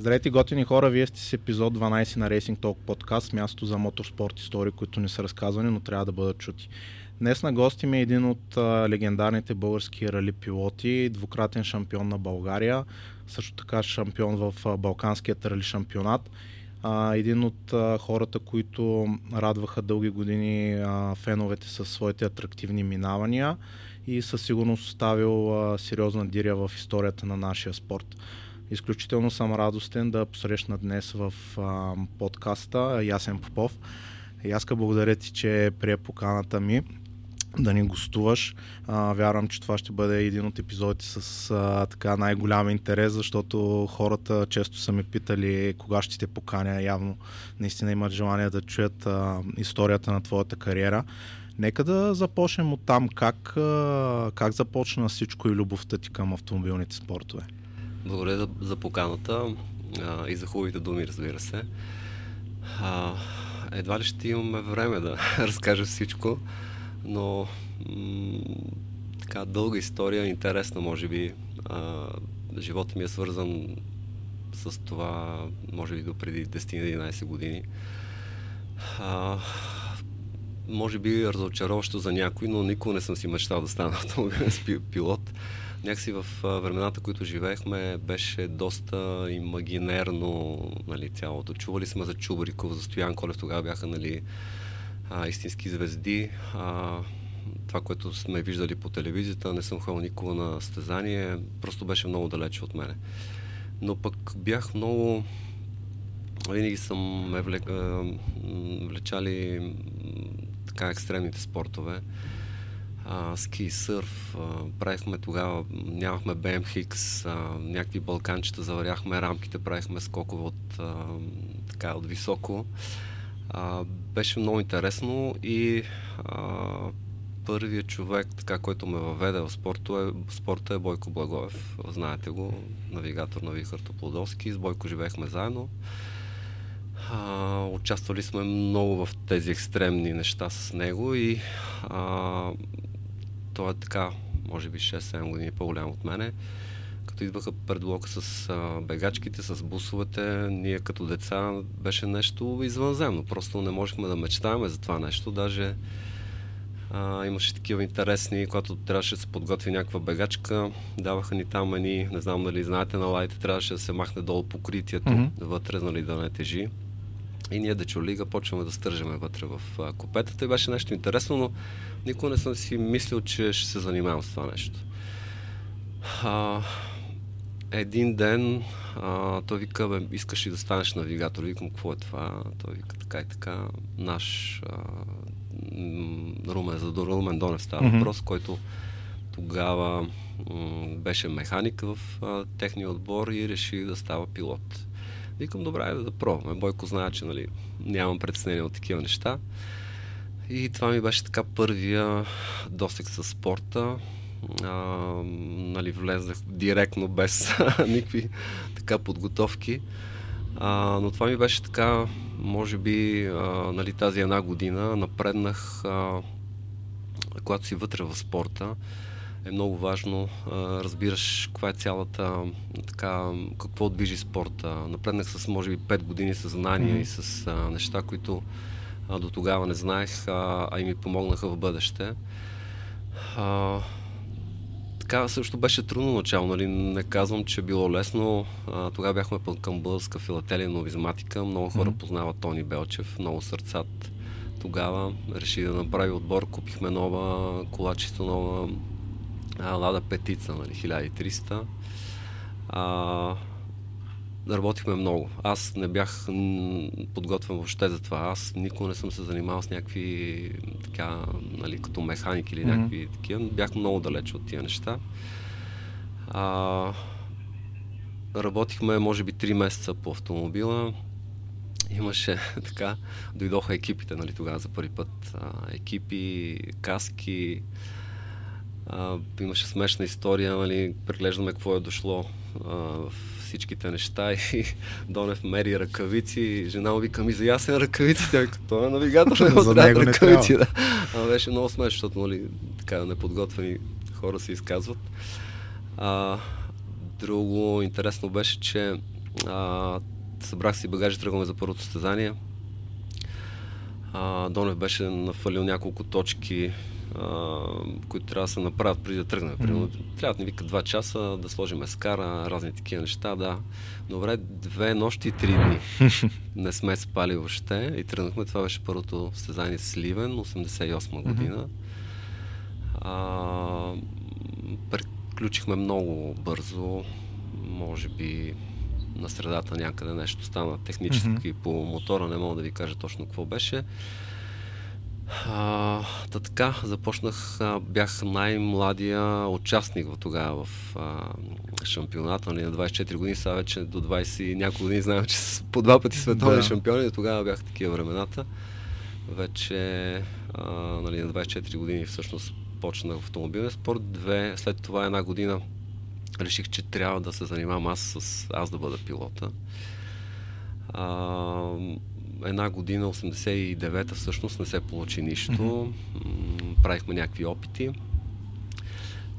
Здравейте, готини хора! Вие сте с епизод 12 на Racing Talk подкаст, място за моторспорт истории, които не са разказвани, но трябва да бъдат чути. Днес на гости ми е един от легендарните български рали пилоти, двукратен шампион на България, също така шампион в а, Балканският рали шампионат. Един от хората, които радваха дълги години феновете със своите атрактивни минавания и със сигурност оставил сериозна диря в историята на нашия спорт. Изключително съм радостен да посрещна днес в а, подкаста Ясен Попов. Яска, благодаря ти, че прие поканата ми да ни гостуваш. А, вярвам, че това ще бъде един от епизодите с а, така най-голям интерес, защото хората често са ме питали кога ще те поканя. Явно наистина имат желание да чуят а, историята на твоята кариера. Нека да започнем от там. Как, а, как започна всичко и любовта ти към автомобилните спортове? Благодаря за, за поканата а, и за хубавите думи, разбира се. А, едва ли ще имаме време да разкажа всичко, но м- така дълга история, интересна може би. А, живота ми е свързан с това, може би до преди 10-11 години. А, може би разочароващо за някой, но никога не съм си мечтал да стана автомобилен пилот някакси в времената, които живеехме, беше доста имагинерно нали, цялото. Чували сме за Чубриков, за Стоян Колев, тогава бяха нали, а, истински звезди. А, това, което сме виждали по телевизията, не съм ходил никога на стезание, просто беше много далече от мене. Но пък бях много... Винаги съм ме влек... влечали така екстремните спортове а, ски, сърф, а, правихме тогава, нямахме BMX, а, някакви балканчета, заваряхме рамките, правихме скокове от, а, така, от високо. А, беше много интересно и а, първият човек, така, който ме въведе в спорта е, спорта е Бойко Благоев. Знаете го, навигатор на Вихър Топлодолски. С Бойко живеехме заедно. А, участвали сме много в тези екстремни неща с него и а, той е така, може би 6-7 години по-голям от мене. Като идваха пред блока с а, бегачките, с бусовете, ние като деца беше нещо извънземно. Просто не можехме да мечтаем за това нещо. Даже а, имаше такива интересни, когато трябваше да се подготви някаква бегачка, даваха ни там едни, не знам дали знаете на лайте, трябваше да се махне долу покритието, mm-hmm. вътре, нали, да не тежи. И ние да чолига почваме да стържаме вътре в а, купетата и беше нещо интересно, но никога не съм си мислил, че ще се занимавам с това нещо. А, един ден а, той вика, бе, искаш ли да станеш навигатор? Викам, какво е това? Той вика, така и така. Наш а, Румен, за Румен Донев става mm-hmm. въпрос, който тогава м- беше механик в а, техния отбор и реши да става пилот. Викам, добре, да, да пробваме. Бойко знае, че нали, нямам представление от такива неща. И това ми беше така първия досек с спорта. А, нали, влезнах директно без никакви така подготовки. А, но това ми беше така, може би, а, нали, тази една година напреднах, а, когато си вътре в спорта е много важно. Разбираш каква е цялата, така, какво движи спорта. Напреднах с, може би, 5 години съзнание mm-hmm. и с а, неща, които а, до тогава не знаех, а, а и ми помогнаха в бъдеще. А, така също беше трудно начало, нали? не казвам, че е било лесно. А, тогава бяхме към българска филателия, новизматика. Много хора mm-hmm. познават Тони Белчев, много сърцат. Тогава реши да направи отбор, купихме нова кола, чисто нова а, Лада Петица, нали, 1300. А, работихме много. Аз не бях подготвен въобще за това. Аз никога не съм се занимавал с някакви така, нали, като механик или mm-hmm. някакви такива. Бях много далеч от тия неща. А, работихме, може би, 3 месеца по автомобила. Имаше така, дойдоха екипите, нали, тогава за първи път. А, екипи, каски, а, имаше смешна история, нали, преглеждаме какво е дошло а, в всичките неща и Донев мери ръкавици. Жена му вика ми за ясен ръкавици. Тя той е навигатор, не му трябва ръкавици. Да. А, беше много смешно, защото нали, така неподготвени хора се изказват. А, друго интересно беше, че А, събрах си багажи, тръгваме за първото състезание. А, Донев беше нафалил няколко точки, а, които трябва да се направят преди да тръгнем. Mm-hmm. Трябва да ни вика два часа, да сложим ескара, разни такива неща, да. Добре, две нощи и три дни. Не сме спали въобще и тръгнахме. Това беше първото състезание с Ливен, 88 година. А, приключихме много бързо, може би на средата някъде нещо стана технически mm-hmm. по мотора, не мога да ви кажа точно какво беше. А, да така, започнах, а, бях най-младия участник в тогава в а, шампионата нали, на 24 години, сега вече до 20 няколко години знаем, че с по два пъти световни да. шампиони, тогава бях такива времената. Вече а, нали, на 24 години всъщност почнах автомобилен спорт. Две, след това една година реших, че трябва да се занимавам аз с аз да бъда пилота. А, една година, 89-та всъщност не се получи нищо. Mm-hmm. Правихме някакви опити.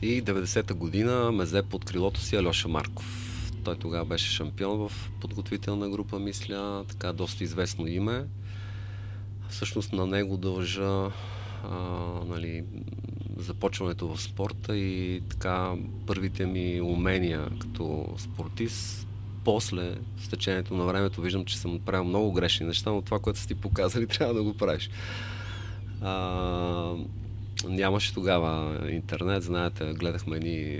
И 90-та година ме взе под крилото си Алеша Марков. Той тогава беше шампион в подготвителна група, мисля, така доста известно име. Всъщност на него дължа а, нали, започването в спорта и така първите ми умения като спортист. После, с течението на времето, виждам, че съм правил много грешни неща, но това, което са ти показали, трябва да го правиш. А, нямаше тогава интернет, знаете, гледахме ни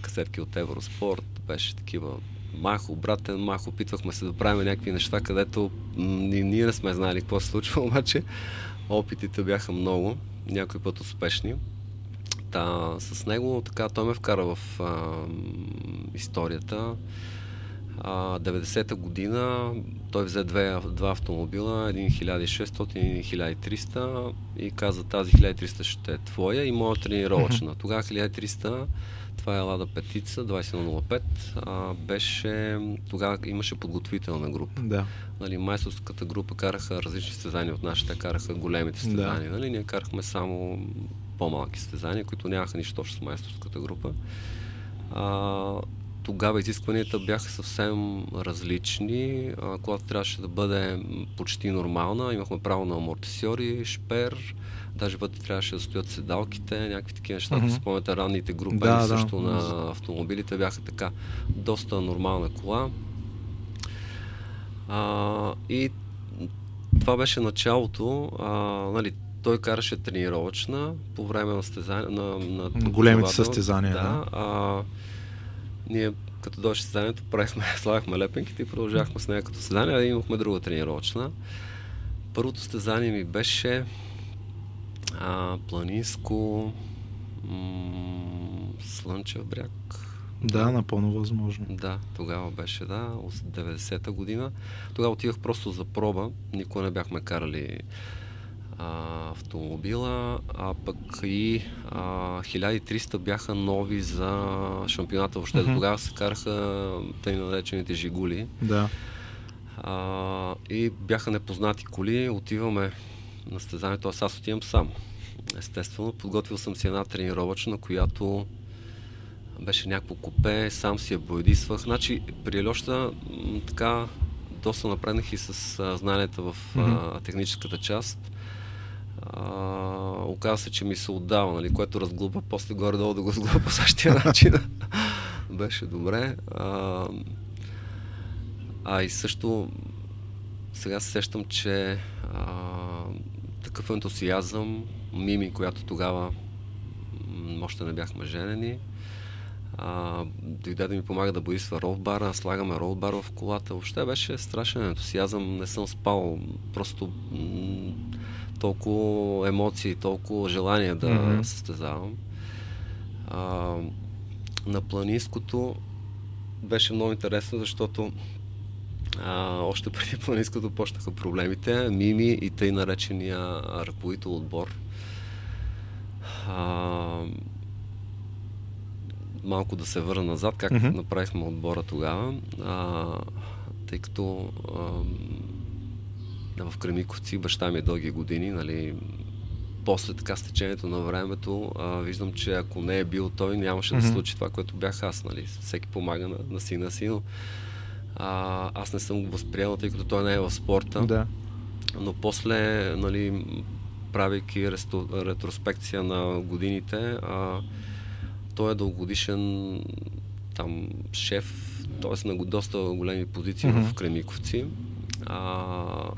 касетки от Евроспорт, беше такива мах, обратен мах, опитвахме се да правим някакви неща, където ние не сме знали какво се случва, обаче опитите бяха много, някой път успешни. Та, с него така той ме вкара в а, историята. А, 90-та година той взе две, два автомобила, един 1600 и 1300 и каза тази 1300 ще е твоя и моя тренировъчна. Тогава 1300 това е Лада Петица, 2105. А, беше, тогава имаше подготвителна група. Да. Нали, майсторската група караха различни състезания от нашите, караха големите състезания. Да. Нали, ние карахме само по-малки състезания, които нямаха нищо общо с майсторската група. А, тогава изискванията бяха съвсем различни. Колата трябваше да бъде почти нормална. Имахме право на амортисьори, шпер, даже вътре трябваше да стоят седалките, някакви такива неща. Mm-hmm. Спомняте ранните групи да, също да. на автомобилите бяха така доста нормална кола. А, и това беше началото. А, нали, той караше тренировъчна по време на, стезания, на, на големите състезания. Да. да. А, ние като дойде състезанието, правихме, слагахме лепенките и продължахме с нея като състезание, а имахме друга тренировъчна. Първото състезание ми беше а, планинско м- Слънчев бряг. Да, напълно възможно. Да, тогава беше, да, 90-та година. Тогава отивах просто за проба. Никога не бяхме карали а, автомобила, а пък и а, 1300 бяха нови за шампионата. Въобще mm-hmm. тогава се караха тъй наречените жигули. Да. А, и бяха непознати коли. Отиваме на стезанието, аз аз отивам сам. Естествено, подготвил съм си една тренировъчна, която беше някакво купе, сам си я боядисвах. Значи, при Льоща така доста напреднах и с а, знанията в а, техническата част оказа се, че ми се отдава, нали, което разглупа, после горе-долу да го сглупа по същия начин. Беше добре. А, а и също сега се сещам, че а, такъв ентусиазъм, Мими, която тогава още не бяхме женени, а, дойде да ми помага да боисва ролбара, слагаме ролбар в колата. Въобще беше страшен ентусиазъм, не съм спал, просто м- толкова емоции, толкова желание да mm-hmm. състезавам. А, на планинското беше много интересно, защото а, още преди планинското почнаха проблемите. Мими и тъй наречения ръководител отбор. А, малко да се върна назад, как mm-hmm. направихме отбора тогава. А, тъй като а, в Кремиковци, баща ми е дълги години, нали, после така с течението на времето а, виждам, че ако не е бил той, нямаше mm-hmm. да случи това, което бях аз. Нали. Всеки помага на, на сина си, но А, аз не съм го възприемал, тъй като той не е в спорта. Да. Но после, нали, правейки ресто, ретроспекция на годините, а, той е дългогодишен там шеф, т.е. на доста големи позиции mm-hmm. в Кремиковци. А,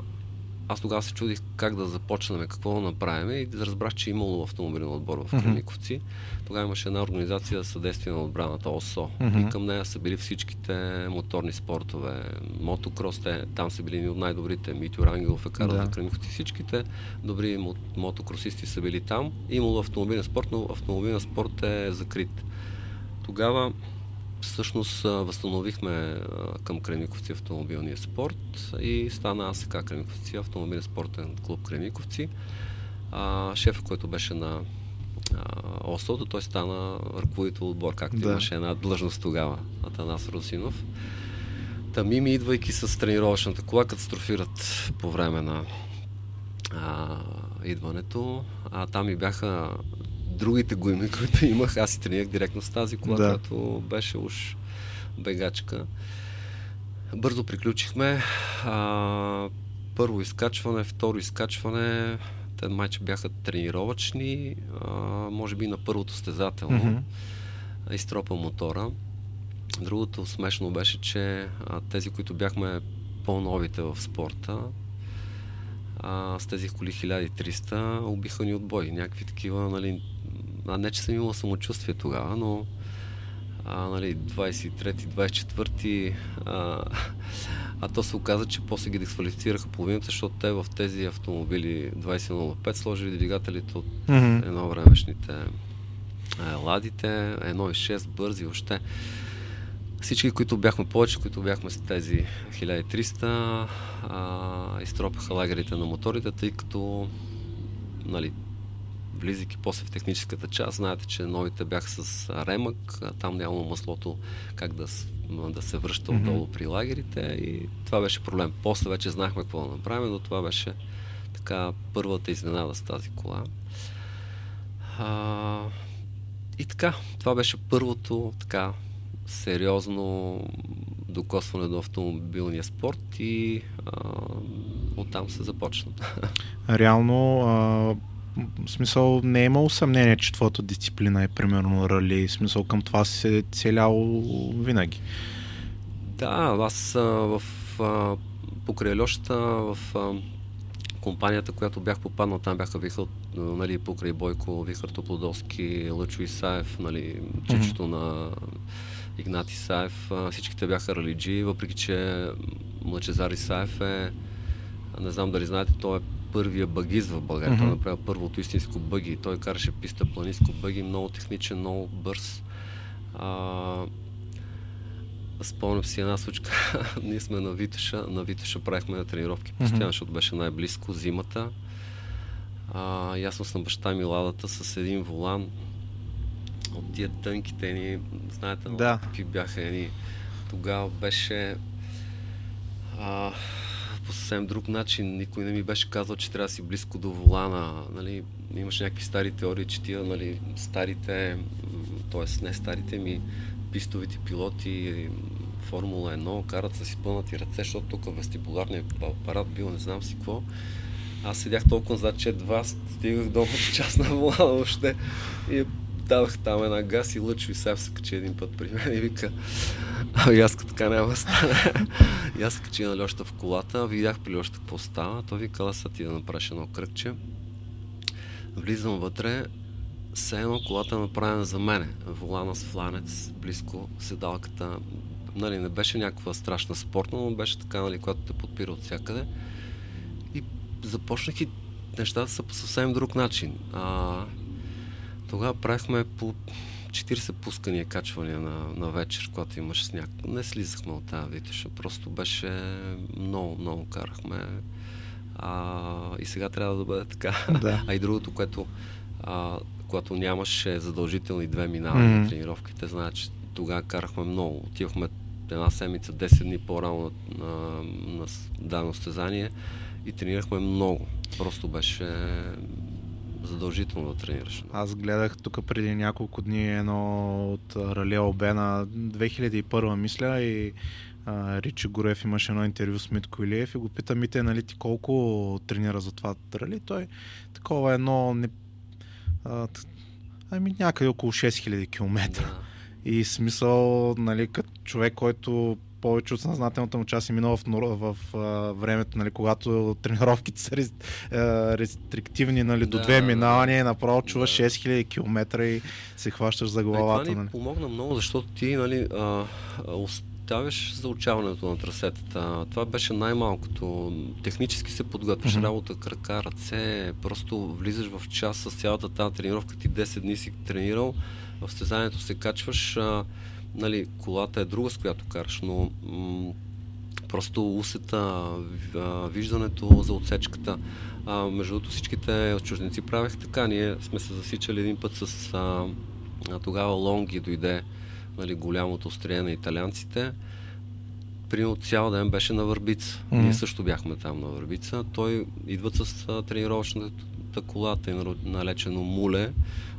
аз тогава се чудих как да започнем, какво да направим и разбрах, че е имало автомобилен отбор в Кремиковци. Тогава имаше една организация за съдействие на отбраната ОСО mm-hmm. и към нея са били всичките моторни спортове, мотокрос, те, там са били от най-добрите, Митю Рангелов е карал да. Кремиковци, всичките добри мотокросисти са били там. Имало автомобилен спорт, но автомобилен спорт е закрит. Тогава всъщност възстановихме към Кремиковци автомобилния спорт и стана АСК Кремиковци, автомобилен спортен клуб Кремиковци. Шефа, който беше на ОСО, той стана ръководител отбор, както да. имаше една длъжност тогава, Атанас Русинов. Тамими, идвайки с тренировъчната кола, катастрофират по време на а, идването. А там и бяха другите гуми, които имах, аз и тренирах директно с тази кола, да. която беше уж бегачка. Бързо приключихме. А, първо изкачване, второ изкачване. Те майче бяха тренировъчни, а, може би на първото стезателно. Mm-hmm. Изтропа мотора. Другото смешно беше, че а, тези, които бяхме по-новите в спорта, а, с тези коли 1300 убиха ни отбой. Някакви такива, нали, а не, че съм имал самочувствие тогава, но а, нали, 23-ти, 24-ти, а, а то се оказа, че после ги дисквалифицираха половината, защото те в тези автомобили 2005 сложили двигателите от mm-hmm. едно времешните а, ладите, 1.6 бързи още. Всички, които бяхме повече, които бяхме с тези 1300, а, изтропаха лагерите на моторите, тъй като нали, влизайки после в техническата част, знаете, че новите бяха с ремък, там няма маслото как да, да се връща mm-hmm. отдолу при лагерите и това беше проблем. После вече знахме какво да направим, но това беше така първата изненада с тази кола. А, и така, това беше първото така сериозно докосване до автомобилния спорт и а, оттам се започна. Реално а, в смисъл не е имало съмнение, че твоята дисциплина е примерно рали. В смисъл към това си се целял винаги. Да, аз а, в а, покрай Льошата, в а, компанията, която бях попаднал, там бяха Вихър, нали, покрай Бойко, Вихър Топлодолски, Лъчо Исаев, нали, чичето mm-hmm. на Игнат Исаев. Всичките бяха ралиджи, въпреки че Лъчезар Исаев е, не знам дали знаете, той е първия багист в България. Mm-hmm. Той направи първото истинско бъги. Той караше писта планинско бъги, много техничен, много бърз. А, спомням си една случка. Ние сме на Витоша. На Витоша правихме на тренировки постоянно, mm-hmm. защото беше най-близко зимата. А, ясно съм баща ми ладата с един волан от тия тънките ни, знаете, да. какви бяха едни. Тогава беше а, по съвсем друг начин. Никой не ми беше казал, че трябва да си близко до волана. Нали, имаш някакви стари теории, че тия нали, старите, т.е. не старите ми, пистовите пилоти, Формула 1, карат с изпълнати ръце, защото тук вестибуларният апарат бил не знам си какво. Аз седях толкова назад, че едва стигах до част на волана въобще. И давах там една газ и лъчо и сега се качи един път при мен и вика, ами аз така няма да стане. и аз качи на Льоща в колата, видях при Льоща какво става, той вика, са ти да направиш едно кръгче. Влизам вътре, все едно колата е направена за мене. Волана с фланец, близко седалката. Нали, не беше някаква страшна спортна, но беше така, нали, която те подпира от всякъде. И започнах и нещата са по съвсем друг начин. А, тогава правихме по 40 пускания, качвания на, на вечер, когато имаш сняг. Не слизахме от тази витеша, просто беше много, много карахме. А, и сега трябва да бъде така. Да. А и другото, което а, когато нямаше задължителни две минавания mm-hmm. на тренировките, знаят, че тогава карахме много. Отивахме една седмица, 10 дни по-рано на, на, на дадено състезание и тренирахме много. Просто беше задължително да тренираш. Аз гледах тук преди няколко дни едно от Рале Обена 2001 мисля и а, Ричи Горев имаше едно интервю с Митко Илиев и го пита Мите, нали ти колко тренира за това рали? Той такова едно не, а, ами някъде около 6000 км. Да. И смисъл, нали, като човек, който повече от съзнателната му част е минала в, в, в времето, нали, когато тренировките са рез, рестриктивни нали, да, до две минавания и направо чуваш да. 6000 км и се хващаш за главата. това ни нали. помогна много, защото ти нали, а, оставяш за учаването на трасетата. Това беше най-малкото. Технически се подготвяш mm-hmm. работа, крака, ръце, просто влизаш в час с цялата тази тренировка. Ти 10 дни си тренирал, в състезанието се качваш. А, нали, колата е друга, с която караш, но м- просто усета, виждането за отсечката. А, между другото всичките чужденци правех така. Ние сме се засичали един път с а, а, тогава Лонги дойде нали, голямото острие на италианците. Примерно цял ден беше на Върбица. Mm-hmm. Ние също бяхме там на Върбица. Той идват с а, тренировъчната колата и налечено муле,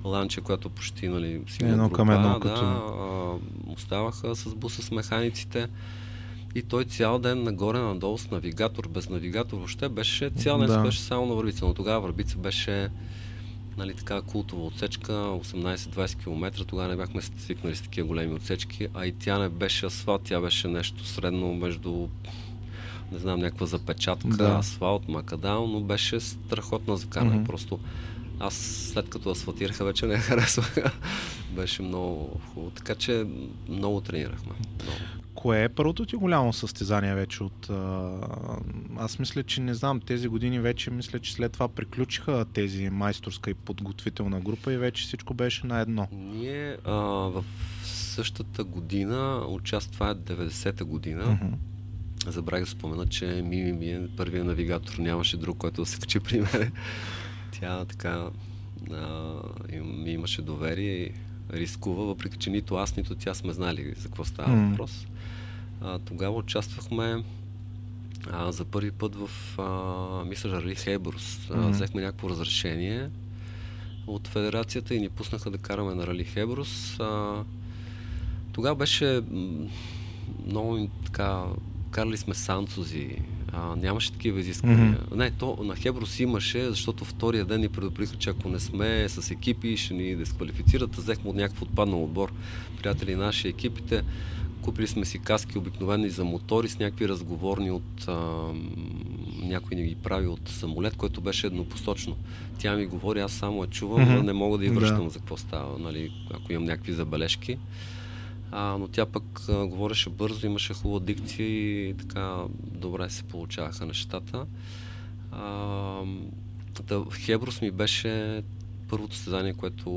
ланче, която почти нали, си едно към едно, да, като... оставаха с буса с механиците. И той цял ден нагоре-надолу с навигатор, без навигатор въобще беше цял ден да. беше само на Върбица. Но тогава Върбица беше нали, така култова отсечка, 18-20 км, тогава не бяхме свикнали с такива големи отсечки, а и тя не беше асфалт, тя беше нещо средно между не знам, някаква запечатка, да. асфалт, макадам, но беше страхотна за каране. Mm-hmm. Просто аз след като асфалтираха, вече не харесвах. беше много хубаво. Така че много тренирахме. Много. Кое е първото ти голямо състезание вече от... А, аз мисля, че не знам, тези години вече мисля, че след това приключиха тези майсторска и подготвителна група и вече всичко беше на едно. Ние а, в същата година, участва 90-та година, uh-huh. Забравих да спомена, че Мими ми е първия навигатор, нямаше друг, който да се качи при мен. Тя така а, ми имаше доверие и рискува, въпреки че нито аз, нито тя сме знали за какво става mm. въпрос. А, тогава участвахме а, за първи път в, а, мисля, Рали Хейбрус. Mm-hmm. Взехме някакво разрешение от федерацията и ни пуснаха да караме на Рали Хебрус. А, тогава беше много така, карали сме санцузи, а, нямаше такива изисквания. Mm-hmm. Не, то на Хеброс имаше, защото втория ден ни предупредиха, че ако не сме с екипи, ще ни дисквалифицират. Взехме от някакъв отпаднал отбор. Приятели наши екипите, Купили сме си каски обикновени за мотори с някакви разговорни от... А, някой ни ги прави от самолет, който беше еднопосочно. Тя ми говори, аз само я чувам, mm-hmm. но не мога да я връщам да. за какво става, нали, ако имам някакви забележки. А, но тя пък а, говореше бързо, имаше хубава дикция и така добре се получаваха нещата. А, да, Хеброс ми беше първото състезание, което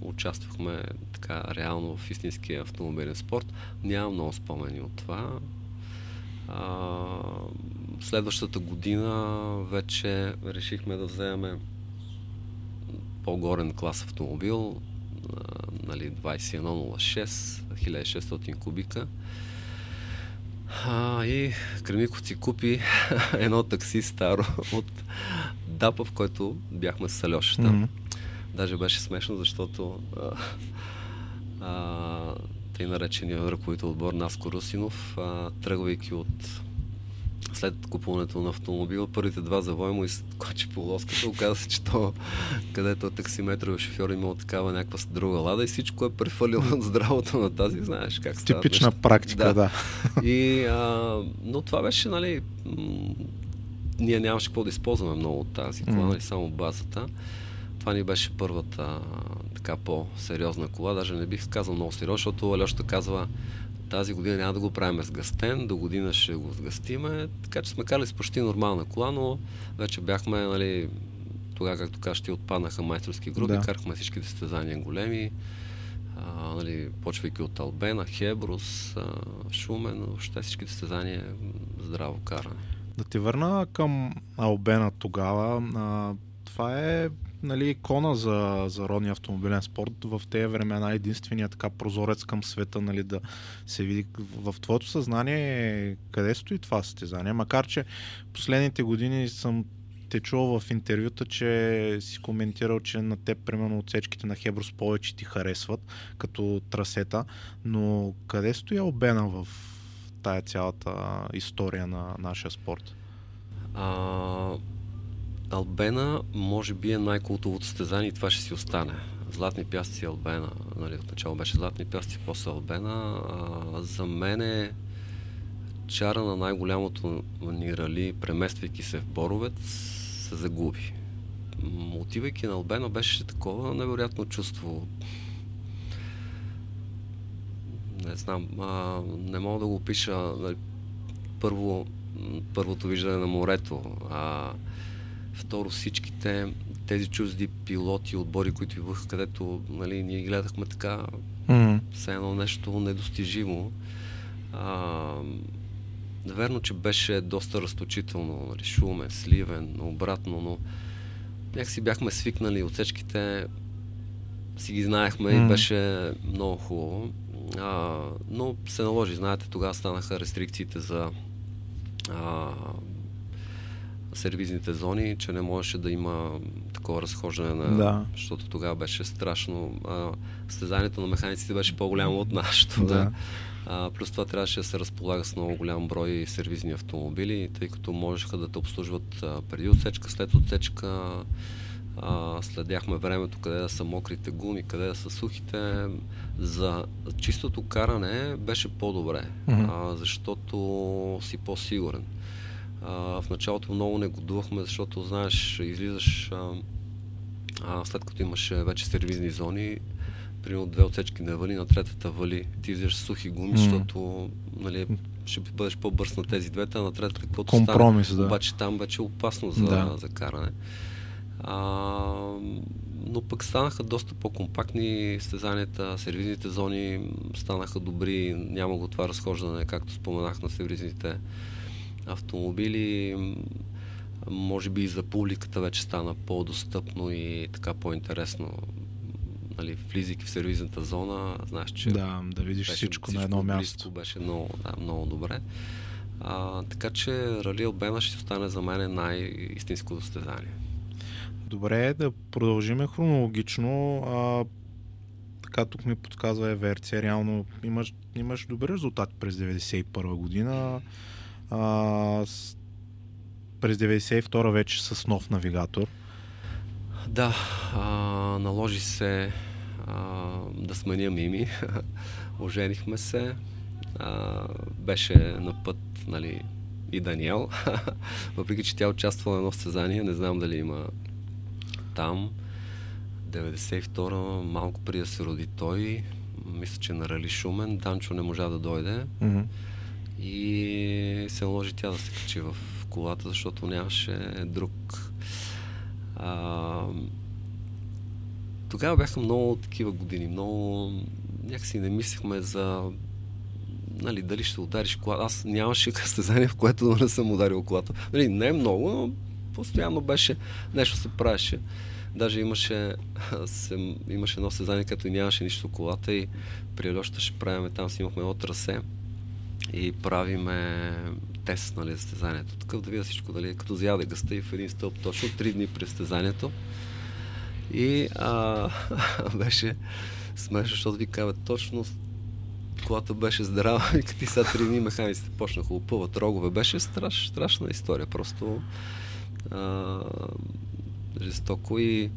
участвахме така реално в истинския автомобилен спорт. Нямам много спомени от това. А, следващата година вече решихме да вземем по-горен клас автомобил, нали, 2106, 1600 кубика. А, и Кремиковци купи едно такси старо от Дапа, в който бяхме с Алешата. Mm-hmm. Даже беше смешно, защото а, а, тъй наречения ръководител отбор Наско Русинов, а, тръгвайки от след купуването на автомобила, първите два завоя му изкочи по лоската. Оказа се, че то, където е таксиметровия шофьор, имал такава някаква друга лада и всичко е префалило от здравото на тази, знаеш как става. Типична неща. практика, да. да. И, а, но това беше, нали, м- ние нямаше какво да използваме много от тази кола, mm. нали, само базата това ни беше първата така по-сериозна кола. Даже не бих казал много сериозно, защото Алешата казва тази година няма да го правим с гастен, до година ще го сгъстиме. Така че сме кали с почти нормална кола, но вече бяхме, нали, тогава, както кажа, ти отпаднаха майсторски групи, да. карахме всички състезания големи, а, нали, почвайки от Албена, Хебрус, а, Шумен, въобще всички състезания здраво каране. Да ти върна към Албена тогава. А, това е нали, икона за, за родния автомобилен спорт. В тези времена единствения така прозорец към света, нали, да се види в твоето съзнание къде стои това състезание. Макар, че последните години съм те чувал в интервюта, че си коментирал, че на теб, примерно, отсечките на Хеброс повече ти харесват като трасета, но къде стоя обена в тая цялата история на нашия спорт? А, Албена може би е най-култовото състезание и това ще си остане. Златни пясъци Албена. Нали, отначало беше Златни пясъци, после Албена. А, за мен е чара на най-голямото ни рали, премествайки се в Боровец, се загуби. Отивайки на Албена беше такова невероятно чувство. Не знам, а, не мога да го опиша. Нали, първо, първото виждане на морето. А, второ, всичките тези чужди пилоти, отбори, които идваха, където нали, ние гледахме така, mm-hmm. все едно нещо недостижимо. А, Верно, че беше доста разточително, нали, Шумен, Сливен, обратно, но някакси бяхме свикнали отсечките, си ги знаехме mm. и беше много хубаво. А, но се наложи, знаете, тогава станаха рестрикциите за а, сервизните зони, че не можеше да има такова разхождане на... Да. Защото тогава беше страшно. А, състезанието на механиците беше по-голямо от нашето. Да. да. А, плюс това трябваше да се разполага с много голям брой сервизни автомобили, тъй като можеха да те обслужват а, преди отсечка, след отсечка. А, следяхме времето, къде да са мокрите гуми, къде да са сухите. За чистото каране беше по-добре, mm-hmm. а, защото си по-сигурен. А, в началото много не годувахме, защото, знаеш, излизаш а, а, след като имаше вече сервизни зони, примерно две отсечки не вали, на третата вали. Ти взеш сухи гуми, mm. защото нали, ще бъдеш по-бърз на тези двете, а на третата каквото Компромис, стане. Да. Обаче там вече е опасно за, да. за каране. А, но пък станаха доста по-компактни стезанията, сервизните зони станаха добри, няма го това разхождане, както споменах на сервизните автомобили. Може би и за публиката вече стана по-достъпно и така по-интересно нали, влизайки в сервизната зона, знаеш, че да, да видиш беше, всичко, всичко на едно място. Беше много, да, много добре. А, така че Рали Албена ще остане за мен най-истинско състезание. Добре, да продължиме хронологично. А, така тук ми подсказва Еверция. Реално имаш, имаш добри резултати през 91 година. А, с, през 92 вече с нов навигатор. Да, а, наложи се а, да сменим ими. Оженихме се. А, беше на път нали, и Даниел. Въпреки, че тя участвала на едно състезание, не знам дали има там. 92-а, малко преди да се роди той, мисля, че на Рали Шумен, Данчо не можа да дойде. Mm-hmm. И се наложи тя да се качи в колата, защото нямаше друг. А, тогава бяха много такива години, много някакси не мислихме за нали, дали ще удариш колата. Аз нямаше състезание, в което не съм ударил колата. Нали, не е много, но постоянно беше, нещо се правеше. Даже имаше, се, имаше едно състезание, където нямаше нищо колата и при Льошата ще правиме, там си имахме едно трасе и правиме тест, нали, състезанието. Такъв да видя всичко, дали като зяде гъста и в един стълб точно три дни при състезанието. И а, беше смешно, защото ви казват точно колата беше здрава и като ти три дни механиците почнаха опъват рогове. Беше страш, страшна история. Просто а, жестоко и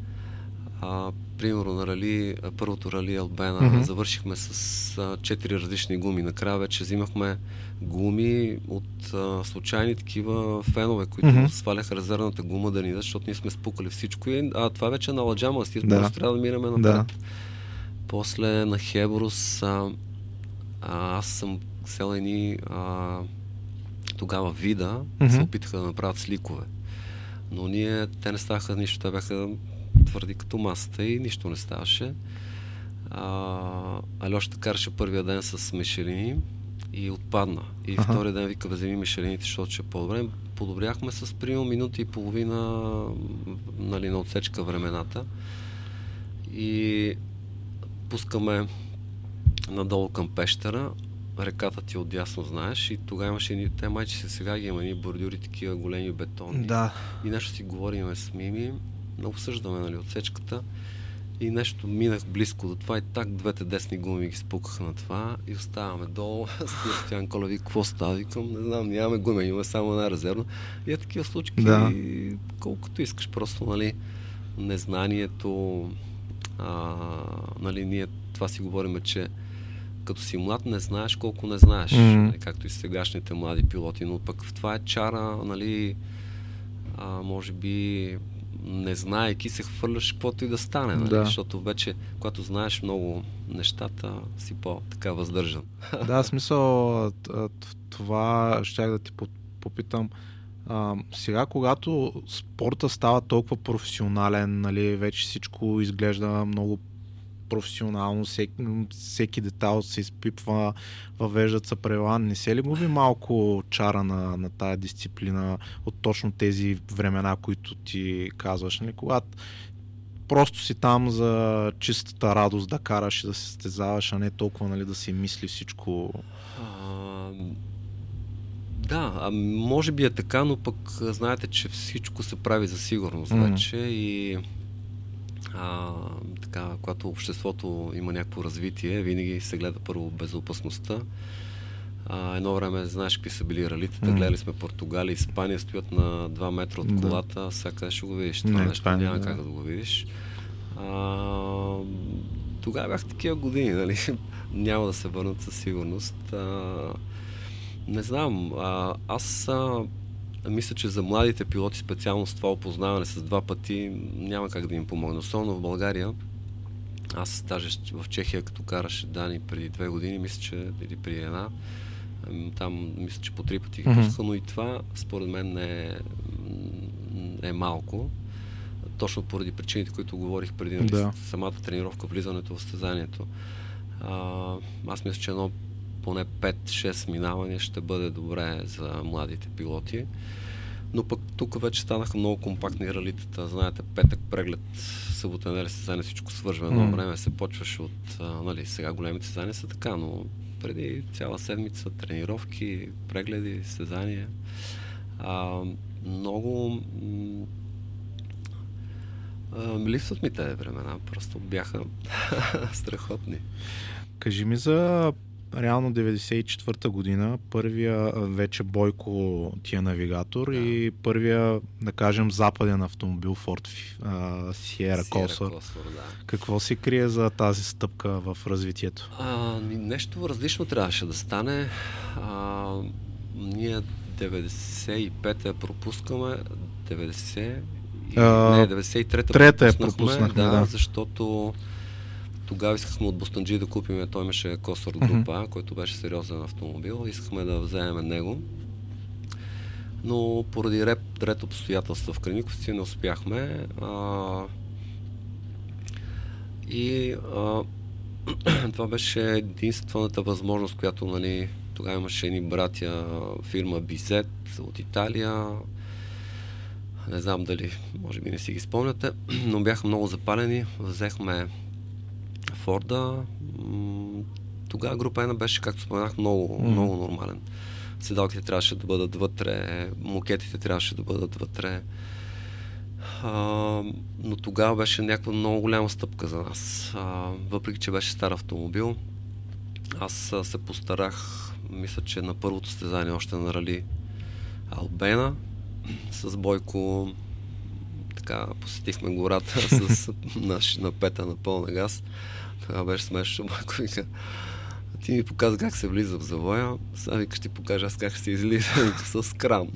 а, примерно на рали, първото рали Албена mm-hmm. завършихме с четири различни гуми. Накрая вече взимахме гуми от а, случайни такива фенове, които mm-hmm. сваляха резервната гума да ни защото ние сме спукали всичко. И, а това вече е на Ладжама, стир, да. трябва да мираме напред. Да. После на Хеброс а, а, аз съм сел едни а, тогава вида, mm-hmm. се опитаха да направят сликове. Но ние, те не ставаха нищо, те бяха твърди като масата и нищо не ставаше. А, Алешата караше първия ден с мишелини и отпадна. И ага. втория ден вика, вземи мишелините, защото ще е по-добре. Подобряхме с примерно минути и половина нали, на отсечка времената. И пускаме надолу към пещера реката ти отдясно знаеш и тогава имаше едни, те майче се сега ги има едни бордюри, такива големи бетонни. Да. И нещо си говорим с Мими, обсъждаме нали, отсечката и нещо минах близко до това и так двете десни гуми ги спукаха на това и оставаме долу. Стоян Коля ви, какво става? Викам, не знам, нямаме гуми, имаме само една резервна. И е такива случки, Да. колкото искаш, просто, нали, незнанието, а, нали, ние това си говорим, че като си млад не знаеш колко не знаеш, нали, както и сегашните млади пилоти, но пък в това е чара, нали, а, може би не знаеки се хвърляш каквото и да стане, нали? Да. защото вече, когато знаеш много нещата, си по-така въздържан. Да, смисъл, това щях да ти по- попитам. А, сега, когато спорта става толкова професионален, нали, вече всичко изглежда много професионално, всеки, всеки детайл се изпипва, въвеждат се правила. Не се ли губи малко чара на, на тая дисциплина от точно тези времена, които ти казваш, нали, когато просто си там за чистата радост да караш и да се стезаваш, а не толкова нали, да си мисли всичко. А, да, а може би е така, но пък знаете, че всичко се прави за сигурност Мгм. вече и а, така, когато обществото има някакво развитие, винаги се гледа първо безопасността. А, едно време знаеш какви са били ралитата, Мгм. гледали сме Португалия, Испания, стоят на 2 метра от Да. колата, сега къде ще го видиш? Това Не, нещо е, няма да. как да го видиш. А, тогава бях такива години, нали? Няма да се върнат със сигурност. А, не знам, а, аз а, мисля, че за младите пилоти специално с това опознаване с два пъти няма как да им помогне. Особено в България. Аз даже в Чехия, като караше Дани преди две години, мисля, че или преди една, ам, там мисля, че по три пъти ги Мгм. пуснаха, но и това според мен не е, е малко. Точно поради причините, които говорих преди, нали, Да. самата тренировка, влизането в състезанието. А, аз мисля, че едно поне 5-6 минавания ще бъде добре за младите пилоти. Но пък тук вече станаха много компактни ралитата. Знаете, петък преглед, събота, неделя състезание, всичко свържва. Едно М. време се почваше от, а, нали, сега големите състезания са така, но преди цяла седмица тренировки, прегледи, състезания. А, много м- а, липсват ми тези времена, просто бяха страхотни. Кажи ми за реално 94-та година, първия вече Бойко ти е навигатор Да. и първия, да кажем, западен автомобил Ford Sierra Corsa. Косър, да. Какво се крие за тази стъпка в развитието? А, нещо различно трябваше да стане. А, ние 95-та я пропускаме, 90 и, А, не, 93-та трета я пропуснахме, пропуснахме, да, да. защото тогава искахме от Бостанджи да купим, той имаше Косър Мгм. група, който беше сериозен автомобил, искахме да вземем него. Но поради ред, ред обстоятелства в Крениковци не успяхме. А, и а, това беше единствената възможност, която нали, тогава имаше едни братя, фирма Бизет от Италия. Не знам дали, може би не си ги спомняте, но бяха много запалени. Взехме Форда. Тогава група N беше, както споменах, много, Мгм. много нормален. Седалките трябваше да бъдат вътре, мукетите трябваше да бъдат вътре. А, но тогава беше някаква много голяма стъпка за нас. А, въпреки, че беше стар автомобил, аз се постарах, мисля, че на първото стезание още на Рали Албена с Бойко така посетихме гората с на, на пета на пълна газ. Това беше смешно. Бойко вика, ти ми показа как се влиза в завоя, сега вика ще ти покажа аз как ще се излиза с кран.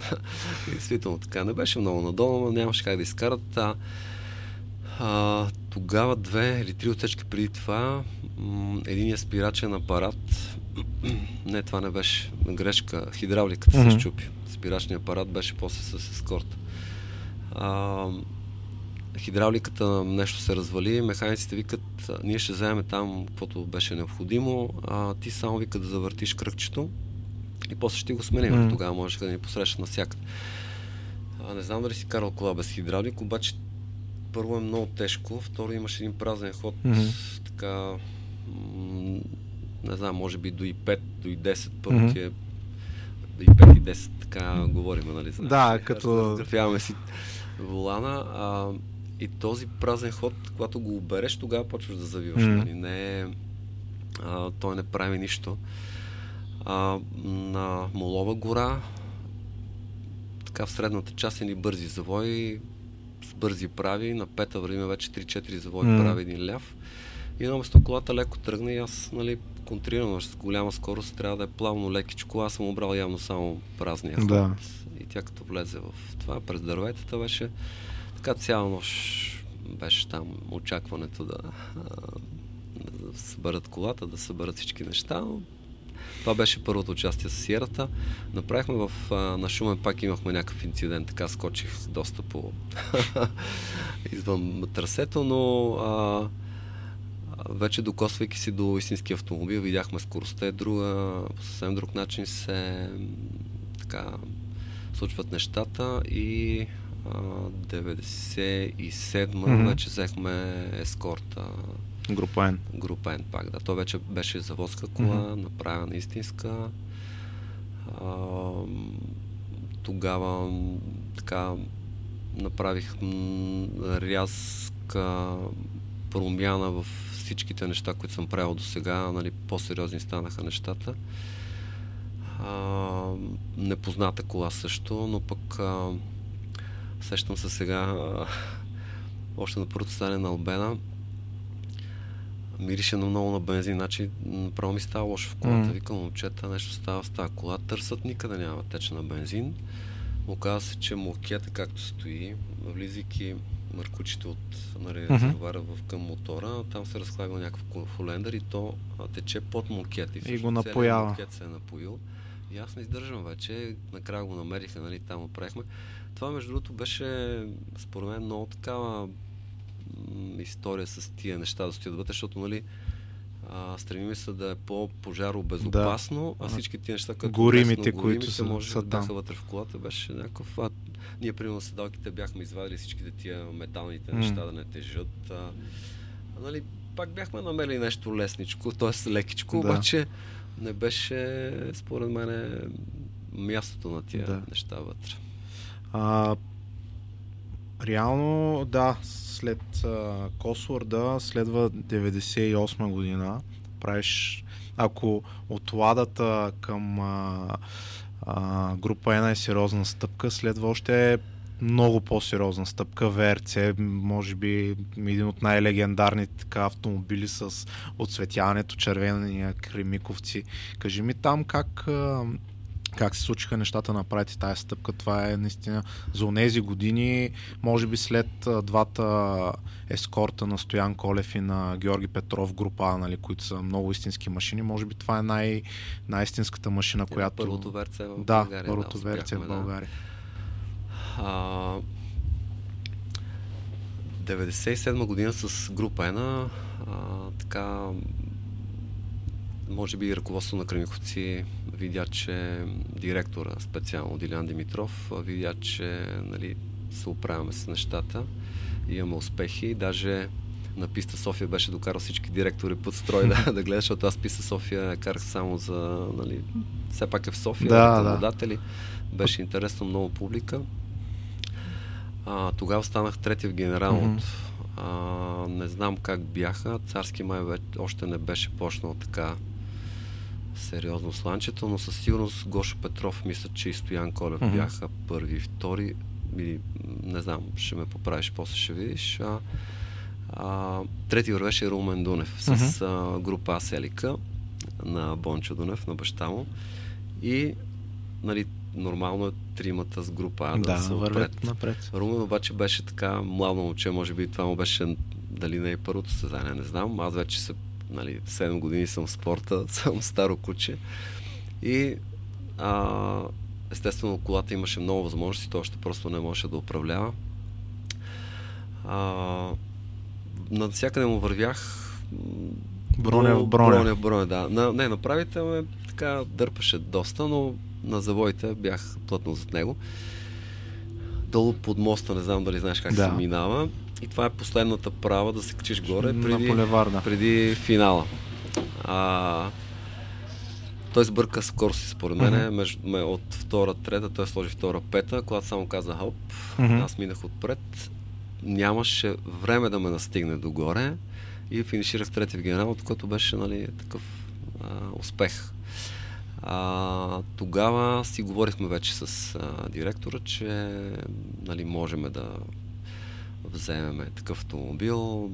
И действително така. Не беше много надолу, но нямаше как да изкарат. А, а, тогава две или три отсечки преди това, м- един спирачен апарат, не, това не беше грешка, хидравликата Мгм. се щупи. Спирачният апарат беше после с ескорт. А, хидравликата нещо се развали, механиците викат, «А, ние ще вземем там каквото беше необходимо, а ти само вика да завъртиш кръгчето и после ще ти го сменим. Мгм. Тогава можеш да ни посрещат навсякъде. А, не знам дали си карал кола без хидравлик, обаче първо е много тежко, второ имаш един празен ход, Мгм. така м- не знам, може би до и 5, до и 10 първо mm-hmm. е и 5 и 10 така говорим, нали? Знаеш, да, като... Разграфяваме си волана. А, и този празен ход, когато го обереш, тогава почваш да завиваш. Mm. Нали? Не, а, той не прави нищо. А, на Молова гора, така в средната част е ни бързи завои, с бързи прави, на пета вървиме вече 3-4 завои mm. прави един ляв. И едно место колата леко тръгна и аз, нали, контрирано с голяма скорост, трябва да е плавно лекичко. Аз съм обрал явно само празния ход. Да. И тя като влезе в това през дърветата беше така цяла нощ беше там очакването да, да съберат колата, да съберат всички неща. Това беше първото участие с Сиерата. Направихме в, на Шумен пак имахме някакъв инцидент, така скочих доста по извън трасето, но а, вече докосвайки си до истински автомобил, видяхме скоростта е друга, по съвсем друг начин се така случват нещата и 97 mm-hmm. вече взехме ескорта. Група N. Група N пак, да. То вече беше заводска кола, mm-hmm. направена истинска. А, тогава така направих рязка промяна в всичките неща, които съм правил до сега. Нали, по-сериозни станаха нещата. А, непозната кола също, но пък а, Сещам се сега, още на първото стане на Албена, мирише на много на бензин, значи направо ми става лошо в колата. Mm. Викам, момчета, нещо става с тази кола. Търсят, никъде няма тече на бензин. Оказва се, че мокета както стои, влизайки мъркучите от нали, mm-hmm. в към мотора, там се разхлага някакъв холендър и то а, тече под мокет. И, и го напоява. Мокет се е напоил. И аз не издържам вече. Накрая го намериха, нали, там направихме. Това, между другото, беше според мен много такава история с тия неща да стоят вътре, защото, нали, а, стремиме се да е по-пожаробезопасно, да. а всички тия неща, които горимите, които са, може са да бяха вътре в колата, беше някакъв... А, ние, примерно, седалките бяхме извадили всичките тия металните mm. неща да не тежат. А, а, нали, пак бяхме намерили нещо лесничко, т.е. лекичко, да. обаче не беше, според мен, мястото на тия да. неща вътре. А, реално, да, след а, Косворда следва 98 година. Правиш, ако от ладата към а, а, група 1 е сериозна стъпка, следва още много по-сериозна стъпка. ВРЦ, може би един от най-легендарните така, автомобили с отсветяването, червения кремиковци. Кажи ми там как как се случиха нещата направите тази стъпка. Това е наистина за тези години, може би след двата ескорта на Стоян Колев и на Георги Петров група, нали, които са много истински машини, може би това е най- най-истинската машина, е, която... Първото ВРЦ в да, България. Първото да, ВРЦ в България. Да. А, 97 година с група 1 а, така може би ръководство на Кремиковци видя, че директора специално Дилян Димитров видя, че нали, се оправяме с нещата, имаме успехи. Даже на писта София беше докарал всички директори под строй да, да гледаш, защото аз писта София карах само за, нали, все пак е в София, да, да. Беше интересно много публика. А, тогава станах трети в генералното. Mm-hmm. А, не знам как бяха. Царски май още не беше почнал така сериозно сланчето, но със сигурност Гошо Петров, мисля, че и Стоян Колев mm-hmm. бяха първи втори. Или, не знам, ще ме поправиш, после ще видиш. А, а, трети вървеше Румен Дунев с mm-hmm. а, група Аселика на Бончо Дунев, на баща му. И, нали, нормално е тримата с група А да, да са вървят напред. Румен обаче беше така младо момче, може би това му беше дали не е първото създание, не знам. Аз вече се нали, 7 години съм в спорта, съм старо куче. И а, естествено колата имаше много възможности, то още просто не можеше да управлява. А, навсякъде му вървях. Броня в броня. Броня в броня, да. На, не, направите ме така дърпаше доста, но на завоите бях плътно зад него. Долу под моста, не знам дали знаеш как да. се минава. И това е последната права да се качиш горе преди, преди финала. А, той сбърка скорост, според мен, mm-hmm. между, ме, от втора, трета, той сложи втора, пета, когато само каза хоп, mm-hmm. аз минах отпред, нямаше време да ме настигне догоре и финиширах трети в генералното, което беше нали, такъв а, успех. А, тогава си говорихме вече с а, директора, че нали, можем да вземем такъв автомобил,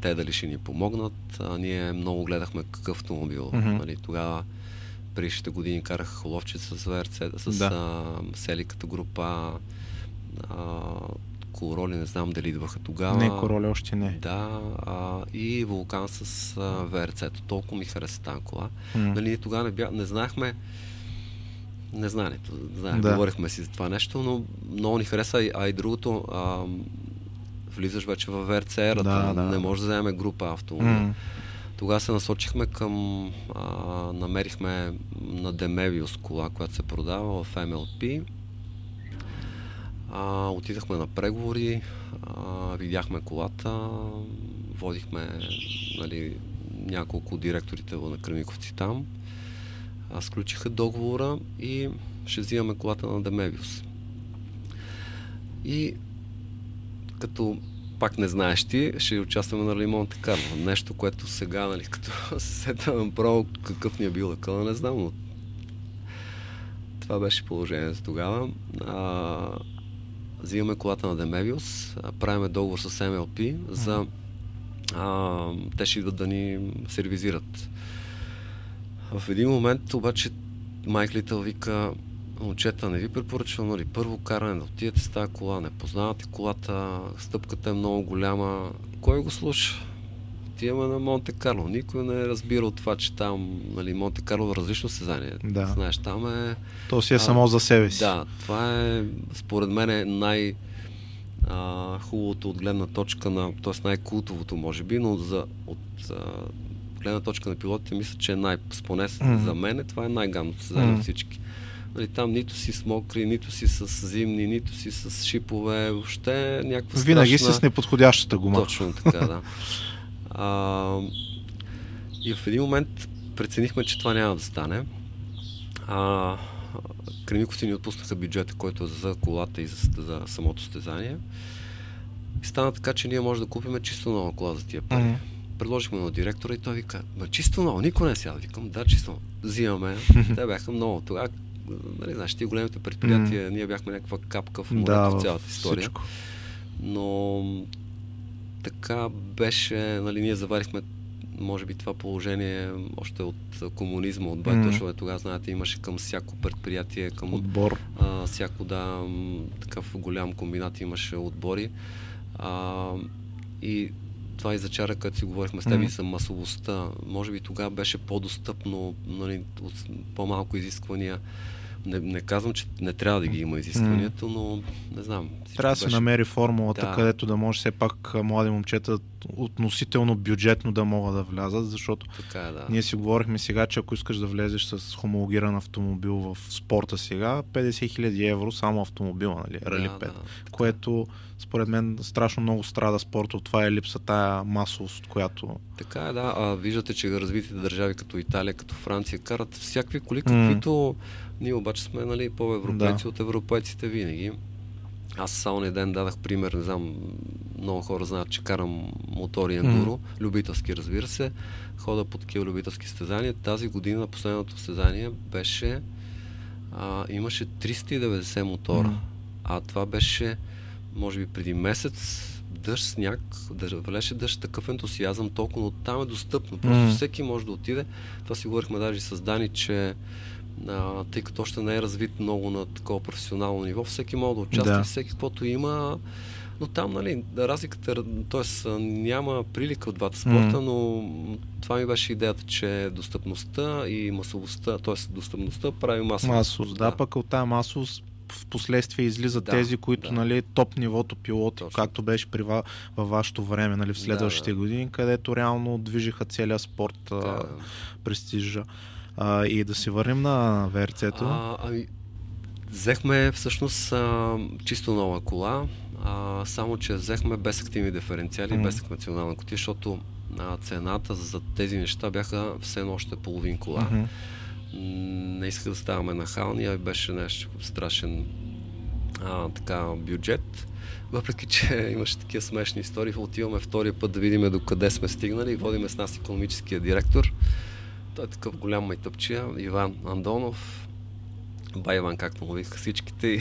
те дали ще ни помогнат. А, ние много гледахме какъв автомобил. Mm-hmm. Нали, тогава предишните години карах холовчица с ВРЦ, с да. а, селиката група. А, Короли, не знам дали идваха тогава. Не, Короли още не. Да, а, и Вулкан с ВРЦ-то. Толкова ми хареса тази кола. Mm. Нали, тогава не, бя, не знаехме не знаем, знаем, да. говорихме си за това нещо, но много ни хареса, а и другото, а, влизаш вече в ВРЦ ерата, да, да. не може да вземем група автомобил. Mm. Тогава се насочихме към, а, намерихме на Демевиус кола, която се продава в MLP. А, отидахме на преговори, а, видяхме колата, водихме нали, няколко директорите на Кремиковци там. А, сключиха договора и ще взимаме колата на Демевиус. И като пак не знаеш ти, ще участваме на Лимон Карло. Нещо, което сега, нали, като се сетвам право какъв ни е бил къла, не знам, но това беше положението тогава. А, взимаме колата на Демевиус, правиме договор с MLP за а, те ще идват да ни сервизират. В един момент обаче Майк Литъл вика момчета, не ви препоръчвам, нали, първо каране да отидете с тази кола, не познавате колата, стъпката е много голяма. Кой го слуша? Отиваме на Монте Карло. Никой не е разбира от това, че там, нали, Монте Карло е различно състезание. Да. Знаеш, там е... То си е а, само за себе си. Да, това е, според мен, е най- а, хубавото от гледна точка на, т.е. най-култовото, може би, но за, от а, гледна точка на пилотите, мисля, че е най- поне mm-hmm. за мен това е най-гамното състезание mm-hmm. от всички. Нали, там нито си с мокри, нито си с зимни, нито си с шипове, въобще някаква Винаги страшна... с неподходящата гума. Точно така, да. А, и в един момент преценихме, че това няма да стане. А, Кремиковци ни отпуснаха бюджета, който е за колата и за, за самото стезание. И стана така, че ние може да купим чисто нова кола за тия пари. Mm-hmm. Предложихме на директора и той вика, ма чисто ново, никой не е сяда. Викам, да, чисто. Взимаме. Те бяха много. Тогава нали, знаеш, ти големите предприятия, mm. ние бяхме някаква капка в морето да, в цялата история. Всичко. Но така беше, нали, ние заварихме може би това положение още от комунизма, от Байтошове, mm. тогава, знаете, имаше към всяко предприятие, към отбор. А, всяко, да, такъв голям комбинат имаше отбори. А, и това и за чара, като си говорихме с теб mm. за масовостта. Може би тогава беше по-достъпно, нали, от по-малко изисквания не, не казвам, че не трябва да ги има изискванията, но не знам. Трябва да се беше... намери формулата, да. където да може все пак млади момчета относително бюджетно да могат да влязат, защото така е, да. ние си говорихме сега, че ако искаш да влезеш с хомологиран автомобил в спорта сега, 50 000 евро само автомобила, нали, Рали 5, да, което според мен страшно много страда спорта от това е липса тая масовост, от която... Така е, да. А, виждате, че развитите държави като Италия, като Франция карат всякакви коли, каквито mm. Ние обаче сме нали, по-европейци да. от европейците винаги. Аз само един ден дадах пример, не знам, много хора знаят, че карам мотори ендуро, mm. любителски разбира се, хода по такива любителски стезания. Тази година последното стезание беше, а, имаше 390 мотора, mm. а това беше, може би преди месец, дъжд, сняг, да валеше дъжд, такъв ентусиазъм, толкова, но там е достъпно. Просто mm. всеки може да отиде. Това си говорихме даже с Дани, че а, тъй като още не е развит много на такова професионално ниво, всеки може да участва, да. всеки каквото има, но там, нали, разликата, т.е. няма прилика от двата спорта, mm. но това ми беше идеята, че достъпността и масовостта, т.е. достъпността прави масовост. Масовост, да, да, пък от тази масовост в последствие излизат да, тези, които, да. нали, топ нивото пилоти, Точно. както беше при ва, във вашето време, нали, в следващите да, да. години, където реално движиха целият спорт, да. престижа. А, и да се върнем на ВРЦ-то. А, ами, взехме всъщност а, чисто нова кола, а, само че взехме без активни диференциали, mm. без национална котия, защото а, цената за тези неща бяха все едно още половин кола. Mm-hmm. не исках да ставаме нахални, а беше нещо страшен а, така, бюджет. Въпреки, че имаше такива смешни истории, отиваме втория път да видим до къде сме стигнали и водиме с нас економическия директор. Той е такъв голям майтъпчия, Иван Андонов, бай Иван, както му викаха всичките. И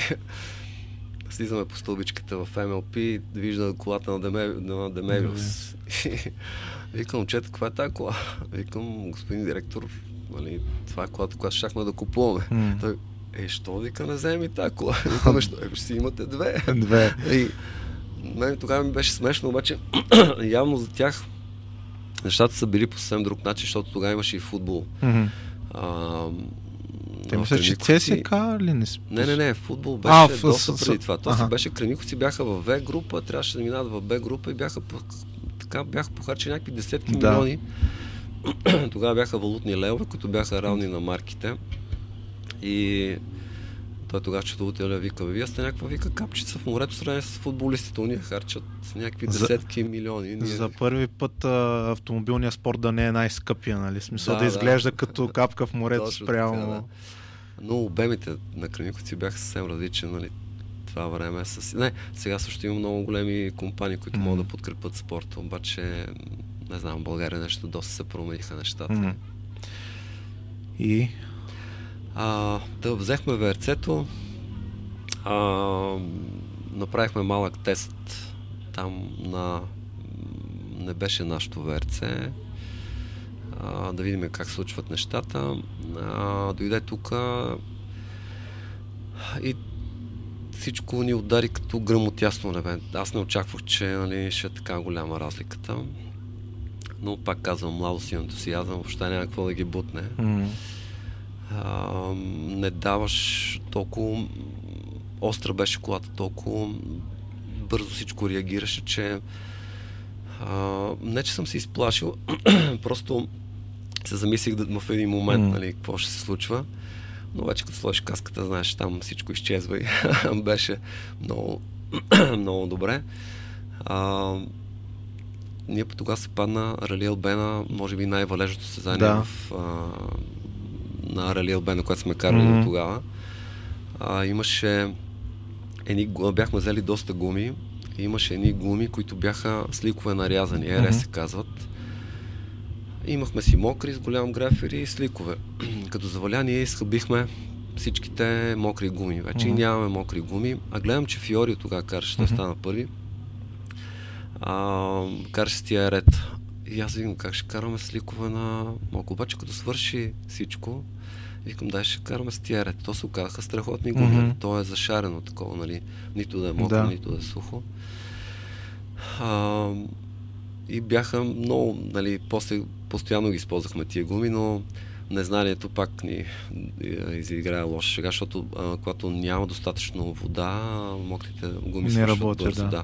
слизаме по стълбичката в МЛП, вижда колата на, Деме, на Демевиус. Викам, чета, каква е тази кола? Викам, господин директор, нали, това е колата, която щяхме да купуваме. Той, е, що вика, не вземи тази кола? Викаме, що? Е, ще си имате две. Две. И, мен тогава ми беше смешно, обаче явно за тях нещата са били по съвсем друг начин, защото тогава имаше и футбол. Mm-hmm. А, Те мисля, че ЦСК ли не си? Не, не, не, футбол беше А, доста с- преди това. То си беше, Кремиковци бяха в В група, трябваше да минат в Б група и бяха, така, бяха похарчени някакви десетки Да. милиони. Тогава бяха валутни левове, които бяха равни на марките. И той тогава счетоводителя вика, вие сте някаква вика капчица в морето, сравнение с футболистите. Уния харчат някакви За- десетки милиони. Ние... За първи път а, автомобилният спорт да не е най-скъпия, нали? Смисъл да, Да, да да. изглежда като капка в морето Точно спрямо. така, да. Но обемите на Кремиковци бяха съвсем различни, нали? Това време с... Не, сега също има много големи компании, които Мгм. могат да подкрепят спорта, обаче не знам, в България нещо доста се промениха нещата. М. И А, да взехме ВРЦ-то, а, направихме малък тест там на... Не беше нашото ВРЦ, а, да видим как случват нещата. А, дойде тук и всичко ни удари като гръм от ясно небе. Аз не очаквах, че нали, ще е така голяма разликата. Но пак казвам, младост и ентусиазъм, въобще няма какво да ги бутне. м, А, не даваш толкова остра беше колата, толкова бързо всичко реагираше, че а, не, че съм се изплашил, просто се замислих да, в един момент, М. нали, какво ще се случва. Но вече като сложиш каската, знаеш, там всичко изчезва и беше много, много добре. А, ние по тогава се падна Рали Албена, може би най-валежното състезание Да. в, а, на Рали Албена, което сме карали до тогава. А, имаше едни, бяхме взели доста гуми и имаше едни гуми, които бяха с ликове нарязани, РС Мгм. се казват. Имахме си мокри с голям графер и с ликове. Като заваля ние изхъбихме всичките мокри гуми. Вече и Мгм. нямаме мокри гуми. А гледам, че Фиорио тогава караше, Мгм. стана първи. А, караше с тия ред. И аз викам как ще караме с ликове на мокро. Обаче като свърши всичко, викам дай ще караме с тия ред. То се оказаха страхотни гуми. Нали? То е зашарено такова, нали? Нито да е мокро, Да. нито да е сухо. А, и бяха много, нали, после постоянно ги използвахме тия гуми, но незнанието пак ни е, изиграе лоша шега, защото а, когато няма достатъчно вода, мокрите гуми Не работят, бързо. да. Да.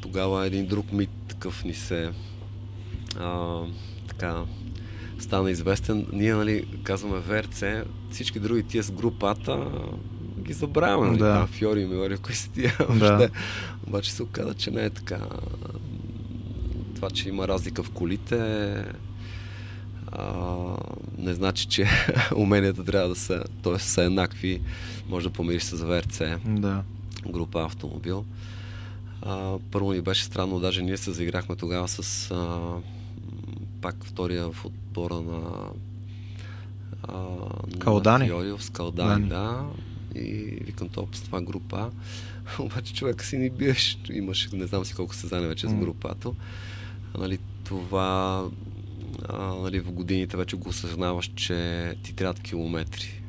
Тогава един друг мит такъв ни се а, така стана известен. Ние, нали, казваме ВРЦ, всички други тия с групата ги забравяме, нали, Да. да. Фьори и Милори, кои са тия Да. Обаче се оказа, че не е така. Това, че има разлика в колите, а, не значи, че уменията трябва да са, т.е. са еднакви. Може да помириш с ВРЦ, да. група автомобил. А, първо ни беше странно, даже ние се заиграхме тогава с а, пак втория в отбора на а, Калдани. На Фиорио, с Калдани, Дани. да. И викам топ с това група. Обаче човека си ни биеш. Имаше, не знам си колко състезания вече с М. групата. Нали, това а, нали, в годините вече го осъзнаваш, че ти трябват километри.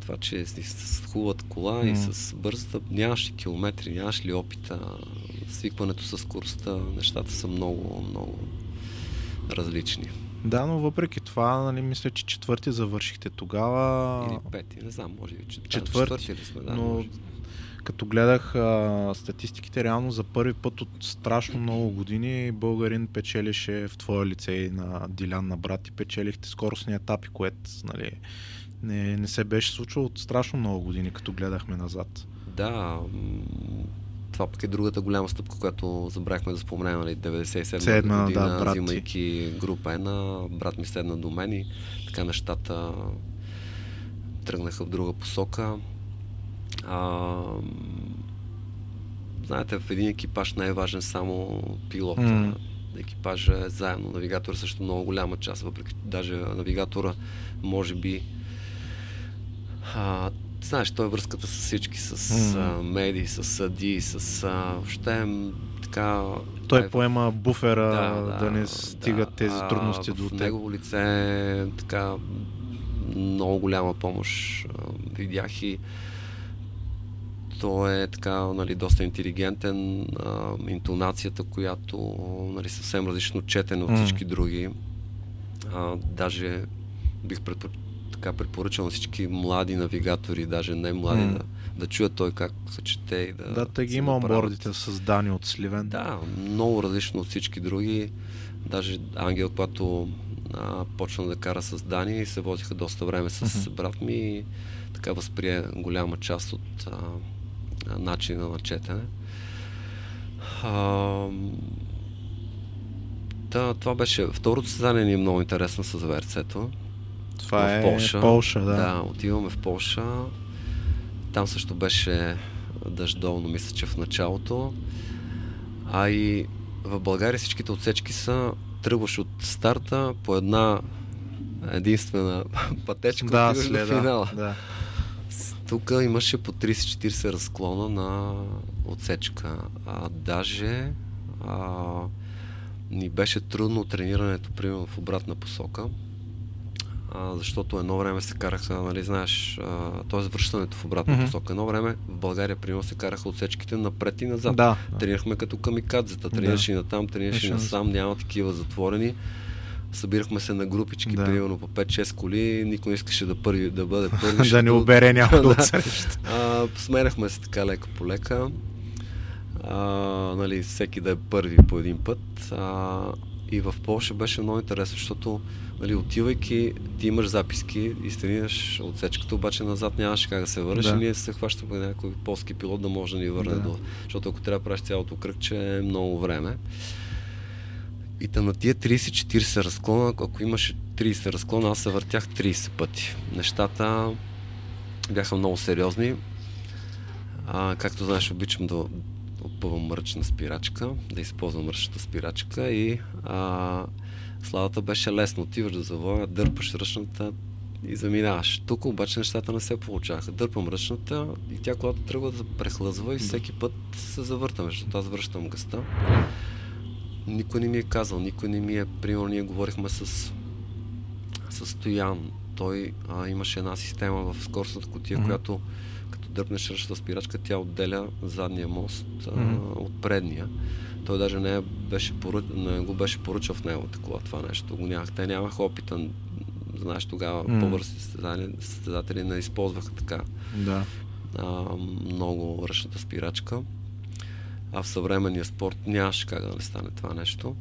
Това, че с, с хубавата кола и М. с бързата, нямаш ли километри, нямаш ли опита, свикването с скоростта, нещата са много, много различни. Да, но въпреки това, нали, мисля, че четвърти завършихте тогава. Или пети, не знам, може би Четвърти, четвърти ли сме, да, но може. като гледах а, статистиките, реално за първи път от страшно много години българин печелише в твое лице и на Дилян на брат и печелихте скоростни етапи, което нали, не, не се беше случвало от страшно много години, като гледахме назад. Да, това пък е другата голяма стъпка, която забравихме да споменем, нали, 97 Седна, година, да, брат взимайки група една, брат ми седна до мен и така нещата тръгнаха в друга посока. А, знаете, в един екипаж не е важен само пилота. Mm. Екипажа е заедно. Навигатор е също много голяма част, въпреки даже навигатора може би а, знаеш, той е връзката с всички, с mm. а, медии, с съди, с а, въобще така... Той е, поема буфера да, да, да не стигат да, тези трудности а, до теб. Негово лице така много голяма помощ а, видях и той е така, нали, доста интелигентен, а, интонацията, която нали, съвсем различно четен от всички mm. други. А, даже бих предпочитал така препоръчвам всички млади навигатори, даже не млади, mm. да, да чуят той как се чете и да. Да, те ги има онбордите създани от Сливен. Да, много различно от всички други. Даже Ангел, когато а, почна да кара с Дани и се возиха доста време с mm-hmm. брат ми и така възприе голяма част от а, начина на четене. А, да, това беше. Второто създание ни е много интересно с ВРЦ-то. Това в е Полша. Полша да. да, отиваме в Полша. Там също беше дъждовно, мисля, че в началото. А и в България всичките отсечки са тръгваш от старта по една единствена пътечка да, отиваш до финала. Да. Тук имаше по 30-40 разклона на отсечка. А даже а, ни беше трудно тренирането, примерно в обратна посока а, защото едно време се караха, нали, знаеш, т.е. връщането в обратна mm-hmm. посока. Едно време в България, примерно, се караха отсечките напред и назад. Да. Тренирахме като камикадзета, тренираш да. и натам, тренираш и насам, няма такива затворени. Събирахме се на групички, да. примерно по 5-6 коли, никой не искаше да, първи, да бъде първи. да не обере някой да Сменяхме се така лека по лека. А, нали, всеки да е първи по един път. А, и в Польша беше много интересно, защото нали, отивайки, ти имаш записки и стенираш отсечката, обаче назад нямаше как да се върнеш да. и ние се хващаме някой полски пилот да може да ни върне да. до... Защото ако трябва да правиш цялото кръгче, е много време. И та на тия 30-40 разклона, ако имаше 30 разклона, аз се въртях 30 пъти. Нещата бяха много сериозни. А, както знаеш, обичам да опъвам ръчна спирачка, да използвам ръчната спирачка и а, славата беше лесно. Отиваш да завоя, дърпаш ръчната и заминаваш. Тук обаче нещата не се получаваха. Дърпам ръчната и тя колата тръгва да прехлъзва и всеки път се завъртам, защото аз връщам гъста. Никой не ми е казал, никой не ми е, примерно ние говорихме с, с Стоян. Той а, имаше една система в скоростната котия, mm-hmm. която дърпнеш ръчната спирачка, тя отделя задния мост а, mm-hmm. от предния. Той даже не, беше поръч... не го беше поръчал в него такова това нещо. Го нямах. Те нямаха опита. Знаеш, тогава mm. по-бързи състезатели не използваха така да. а, много ръчната спирачка. А в съвременния спорт нямаше как да не стане това нещо.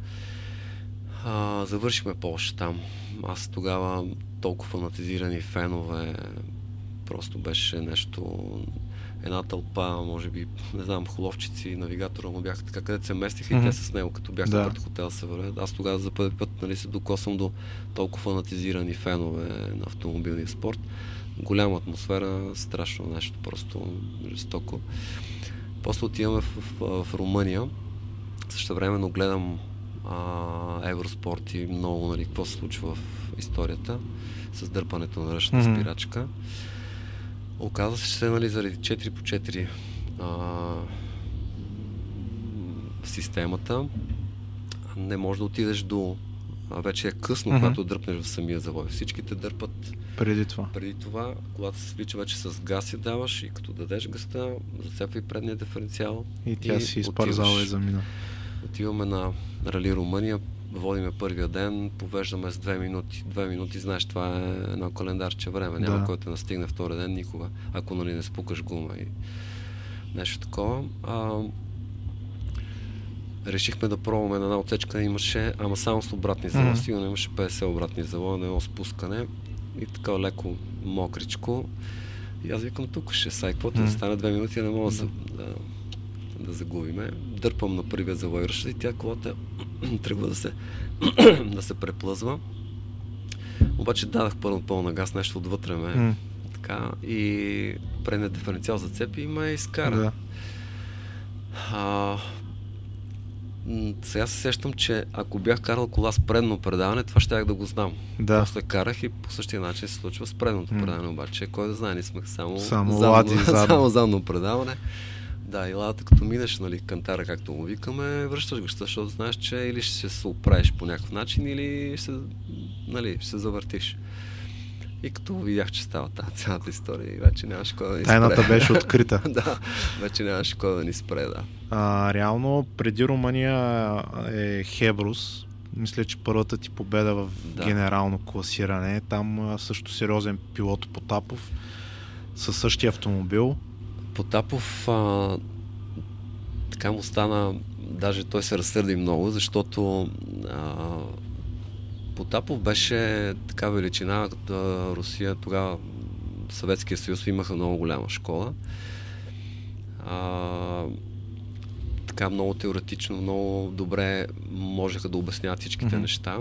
А, завършихме Польша там. Аз тогава толкова фанатизирани фенове просто беше нещо една тълпа, може би, не знам, холовчици, навигатора му бяха така, където се местиха mm-hmm. и те с него, като бяха да. пред хотел се вървят. Аз тогава за първи път нали, се докосвам до толкова фанатизирани фенове на автомобилния спорт. Голяма атмосфера, страшно нещо, просто жестоко. После отиваме в, в, в Румъния. Също времено гледам а, Евроспорт и много, нали, какво се случва в историята с дърпането на ръчна mm-hmm. спирачка. Оказва се, че нали, заради 4 по 4 а, в системата не може да отидеш до а вече е късно, mm-hmm. когато дръпнеш в самия завой. Всичките дърпат преди това. Преди това, когато се свича вече с газ я даваш и като дадеш газта, зацепва и предния диференциал. И тя и си изпарзала и замина. Отиваме на Рали Румъния, водиме първия ден, повеждаме с две минути. Две минути, знаеш, това е едно календарче време. Няма да. който настигне втори ден никога, ако нали не спукаш гума и нещо такова. А, решихме да пробваме на една отсечка, имаше, ама само с обратни завои. Mm-hmm. Сигурно имаше 50 обратни завои, на едно спускане и така леко мокричко. И аз викам, тук ще сай, каквото mm-hmm. да стане две минути, не мога да, да, да загубиме. Дърпам на първия завой и тя колата тръгва да се, да се преплъзва. Обаче дадах първо пълна газ, нещо отвътре ме. Mm. така, и предния диференциал зацепи и ме изкара. Да. А, сега се сещам, че ако бях карал кола с предно предаване, това ще да го знам. Да. После карах и по същия начин се случва с предното mm. предаване, обаче кой да знае, ние сме само, само, задно, задно. само задно предаване. Да, и ладата като минеш, нали, кантара, както му викаме, връщаш го, защото знаеш, че или ще се оправиш по някакъв начин, или ще, нали, ще се завъртиш. И като видях, че става тази цялата история, вече нямаше кой да ни спре. Тайната беше открита. да, вече нямаше кой да ни спре, да. А, реално, преди Румъния е Хебрус. Мисля, че първата ти победа в да. генерално класиране. Там също сериозен пилот Потапов със същия автомобил. Потапов а, така му стана, даже той се разсърди много, защото а, Потапов беше така величина, като Русия, тогава Съветския съюз имаха много голяма школа. А, така много теоретично, много добре можеха да обясняват всичките mm-hmm. неща.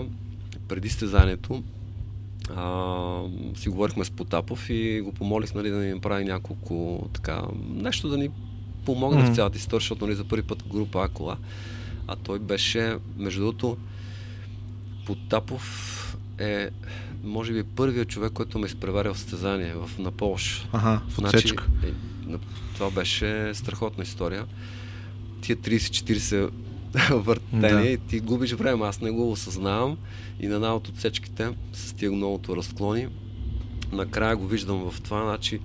Преди стезанието а, си говорихме с Потапов и го помолих нали, да ни направи няколко така, нещо да ни помогне mm-hmm. в цялата история, защото нали, за първи път група Акола. А той беше, между другото, Потапов е, може би, първият човек, който ме изпреваря в състезание в, на Полш. Ага, в. Значи, е, това беше страхотна история. Тия 30-40 въртения да. и ти губиш време. Аз не го осъзнавам и на една от отсечките с тия многото разклони накрая го виждам в това, значи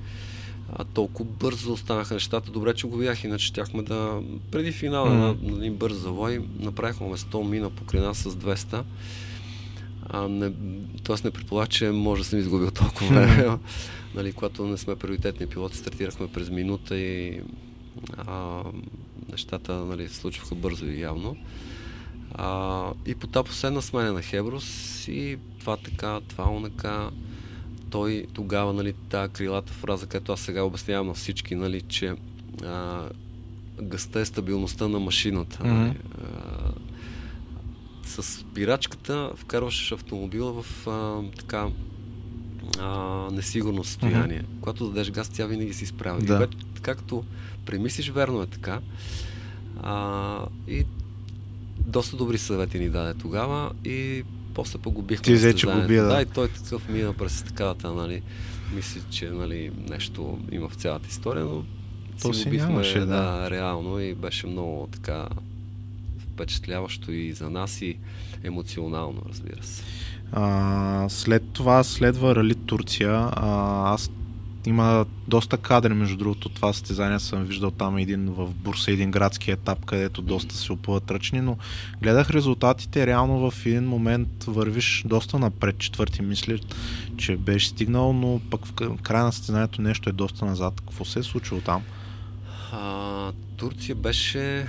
а, толкова бързо останаха нещата. Добре, че го видях, иначе щяхме да... Преди финала mm-hmm. на, на един бърз завой направихме 100 мина покрай нас с 200. А, не, тоест не предполагах, че може да съм изгубил толкова време. Mm-hmm. нали, когато не сме приоритетни пилоти, стартирахме през минута и а, нещата нали, случваха бързо и явно. А, и Потапов седна с мене на Хеброс и това така, това онака. Той тогава, нали, тази крилата фраза, която аз сега обяснявам на всички, нали, че а, гъста е стабилността на машината. Mm-hmm. Нали, а, с спирачката вкарваш автомобила в а, така а, несигурно състояние. Mm-hmm. Когато дадеш газ, тя винаги се изправи. Да. И както премислиш, верно е така. А, и доста добри съвети ни даде тогава и после погубихме. Ти взе, че го бия, да. да. и той такъв мина през такавата, нали, мисли, че нали, нещо има в цялата история, но То си, си нямаше, да. да. реално и беше много така впечатляващо и за нас и емоционално, разбира се. А, след това следва Рали Турция. А, аз има доста кадри, между другото, това състезание съм виждал там един в Бурса, един градски етап, където доста се опъват ръчни, но гледах резултатите, реално в един момент вървиш доста напред, четвърти мисля, че беше стигнал, но пък в края на състезанието нещо е доста назад. Какво се е случило там? А, Турция беше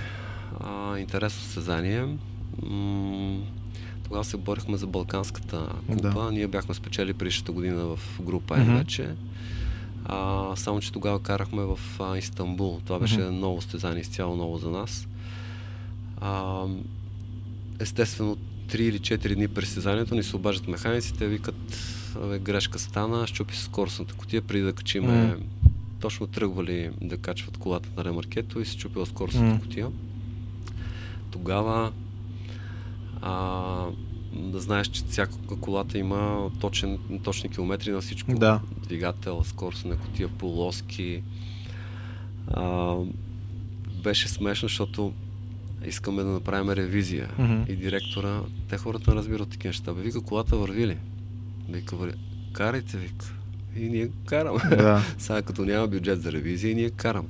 а, интересно състезание. М- тогава се борихме за Балканската купа. Да. Ние бяхме спечели предишната година в група mm-hmm. вече. А, само, че тогава карахме в а, Истанбул. Това беше mm-hmm. ново стезание, изцяло ново за нас. А, естествено, 3 или 4 дни през състезанието ни се обаждат механиците, викат, грешка стана, щупи се скоростната котия, преди да качиме mm-hmm. точно тръгвали да качват колата на ремаркето и се чупила скоростната mm-hmm. котия. Тогава а, да знаеш, че всяка колата има точен, точни километри на всичко. Да. Двигател, скорост на котия, полоски. А, беше смешно, защото искаме да направим ревизия. Mm-hmm. И директора, те хората не разбират такива неща. Бе, вика, колата върви ли? Вика, върви. Карайте, вика. И ние караме. Да. Сега като няма бюджет за ревизия, и ние караме.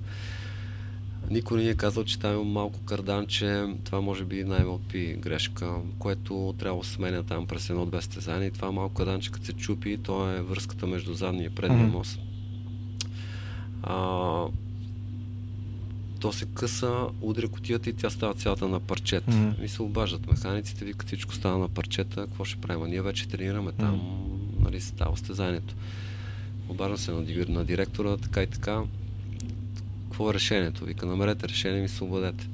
Никой не ни е казал, че там има малко карданче. Това може би на MLP грешка, което трябва да сменя там през едно-две стезания. И това малко карданче, като се чупи, то е връзката между задния и предния mm-hmm. мост. А, то се къса, удря котията и тя става цялата на парчета. Mm-hmm. И се обаждат механиците, викат всичко става на парчета, какво ще правим? Ние вече тренираме там, mm-hmm. нали, става стезанието. Обаждам се на, на директора, така и така какво е решението? Вика, намерете решение, ми се обадете.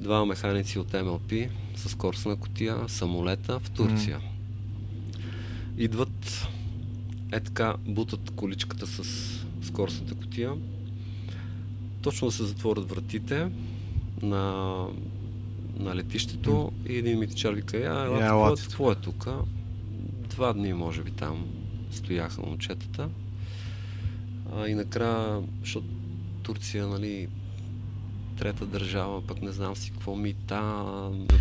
Два механици от МЛП с скоростна котия, самолета в Турция. Mm. Идват е така бутат количката с скоростната котия. Точно да се затворят вратите на, на летището и един митичар вика, а, ела, какво, е, какво е тук? Два дни, може би, там стояха момчетата. А, и накрая, защото Турция, нали, трета държава, пък не знам си какво мита,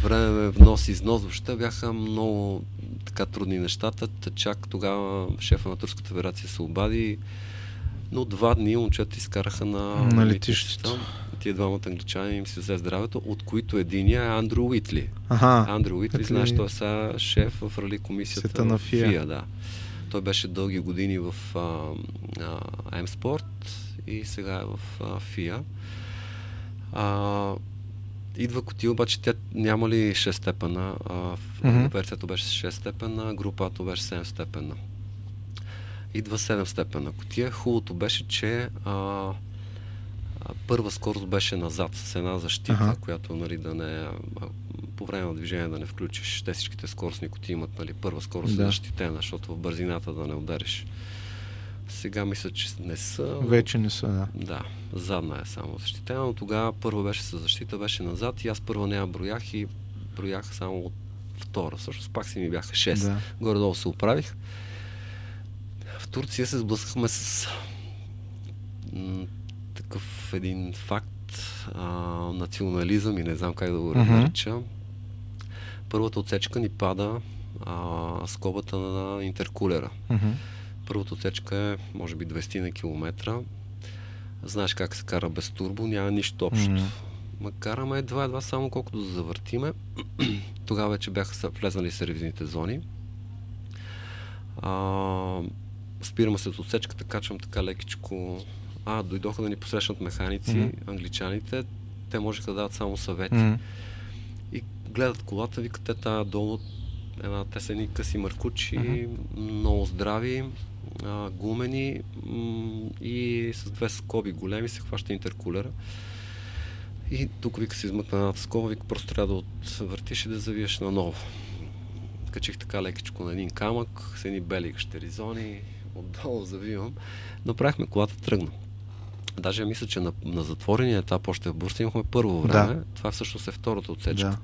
време внос, износ, въобще бяха много така трудни нещата. Чак тогава шефа на Турската федерация се обади, но два дни момчета изкараха на, на летището. Тия двамата англичани им се взе здравето, от които единия е Андрю Уитли. Ага, Андрю Уитли, знаеш, той е сега шеф в рали комисията на ФИА. ФИА да. Той беше дълги години в М-спорт и сега е в а, ФИА. А, идва котия, обаче тя няма ли 6 степена. А, в mm-hmm. версията беше 6 степена, групата беше 7 степена. Идва 7 степена котия. Хубавото беше, че а, първа скорост беше назад с една защита, uh-huh. която нали, да не по време на движение да не включиш. Те всичките скоростни коти имат нали, първа скорост да. защитена, защото в бързината да не удариш. Сега мисля, че не са. Вече не са, да. Да, задна е само защитена, но тогава първа беше с защита, беше назад и аз първа нея броях и броях само от втора. Всъщност пак си ми бяха 6. Да. Горе-долу се оправих. В Турция се сблъскахме с м- такъв един факт, а, национализъм и не знам как да го uh-huh. нарича. Първата отсечка ни пада а, скобата на интеркулера. Uh-huh Първата отсечка е, може би, 20 на километра. Знаеш как се кара без турбо, няма нищо общо. Mm-hmm. Ма караме едва-едва само колкото да завъртиме. Тогава вече бяха влезнали сервизните зони. А, спираме се от отсечката, качвам така лекичко. А, дойдоха да ни посрещнат механици, mm-hmm. англичаните. Те можеха да дадат само съвети. Mm-hmm. И гледат колата, викат те тази долу, една, те са едни къси маркучи, mm-hmm. много здрави а, гумени м- и с две скоби големи се хваща интеркулера. И тук вика се измъкна едната скоба, вика просто трябва да отвъртиш и да завиеш наново. Качих така лекичко на един камък, с едни бели гащеризони, отдолу завивам. Направихме колата тръгна. Даже мисля, че на, на затворения етап още в Бурса имахме първо време. Да. Това всъщност е втората отсечка. Да.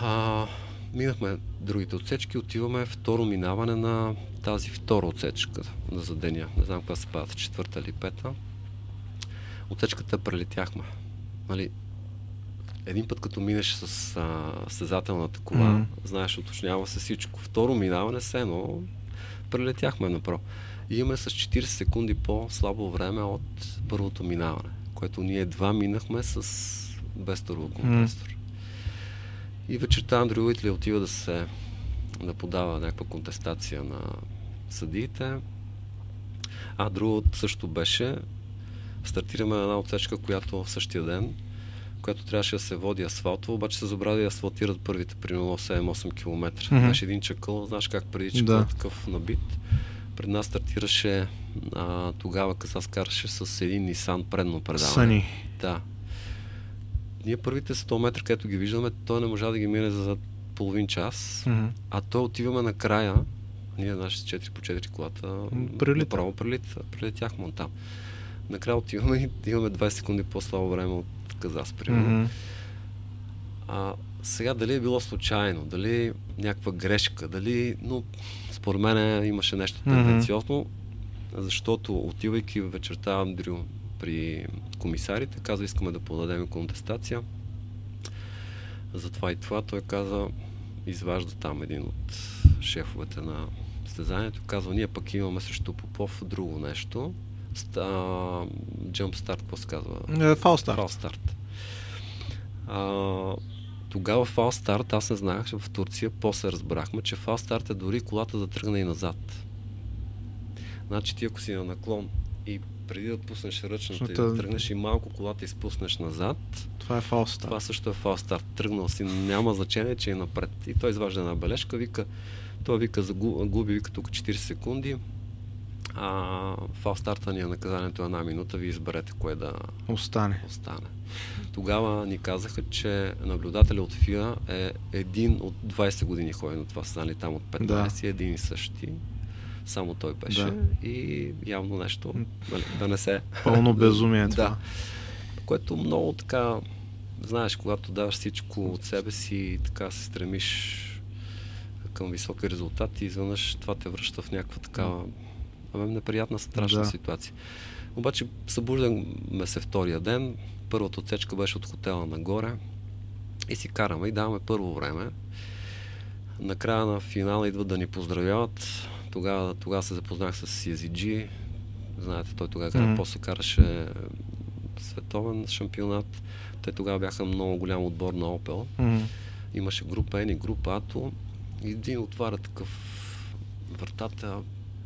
А, минахме другите отсечки, отиваме второ минаване на тази втора отсечка на задения. Не знам каква се падат, четвърта или пета. Отсечката прелетяхме. Нали, един път като минеш с а, съзателната кола, mm-hmm. знаеш, уточнява се всичко. Второ минаване се едно прелетяхме направо. И имаме с 40 секунди по-слабо време от първото минаване, което ние два минахме с без турбокомпресор. Mm-hmm. И вечерта Андрю Уитли отива да се да подава някаква контестация на съдиите. А другото също беше стартираме една отсечка, която в същия ден, която трябваше да се води асфалтово, обаче се забрави да асфалтират първите примерно 7-8 км. Mm-hmm. Беше един чакъл, знаеш как преди чакъл да. такъв набит. Пред нас стартираше а, тогава Казас караше с един Nissan предно предаване. Сани. Да. Ние първите 100 метра, където ги виждаме, той не можа да ги мине за половин час, mm-hmm. а то отиваме накрая, ние наши 4 по 4 колата, прилита. направо прилита, прилетяхме от там. Накрая отиваме и имаме 20 секунди по-слабо време от Казас, примерно. Mm-hmm. А, сега дали е било случайно, дали някаква грешка, дали, но според мен имаше нещо тенденциозно, mm-hmm. защото отивайки вечерта Андрю при комисарите, каза искаме да подадем контестация за това и това. Той каза, изважда там един от шефовете на състезанието, казва, ние пък имаме срещу Попов друго нещо. Ста, jump start, какво се казва? Фал старт. Фал старт. А, тогава фал старт, аз не знаех, че в Турция после разбрахме, че фал старт е дори колата да тръгне и назад. Значи ти ако си на наклон и преди да пуснеш ръчната Шута... и да тръгнеш и малко колата изпуснеш назад. Това е фал старт. Това също е фал старт. Тръгнал си, няма значение, че е напред. И той изважда една бележка, вика, той вика, загуби, вика тук 40 секунди, а фал старта ни е наказанието една минута, ви изберете кое да остане. остане. Тогава ни казаха, че наблюдателя от ФИА е един от 20 години ходи на това състезание, там от 15, да. един и същи. Само той беше да. и явно нещо нали, да не се... Пълно безумие това. Да. Което много така, знаеш, когато даваш всичко от себе си така се стремиш към високи резултати, изведнъж това те връща в някаква такава неприятна, страшна да. ситуация. Обаче събуждаме се втория ден, първата отсечка беше от хотела нагоре и си караме и даваме първо време. Накрая на финала идват да ни поздравяват. Тогава, тогава се запознах с CSG. Знаете, той тогава mm-hmm. после караше световен шампионат. Те тогава бяха много голям отбор на Opel. Mm-hmm. Имаше група N и група Ато. И един отваря такъв вратата.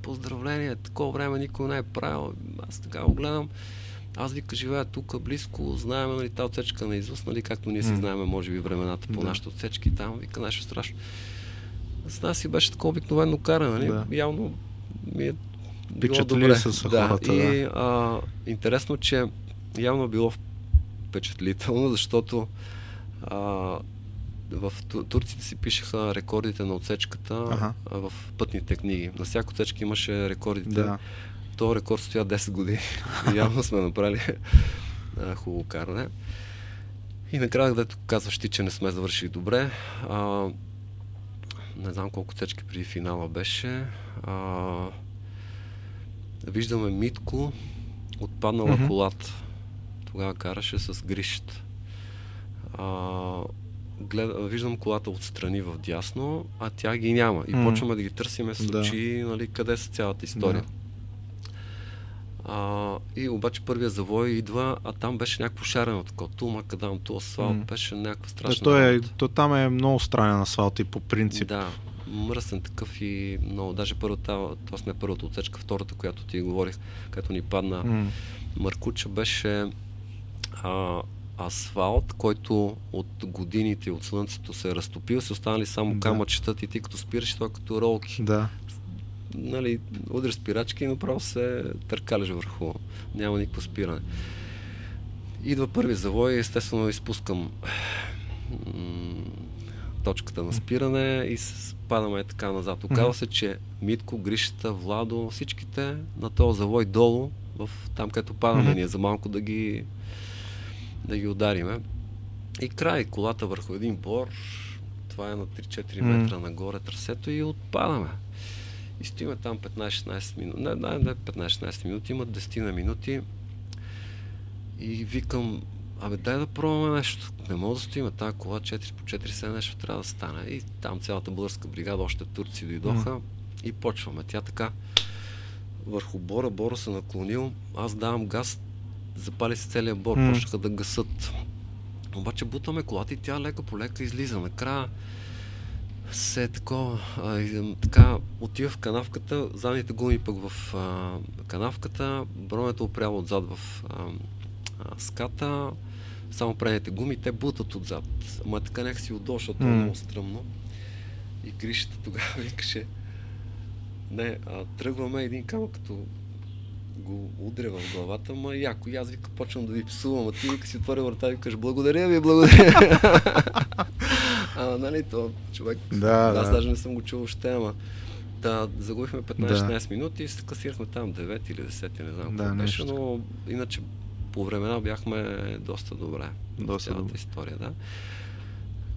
Поздравление, такова време никой не е правил. Аз така го гледам. Аз вика, живея тук близко, знаем нали, тази отсечка на извъз, нали, както ние си знаем, може би, времената по нашите отсечки там, вика нещо страшно. С нас си беше такова обикновено каране, нали? Да. Явно ми е било добре. с да. хората, и да. А, интересно, че явно било впечатлително, защото а, в турците си пишеха рекордите на отсечката ага. в пътните книги. На всяка отсечка имаше рекордите. Да. То рекорд стоя 10 години. Явно сме направили хубаво каране. И накрая, където казваш ти, че не сме завършили добре, а, не знам колко цечки преди финала беше, а, виждаме Митко, отпаднала mm-hmm. колата. Тогава караше с грищ. А, глед, виждам колата отстрани в дясно, а тя ги няма. И mm. почваме да ги търсиме с очи, да. нали, къде са цялата история. Да. А, и обаче първия завой идва, а там беше някакво шарено такова. Ту макадам, ту асфалт, mm. беше някаква страшна. Да, то, е, то там е много странен асфалт и по принцип. Да, мръсен такъв и много. Даже първата, т.е. не първата отсечка, втората, която ти говорих, като ни падна mm. Маркуча, беше а, асфалт, който от годините от слънцето се е разтопил, се останали само да. камъчетата и ти като спираш, това като ролки. Да нали, удря спирачки и направо се търкаляш върху. Няма никакво спиране. Идва първи завой, естествено изпускам точката на спиране и падаме така назад. Оказва се, че Митко, Гришата, Владо, всичките на този завой долу, в там където падаме ние за малко да ги да ги удариме. И край, колата върху един бор, това е на 3-4 метра нагоре трасето и отпадаме. И стоиме там 15-16 минути. Не, не, не 15-16 минути, имат 10 на минути. И викам, абе дай да пробваме нещо. Не мога да стоиме тази кола 4 по 4 се нещо трябва да стане. И там цялата българска бригада, още турци дойдоха mm. и почваме. Тя така върху бора, бора се наклонил, аз давам газ, запали се целият бор, mm. почнаха да гасат. Обаче бутаме колата и тя лека по лека излиза. Накрая се е такова, а, така отива в канавката, задните гуми пък в а, канавката, бронята опрява отзад в а, а, ската, само предните гуми, те бутат отзад. Ама така нека си удобно, защото mm. е много стръмно. И Гришата тогава викаше, не, а, тръгваме един камък, като го удря в главата, ма яко. И аз вика, почвам да ви псувам, а ти вика си отворя врата и викаш, благодаря ви, благодаря. а, нали, то човек, да, аз да. даже не съм го чувал още, ама да, загубихме 15-16 да. минути и се класирахме там 9 или 10, не знам да, беше, но иначе по времена бяхме доста добре. Доста цялата добре. история, да.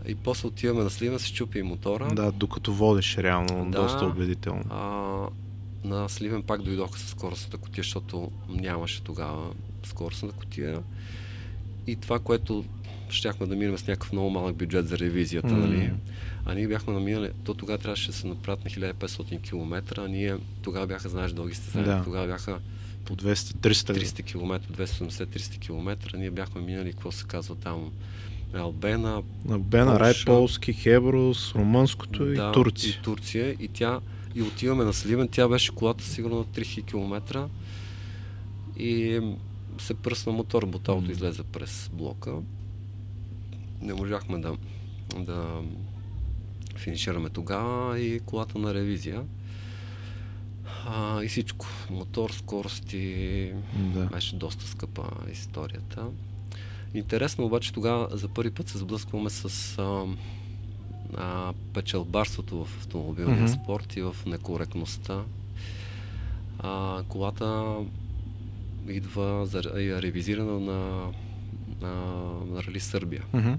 И после отиваме на Сливен, се чупи и мотора. Да, докато водиш реално, да, доста убедително. А, на Сливен пак дойдоха с скоростната котия, защото нямаше тогава скоростната котия. И това, което щяхме да минем с някакъв много малък бюджет за ревизията, mm. нали? А ние бяхме наминали, то тогава трябваше да се направят на 1500 км, а ние тогава бяха, знаеш, дълги сте да. тогава бяха по 200-300 300 км, 270-300 км, ние бяхме минали, какво се казва там, Албена, Албена, Райполски, Хеброс, Румънското да, и Турция. И Турция. И тя и отиваме на Сливен. Тя беше колата сигурно на 3000 км и се пръсна мотор, буталото mm. излезе през блока. Не можахме да, да финишираме тогава и колата на ревизия. А, и всичко. Мотор, скорости. Да. Беше доста скъпа историята. Интересно обаче тогава за първи път се сблъскваме с а, а, печелбарството в автомобилния mm-hmm. спорт и в некоректността. а, колата идва за, е ревизирана на, на, на Рали Сърбия. Мгм.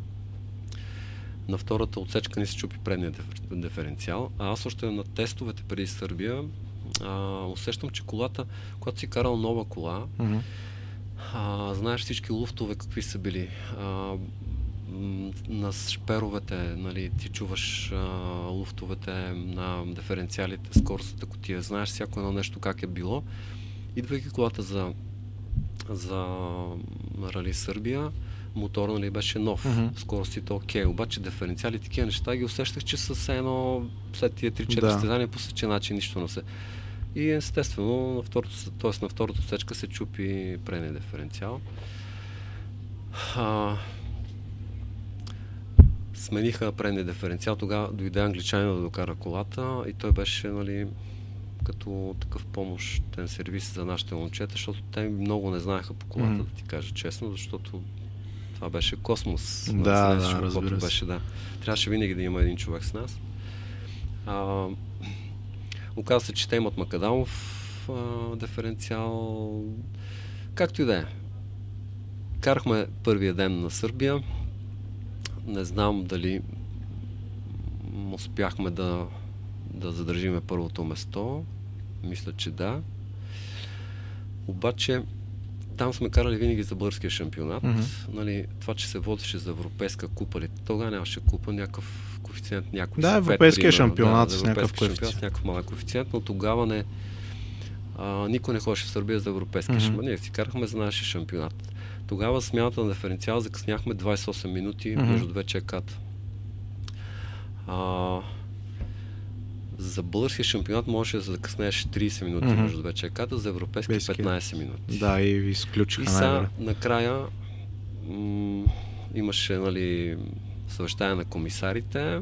На втората отсечка ни се чупи предния дифер- диференциал. А аз още на тестовете преди Сърбия а, усещам, че колата, когато си карал нова кола, Мгм. а, знаеш всички луфтове какви са били. А, на шперовете, нали, ти чуваш а, луфтовете на диференциалите, скоростната котия, знаеш всяко едно нещо как е било. Идвайки колата за, за Рали Сърбия, мотор нали, беше нов, Мгм. скоростите окей, обаче диференциали такива неща ги усещах, че все едно след тия 3-4 Да. състезания по същия начин нищо не се. И естествено, на второто, с- т.е. на втората сечка се чупи предния диференциал. А, смениха предния диференциал, тогава дойде англичанин да докара колата и той беше, нали, като такъв помощен сервис за нашите момчета, защото те много не знаеха по колата, Мгм. да ти кажа честно, защото това беше космос. Да, да, каквото разбира се. беше, да. Трябваше винаги да има един човек с нас. А, оказа се, че те имат Макадамов а, диференциал. Както и да е. Карахме първия ден на Сърбия. Не знам дали успяхме да, да задържиме първото место. Мисля, че да. Обаче там сме карали винаги за българския шампионат. Мгм. Нали, това, че се водеше за европейска купа, ли, тогава нямаше купа, някакъв коефициент, някой Да, европейския шампионат да, с някакъв коефициент. с някакъв малък коефициент, но тогава не, а, никой не ходеше в Сърбия за европейски Мгм. шампионат. Ние си карахме за нашия шампионат. Тогава смяната на диференциал закъсняхме 28 минути Мгм. между две чеката. А, за българския шампионат можеше да закъснееш 30 минути Мгм. между две чеката, за европейски Европейския. 15 минути. Да, и ви изключиха И сега накрая м- имаше нали, съвещание на комисарите,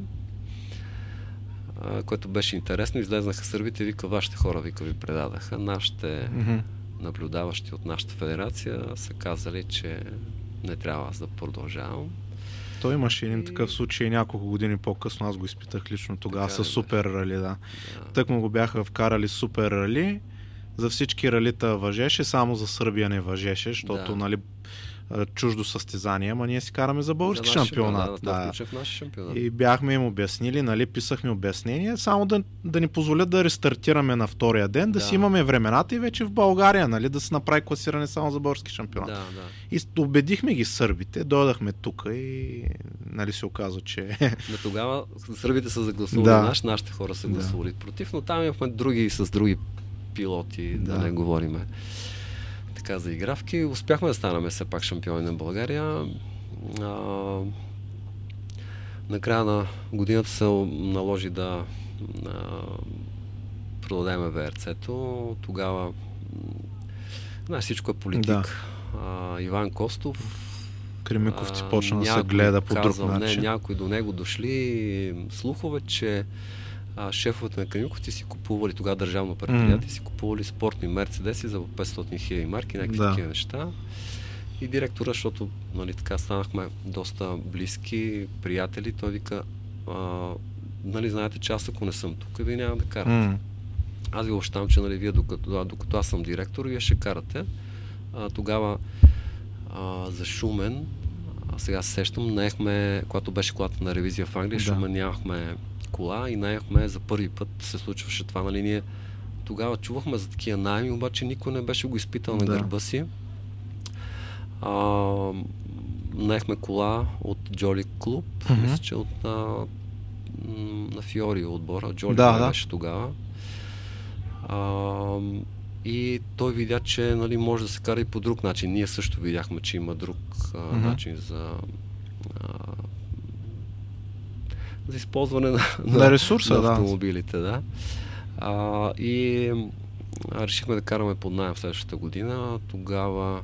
а, което беше интересно. Излезнаха сърбите и вика, вашите хора, вика, ви предадаха. Нашите Мгм. Наблюдаващи от нашата федерация са казали, че не трябва аз да продължавам. Той имаше един такъв случай няколко години по-късно, аз го изпитах лично тогава Така с супер рали, да. Да. Тък му го бяха вкарали супер рали, за всички ралита въжеше, само за Сърбия не въжеше, защото Да. нали, чуждо състезание, ама ние си караме за български За шампионат. Да, да, Да, в нашия шампионат. И бяхме им обяснили, нали, писахме обяснения, само да, да ни позволят да рестартираме на втория ден, да, Да. си имаме времената и вече в България, нали, да се направи класиране само за български шампионат. Да, да. И убедихме ги сърбите, дойдахме тук и нали се оказа, че Но тогава сърбите са загласували Да. наш, нашите хора са Да. гласували против, но там имахме други с други пилоти, да, Да. не говориме така за игравки. Успяхме да станем все пак шампиони на България. А, накрая на годината се наложи да а, продадеме ВРЦ-то. Тогава знаеш, всичко е политик. А, Иван Костов Кремиковци а, почна да се гледа по друг казал, начин. Не, някой до него дошли слухове, че а, шефовете на Кремиковци си купували, тогава държавно предприятие, си купували спортни мерцедеси за 500 хиляди марки, някакви Да. такива неща. И директора, защото нали, така станахме доста близки, приятели, той вика, а, нали, знаете, че аз ако не съм тук, вие няма да карате. М, Аз ви обещавам, че нали, вие докато, докато аз съм директор, вие ще карате. А, тогава а, за Шумен, а сега се сещам, наехме, когато беше колата на ревизия в Англия, да. Шумен нямахме кола и наехме за първи път се случваше това, нали, ние тогава чувахме за такива найми, обаче никой не беше го изпитал на Да. гърба си. А, наехме кола от Джоли Клуб, Мгм. мисля, че от на, м, на Фиори отбора, Джоли Да, да, беше тогава. А, и той видя, че нали, може да се кара и по друг начин. Ние също видяхме, че има друг а, Мгм. начин за, а, за използване на, На ресурса, на да. автомобилите. Да. А, и решихме да караме под найем следващата година. Тогава,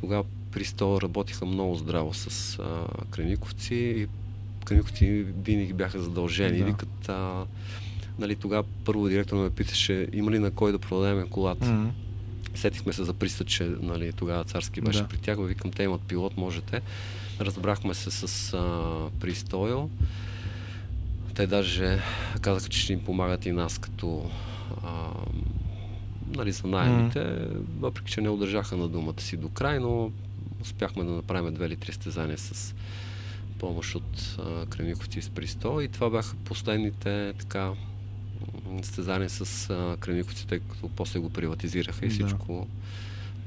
тогава при стола работиха много здраво с а, Кремиковци и Кремиковци винаги бяха задължени. Да. Да. Викат, а, нали, тогава първо директор ме питаше има ли на кой да продадем колата. м, Сетихме се за пристът, че нали, тогава царски беше Да. да. при тях. Викам, те имат пилот, можете. Разбрахме се с а, Пристойл. Те даже казаха, че ще им помагат и нас като а, нали, за найемите, mm. въпреки че не удържаха на думата си до край, но успяхме да направим две или три стезания с помощ от Кремиковци с Присто и това бяха последните така стезания с Кремиковци, тъй като после го приватизираха и всичко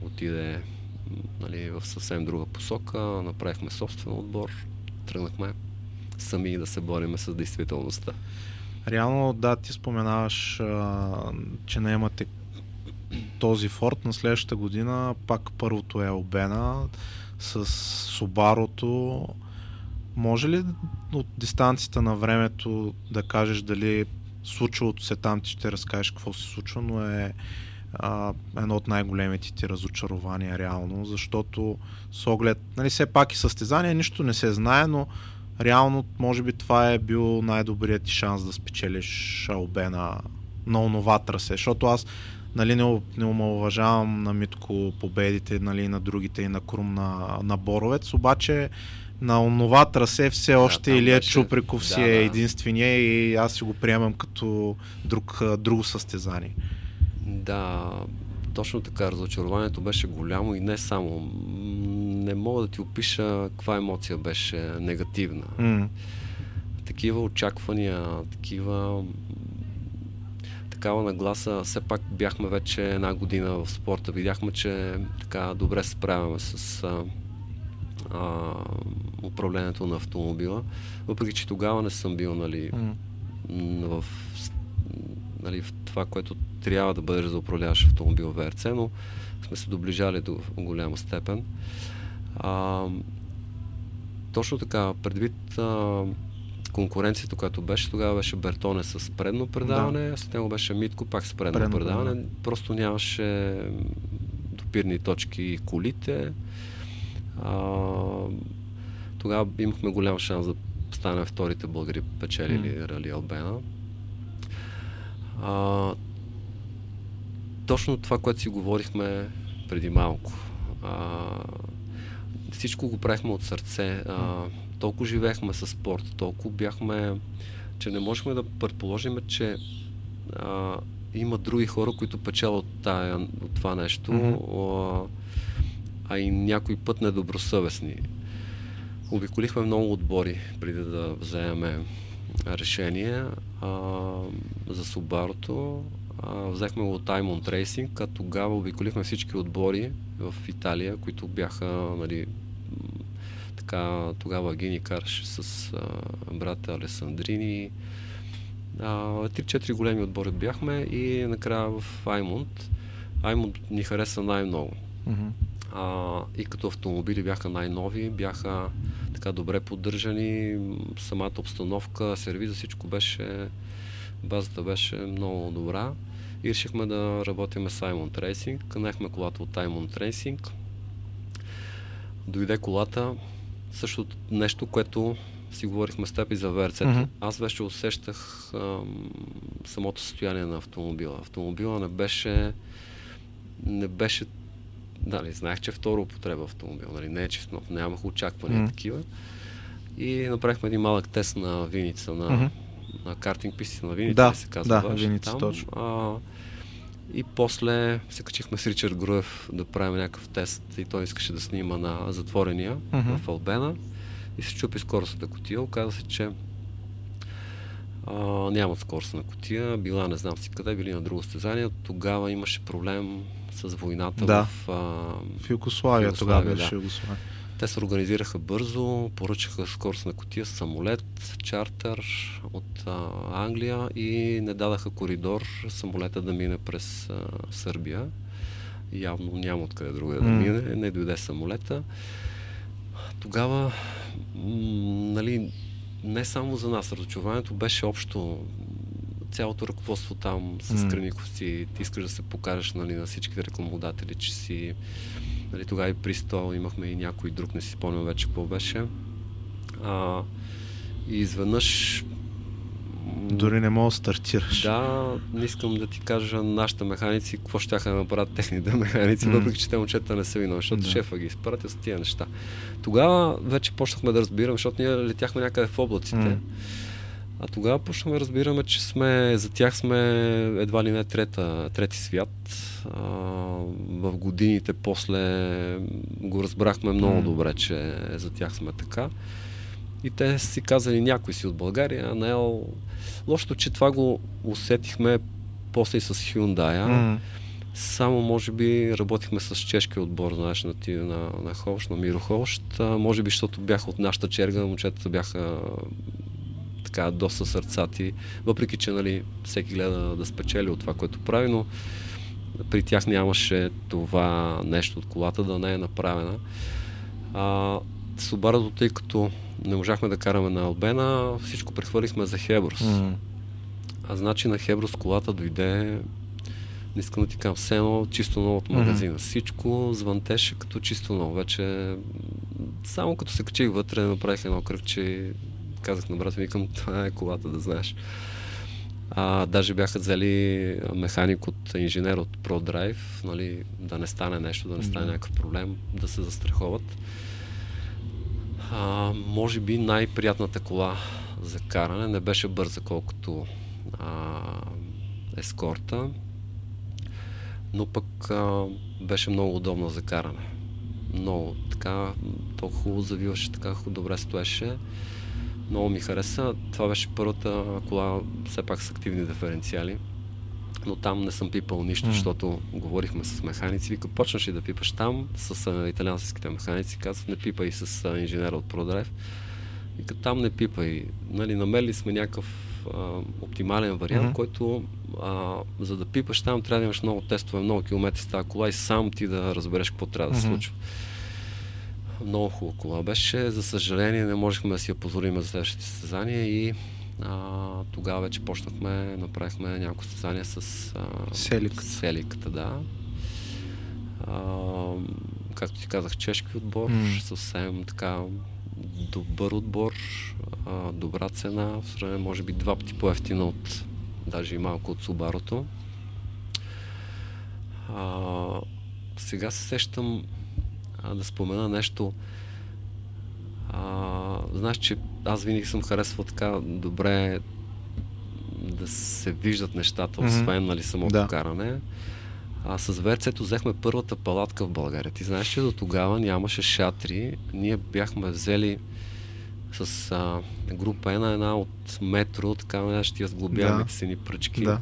да. отиде нали, в съвсем друга посока. Направихме собствен отбор, тръгнахме сами да се бориме с действителността. Реално, да, ти споменаваш, а, че не имате този форт на следващата година, пак първото е обена с Субарото. Може ли от дистанцията на времето да кажеш дали случилото се там, ти ще разкажеш какво се случва, но е а, едно от най-големите ти разочарования реално, защото с оглед, нали все пак и състезание, нищо не се знае, но реално може би това е бил най-добрият ти шанс да спечелиш Албена на онова трасе, защото аз нали, не, не омалуважавам на Митко победите нали, на другите и на Крум на, на Боровец, обаче на онова трасе все още да, Илия беше... Чуприков си да, е единствения и аз си го приемам като друг, друго състезание. Да, точно така. Разочарованието беше голямо и не само. Не мога да ти опиша каква емоция беше негативна. Mm. Такива очаквания, такива такава нагласа, все пак бяхме вече една година в спорта. Видяхме, че така добре се справяме с а, а, управлението на автомобила. Въпреки, че тогава не съм бил нали, mm. в, нали, в това, което трябва да бъдеш за управляваш автомобил ВРЦ, но сме се доближали до голяма степен. А, точно така, предвид а, конкуренцията, която беше, тогава беше Бертоне с предно предаване, да. след него беше Митко пак с предно, предно предаване. Да. Просто нямаше допирни точки и колите. А, тогава имахме голям шанс да станем вторите българи печелили mm. Рали Албена. А, точно това, което си говорихме преди малко. А, всичко го правихме от сърце. А, толкова живеехме с спорт, толкова бяхме, че не можехме да предположим, че а, има други хора, които печелят от, тая, от това нещо, mm-hmm. а, а и някой път недобросъвестни. Обиколихме много отбори преди да вземем решение а, за Субарото. А, взехме го от Diamond Racing, а тогава обиколихме всички отбори в Италия, които бяха нали, така, тогава Гини караше с а, брата Алесандрини. Три-четири големи отбори бяхме и накрая в Аймунд. Аймунд ни хареса най-много. Mm-hmm. А, и като автомобили бяха най-нови, бяха така добре поддържани, самата обстановка, сервиза, всичко беше, базата беше много добра. И решихме да работим с Аймунд Racing. Канахме колата от Аймунд Racing. Дойде колата, също нещо, което си говорихме с теб и за ВРЦ. Mm-hmm. Аз вече усещах ам, самото състояние на автомобила. Автомобила не беше не беше Дали, знаех, че е второ употреба автомобил, нали, не е чист нов, нямах очаквания mm-hmm. такива. И направихме един малък тест на Виница, на, mm-hmm. На картинг писти на Виница, да, се казва. Да, Виница, точно. А, и после се качихме с Ричард Груев да правим някакъв тест и той искаше да снима на затворения uh-huh. в Албена и се чупи скоростната котия. Оказа се, че а, нямат скоростна котия, била не знам си къде, били на друго стезание. Тогава имаше проблем с войната да. в, а, в Югославия, тогава беше да. Югославия. Те се организираха бързо, поръчаха скоростна котия, самолет, чартер от а, Англия и не дадаха коридор самолета да мине през а, Сърбия. Явно няма откъде друга да мине, не дойде самолета. Тогава, м- нали, не само за нас, разочарованието беше общо цялото ръководство там с mm. Кремиковци. Ти искаш да се покажеш нали, на всичките рекламодатели, че си Нали, тогава и при стол имахме и някой друг, не си спомням вече какво беше. А, и изведнъж дори не мога да стартираш. Да, не искам да ти кажа нашите механици, какво ще да направят техните механици, mm. въпреки че те момчета не са виновни, защото да. шефа ги изпратил с тия неща. Тогава вече почнахме да разбираме, защото ние летяхме някъде в облаците. Mm. А тогава почнахме да разбираме, че сме, за тях сме едва ли не трета, трети свят. А, в годините после го разбрахме много добре, че за тях сме така. И те си казали някой си от България, Ел... Лошото, че това го усетихме после и с Hyundai. Mm. Само, може би, работихме с чешки отбор, знаеш, на, на, на Холш, на Миро Холш. Може би, защото бяха от нашата черга, момчетата бяха така доста сърцати, въпреки че нали, всеки гледа да спечели от това, което прави, но при тях нямаше това нещо от колата да не е направена. А, Субарато, тъй като не можахме да караме на Албена, всичко прехвърлихме за Хеброс. Mm. А значи на Хеброс колата дойде, не искам да ти кажа, все едно чисто ново от магазина. Mm-hmm. Всичко звънтеше като чисто ново. Вече само като се качих вътре, направих едно кръгче казах на брата, викам, това е колата, да знаеш. А, даже бяха взели механик от инженер от ProDrive, нали, да не стане нещо, да не стане някакъв проблем, да се застраховат. А, може би най-приятната кола за каране не беше бърза, колкото а, ескорта, но пък а, беше много удобна за каране. Много така, толкова хубаво завиваше, така добре стоеше. Много ми хареса. Това беше първата кола, все пак с активни диференциали. Но там не съм пипал нищо, mm. защото говорихме с механици. Вика, почнаш ли да пипаш там с а, италианските механици? Казват, не пипай с а, инженера от ProDrive. Вика, там не пипай. Нали, намерили сме някакъв а, оптимален вариант, mm-hmm. който а, за да пипаш там трябва да имаш много тестове, много километри с тази кола и сам ти да разбереш какво трябва mm-hmm. да се случва. Много хубава кола беше. За съжаление не можехме да си я позволим за следващите състезания и а, тогава вече почнахме, направихме няколко състезания с а, Селиката. Селиката, да. А, както ти казах, чешки отбор, mm. съвсем така добър отбор, а, добра цена, в сравнение може би два пъти по-ефтина от, даже и малко от Субарото. А, сега се сещам а, да спомена нещо. А, знаеш, че аз винаги съм харесвал така добре да се виждат нещата, освен mm-hmm. нали, самото да. каране. А с Верцето взехме първата палатка в България. Ти знаеш, че до тогава нямаше шатри. Ние бяхме взели с а, група една, една от метро, така наречения с глобявите да. си ни пръчки. Да.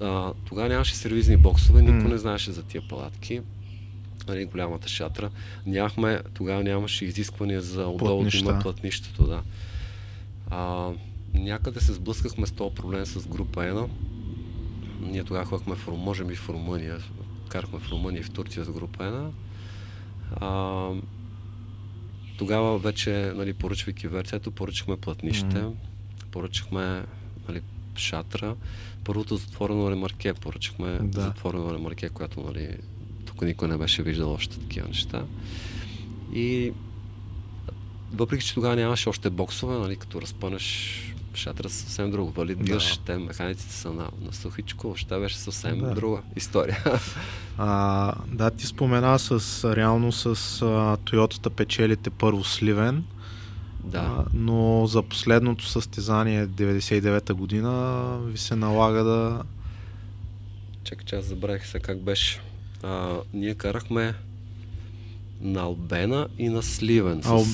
А, тогава нямаше сервизни боксове, никой mm. не знаеше за тия палатки нали, голямата шатра. Нямахме, тогава нямаше изисквания за отдолу има плътнището, да. А, някъде се сблъскахме с този проблем с група 1. Ние тогава ходихме в, може би в Румъния, карахме в Румъния и в Турция с група 1. А, тогава вече, нали, поръчвайки версията, поръчахме плътнище, mm-hmm. поръчахме нали, шатра. Първото затворено ремарке поръчахме да. затворено ремарке, която нали, тук никой не беше виждал още такива неща. И въпреки, че тогава нямаше още боксове, нали, като разпънеш шатра съвсем друго. Валид биваш, да. те механиците са на, на сухичко, ще беше съвсем да. друга история. А, да, ти спомена с реално с Тойотата печелите първо Сливен. Да. А, но за последното състезание 99-та година ви се налага да... Чакай, че аз забравих се как беше а, ние карахме на Албена и на Сливен. С, Ал...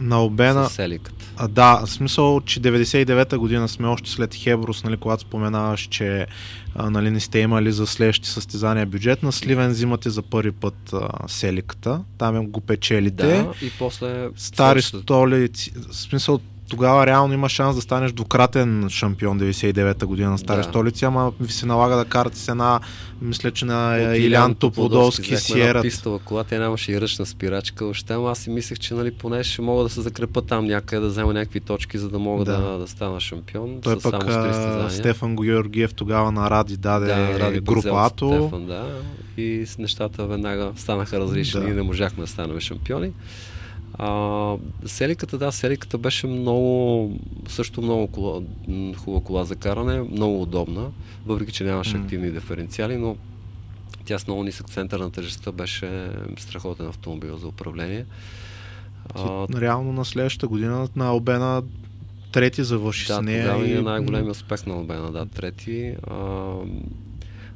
На Албена. С Еликата. А, да, в смисъл, че 99-та година сме още след Хеброс, нали, когато споменаваш, че а, нали, не сте имали за следващите състезания бюджет. На Сливен взимате за първи път а, Селиката. Там го печелите. Да, и после... Стари столици. В смисъл, тогава реално има шанс да станеш двукратен шампион 99-та година на Стари да. столици, ама ви се налага да карате с една, мисля, че на От Илян Топодолски Сиерат. пистова кола, тя нямаше и ръчна спирачка, още, ама аз си мислех, че нали, поне ще мога да се закрепа там някъде, да взема някакви точки, за да мога да, да, да стана шампион. Той пък само Стефан Георгиев тогава на Ради даде да, Ради група Ато. Стефан, да, и с нещата веднага станаха различни да. и не можахме да станем шампиони. А, селиката, да, селиката беше много, също много кола, хубава кола за каране, много удобна, въпреки че нямаше mm. активни диференциали, но тя с много нисък център на тежестта беше страхотен автомобил за управление. А, реално на следващата година на Албена трети завърши да, с нея. и... е най-големият успех на Албена, да, трети. А,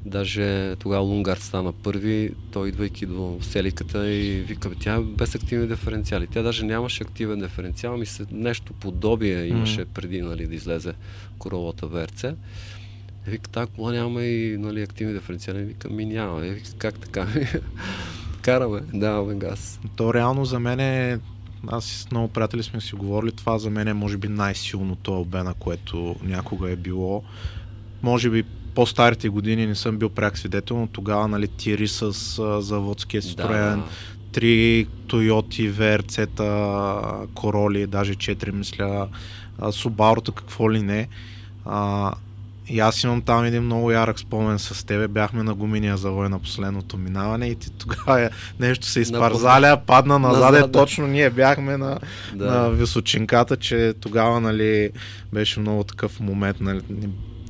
даже тогава Лунгард стана първи, той идвайки до селиката и вика, тя е без активни диференциали. Тя даже нямаше активен диференциал, ми се нещо подобие имаше преди нали, да излезе королата ВРЦ. Вика, тази кола няма и нали, активни диференциали. Вика, ми няма. Вика, как така? Караме, даваме газ. То реално за мен е аз с много приятели сме си говорили, това за мен е може би най-силното обена, което някога е било. Може би по-старите години не съм бил пряк свидетел, но тогава нали, тири с а, заводския строен, да. три Тойоти, ВРЦ-та, Короли, даже четири мисля, Субарута, какво ли не. А, и аз имам там един много ярък спомен с тебе. Бяхме на гуминия завой на последното минаване и ти тогава нещо се изпарзаля, падна назад. назад да. Точно ние бяхме на, да. на височинката, че тогава нали, беше много такъв момент. Нали,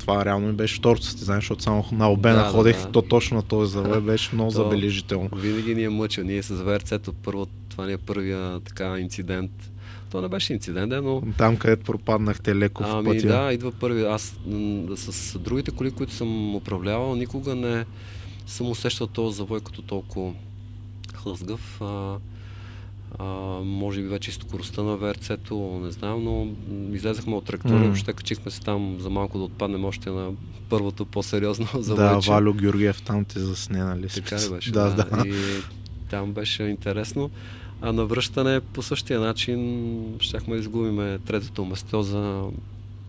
това реално ми беше второто състезание, защото само на обена да, ходех да, да. то точно на този завой беше много то, забележително. Винаги ни е мъчил. Ние с ВРЦ-то първо, това ни е първия така инцидент то не беше инцидент, но... Там, където пропаднахте леко ами, в пътя. да, идва първи. Аз с другите коли, които съм управлявал, никога не съм усещал този завой като толкова хлъзгав. А, а, може би вече скоростта на ВРЦ-то, не знам, но излезахме от трактора mm. въобще качихме се там за малко да отпаднем още на първото по-сериозно завойче. Да, Валю Георгиев там те засне, нали? Така ли беше? Да, да. да. И там беше интересно. А на връщане по същия начин щяхме да изгубиме третото место за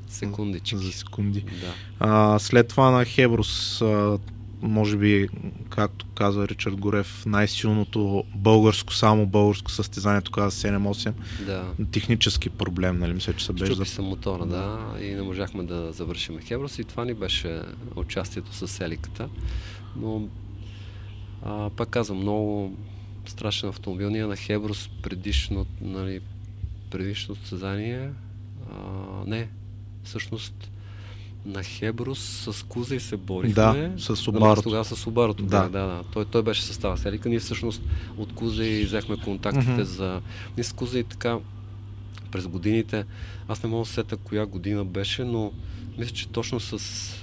секундички. За секунди. Да. А, след това на Хеброс, а, може би, както каза Ричард Горев, най-силното българско, само българско състезание тогава 7-8. Да. Технически проблем, нали? Мисля, че се беше. за... се мотора, да. И не можахме да завършим Хеброс. И това ни беше участието с Селиката. Но, а, пак казвам, много страшен автомобил. Ние на Хеброс предишно, нали, предишно състезание, а, не, всъщност на Хеброс с Куза и се борихме. Да, с Субарото. Тогава с Субарото. Да. да, да. Той, той беше състава Селика. Ние всъщност от Куза и взехме контактите mm-hmm. за... Ние с Куза и така през годините, аз не мога да сета коя година беше, но мисля, че точно с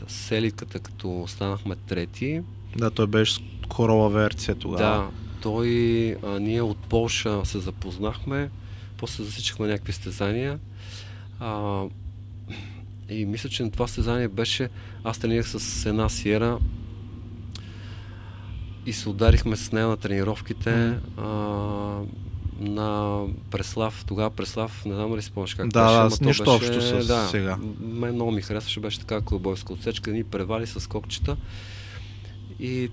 Селиката, като станахме трети. Да, той беше с Корола ВРЦ тогава. Да, той, а, ние от Полша се запознахме, после засичихме някакви стезания. А, и мисля, че на това стезание беше, аз тренирах с една сиера и се ударихме с нея на тренировките mm. а, на Преслав. Тогава Преслав, не знам ли спомняш как да, беше. Да, нищо беше, общо с да, сега. Мен много ми харесваше, беше така клубойска отсечка, ни превали с кокчета и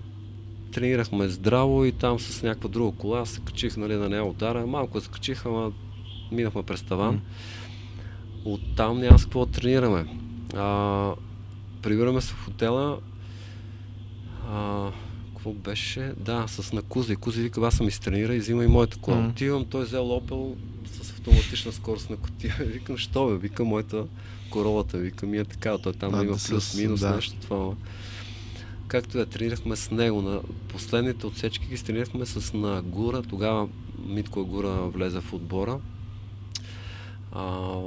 тренирахме здраво и там с някаква друга кола се качих нали, на нея удара. Малко се качих, ама минахме през таван. Mm. Оттам няма с какво да тренираме. А, прибираме се в хотела. А, какво беше? Да, с на Куза. И Куза вика, аз съм изтренира и взима и моята кола. Mm. Отивам, той взел Опел с автоматична скорост на котия. Викам, що бе? Вика, моята королата. Вика, ми е така. Той там да, има плюс-минус да. нещо това както да тренирахме с него. На последните отсечки ги тренирахме с на Гура. Тогава Митко Гура влезе в отбора. А,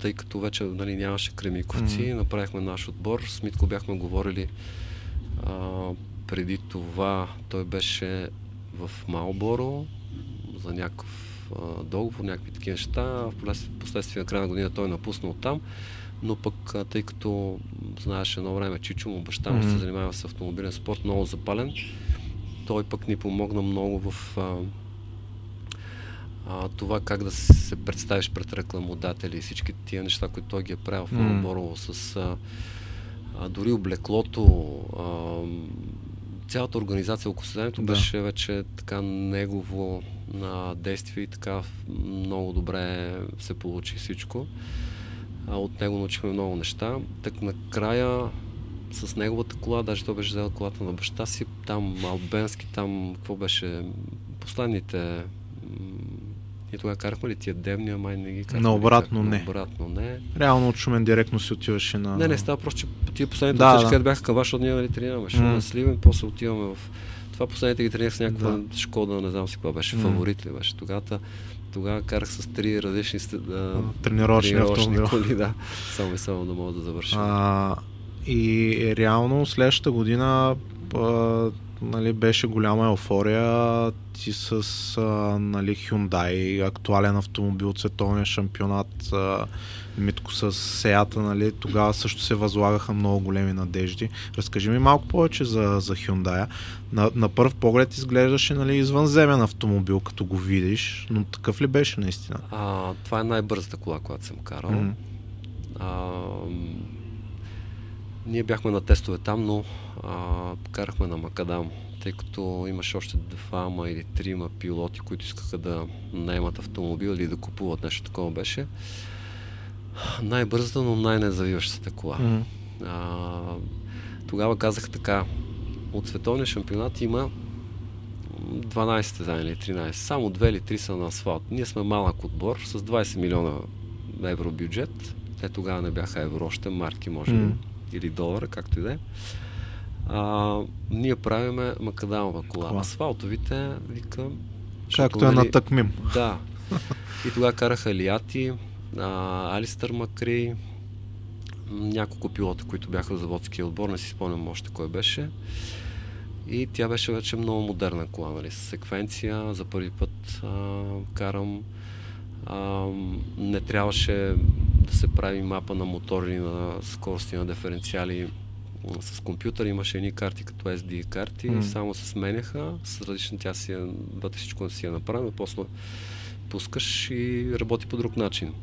тъй като вече нали, нямаше кремиковци, mm-hmm. направихме наш отбор. С Митко бяхме говорили а, преди това. Той беше в Малборо за някакъв а, договор, някакви такива неща. В последствие на края на година той напуснал там но пък тъй като знаеш едно време Чичо му баща му mm-hmm. се занимава с автомобилен спорт, много запален, той пък ни помогна много в а, а, това как да се представиш пред рекламодатели и всички тия неща, които той ги е правил в mm-hmm. с а, а, дори облеклото, а, цялата организация около създанието да. беше вече така негово на действие и така много добре се получи всичко. А, от него научихме много неща. Так накрая с неговата кола, даже той беше взел колата на баща си, там Албенски, там какво беше последните и тогава карахме ли тия дебни, ама не ги карахме. На обратно не. обратно не. Реално от Шумен директно си отиваше на... Не, не, става просто, че тия последните да, отсечки, да. бяха към ваша, ние нали тренираме. Mm. на Сливен, после отиваме в... Това последните ги тренирах с някаква да. Шкода, не знам си какво беше, mm. фаворит ли беше тогава. тогава карах с три различни а, тренировъчни, тренировъчни коли, да. Само и само да мога да завършим. А, и реално следващата година а, нали, беше голяма еуфория. Ти с а, нали, Hyundai, актуален автомобил, световния шампионат, а, Митко с Сеята, нали, тогава също се възлагаха много големи надежди. Разкажи ми малко повече за, за Hyundai. На, на първ поглед изглеждаше нали, извънземен автомобил, като го видиш, но такъв ли беше наистина? А, това е най-бързата кола, която съм карал. Mm-hmm. А, ние бяхме на тестове там, но а, карахме на Макадам, тъй като имаше още двама или трима пилоти, които искаха да наемат автомобил или да купуват нещо такова беше. Най-бързата, но най-незавиващата кола. Mm-hmm. А, тогава казах така, от световния шампионат има 12 състезания или 13. Само 2 или 3 са на асфалт. Ние сме малък отбор с 20 милиона евро бюджет. Те тогава не бяха евро, още марки може би. Mm или долара, както и да е. Ние правиме макадамова кола. кола. Асфалтовите, вика... Както е на тъкмим. Да. И тогава караха Лиати, а, Алистър Макри, няколко пилота, които бяха в заводския отбор, не си спомням още кой беше. И тя беше вече много модерна кола, нали, с секвенция. За първи път а, карам. А, не трябваше да се прави мапа на мотори, на скорости, на диференциали с компютър. Имаше едни карти като SD карти, mm. само се сменяха с различни, тя си вътре всичко си я направи, после пускаш и работи по друг начин.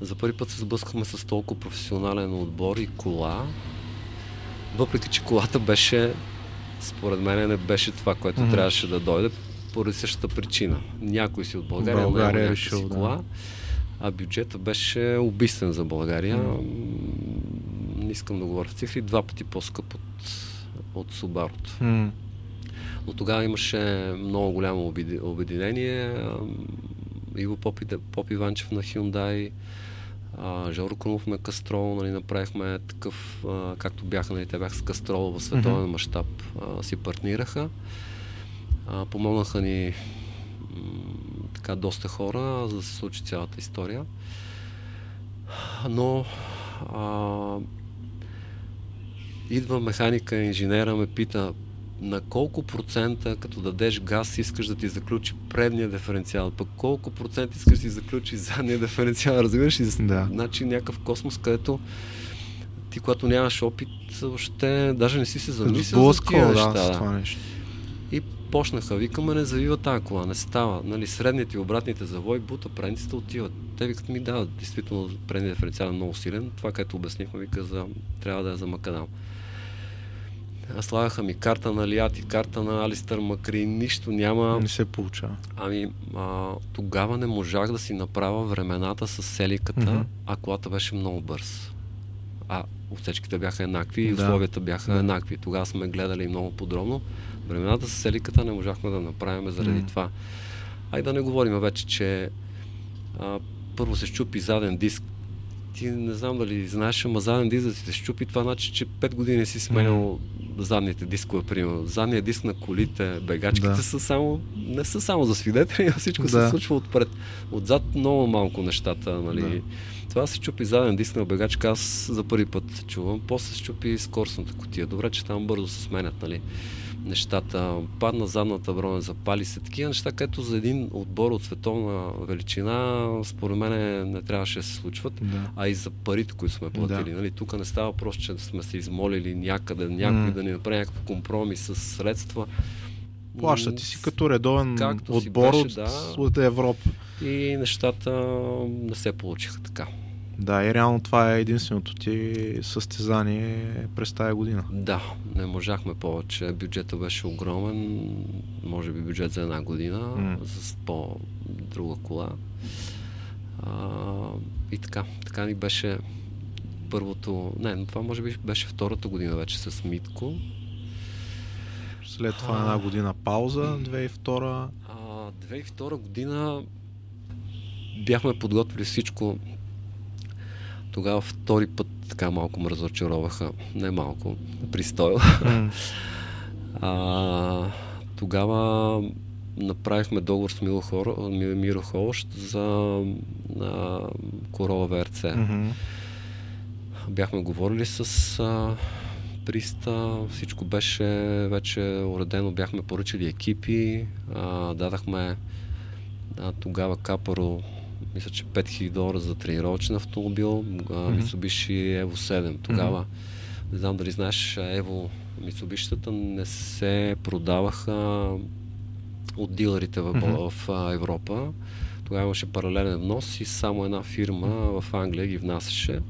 За първи път се сблъскахме с толкова професионален отбор и кола, въпреки че колата беше, според мен не беше това, което mm. трябваше да дойде, поради същата причина. Някой си от България, България е решил, кола. Да а бюджета беше убийствен за България. Mm. Не искам да говоря в цифри, два пъти по-скъп от, от Субарото. Mm. Но тогава имаше много голямо обединение. Иво Поп, Поп Иванчев на Hyundai, Жоро Крумов на Кастрол, нали, направихме такъв, а, както бяха, нали, те бяха с Кастрол в световен mm-hmm. мащаб, си партнираха. А, помогнаха ни така доста хора, за да се случи цялата история. Но а, идва механика, инженера ме пита на колко процента, като дадеш газ, искаш да ти заключи предния диференциал, пък колко процент искаш да ти заключи задния диференциал, разбираш ли? Да. Значи някакъв космос, където ти, когато нямаш опит, въобще даже не си се замислил за тия неща. Да, това нещо почнаха, викаме, не завива тази кола, не става. Нали, средните и обратните завой, бута, предниците отиват. Те викат ми, да, действително предният диференциал е много силен. Това, което обяснихме, вика, за, трябва да е за Макадам. Слагаха ми карта на Лиати, карта на Алистър Макри, нищо няма. Не се получава. Ами, а, тогава не можах да си направя времената с селиката, mm-hmm. а колата беше много бърз. А отсечките бяха еднакви и да. условията бяха да. еднакви. Тогава сме гледали много подробно. Времената с селиката не можахме да направим заради mm. това. Ай да не говорим вече, че а, първо се щупи заден диск. Ти не знам дали знаеш, ама заден диск да си се щупи, това значи, че 5 години си сменял mm. задните дискове, примерно. Задният диск на колите, бегачките да. са само, не са само за свидетели, а всичко да. се случва отпред. Отзад много малко нещата, нали. Да. Това се чупи заден диск на бегачка, аз за първи път чувам. После се чупи скоростната котия. Добре, че там бързо се сменят, нали нещата. Падна задната броня, запали се. Такива неща, където за един отбор от световна величина, според мен не трябваше да се случват, да. а и за парите, които сме платили. Да. Нали, тук не става просто, че сме се измолили някъде, някой mm. да ни направи някакъв компромис с средства. Плащат ти си като редовен Както отбор беше, от, да, от Европа. И нещата не се получиха така. Да, и реално това е единственото ти състезание през тази година. Да, не можахме повече. Бюджета беше огромен, може би бюджет за една година, mm. с по-друга кола. А, и така, така ни беше първото, не, това може би беше втората година вече с Митко. След това а, една година пауза, 2002. А, 2002 година бяхме подготвили всичко тогава втори път така малко ме разочароваха. Не малко, пристойл. Mm. а, тогава направихме договор с Миро, Хор, Миро Холощ за а, Корола ВРЦ. Мгм. Бяхме говорили с а, Приста, всичко беше вече уредено, бяхме поръчали екипи, а, дадахме а, тогава Капаро, мисля, че 5000 долара за тренировъчен автомобил, а, Мгм. Mitsubishi Evo 7. Тогава, не знам дали знаеш, Evo Mitsubishi-тата не се продаваха от дилерите в, Мгм. в, Европа. Тогава имаше паралелен внос и само една фирма в Англия ги внасяше.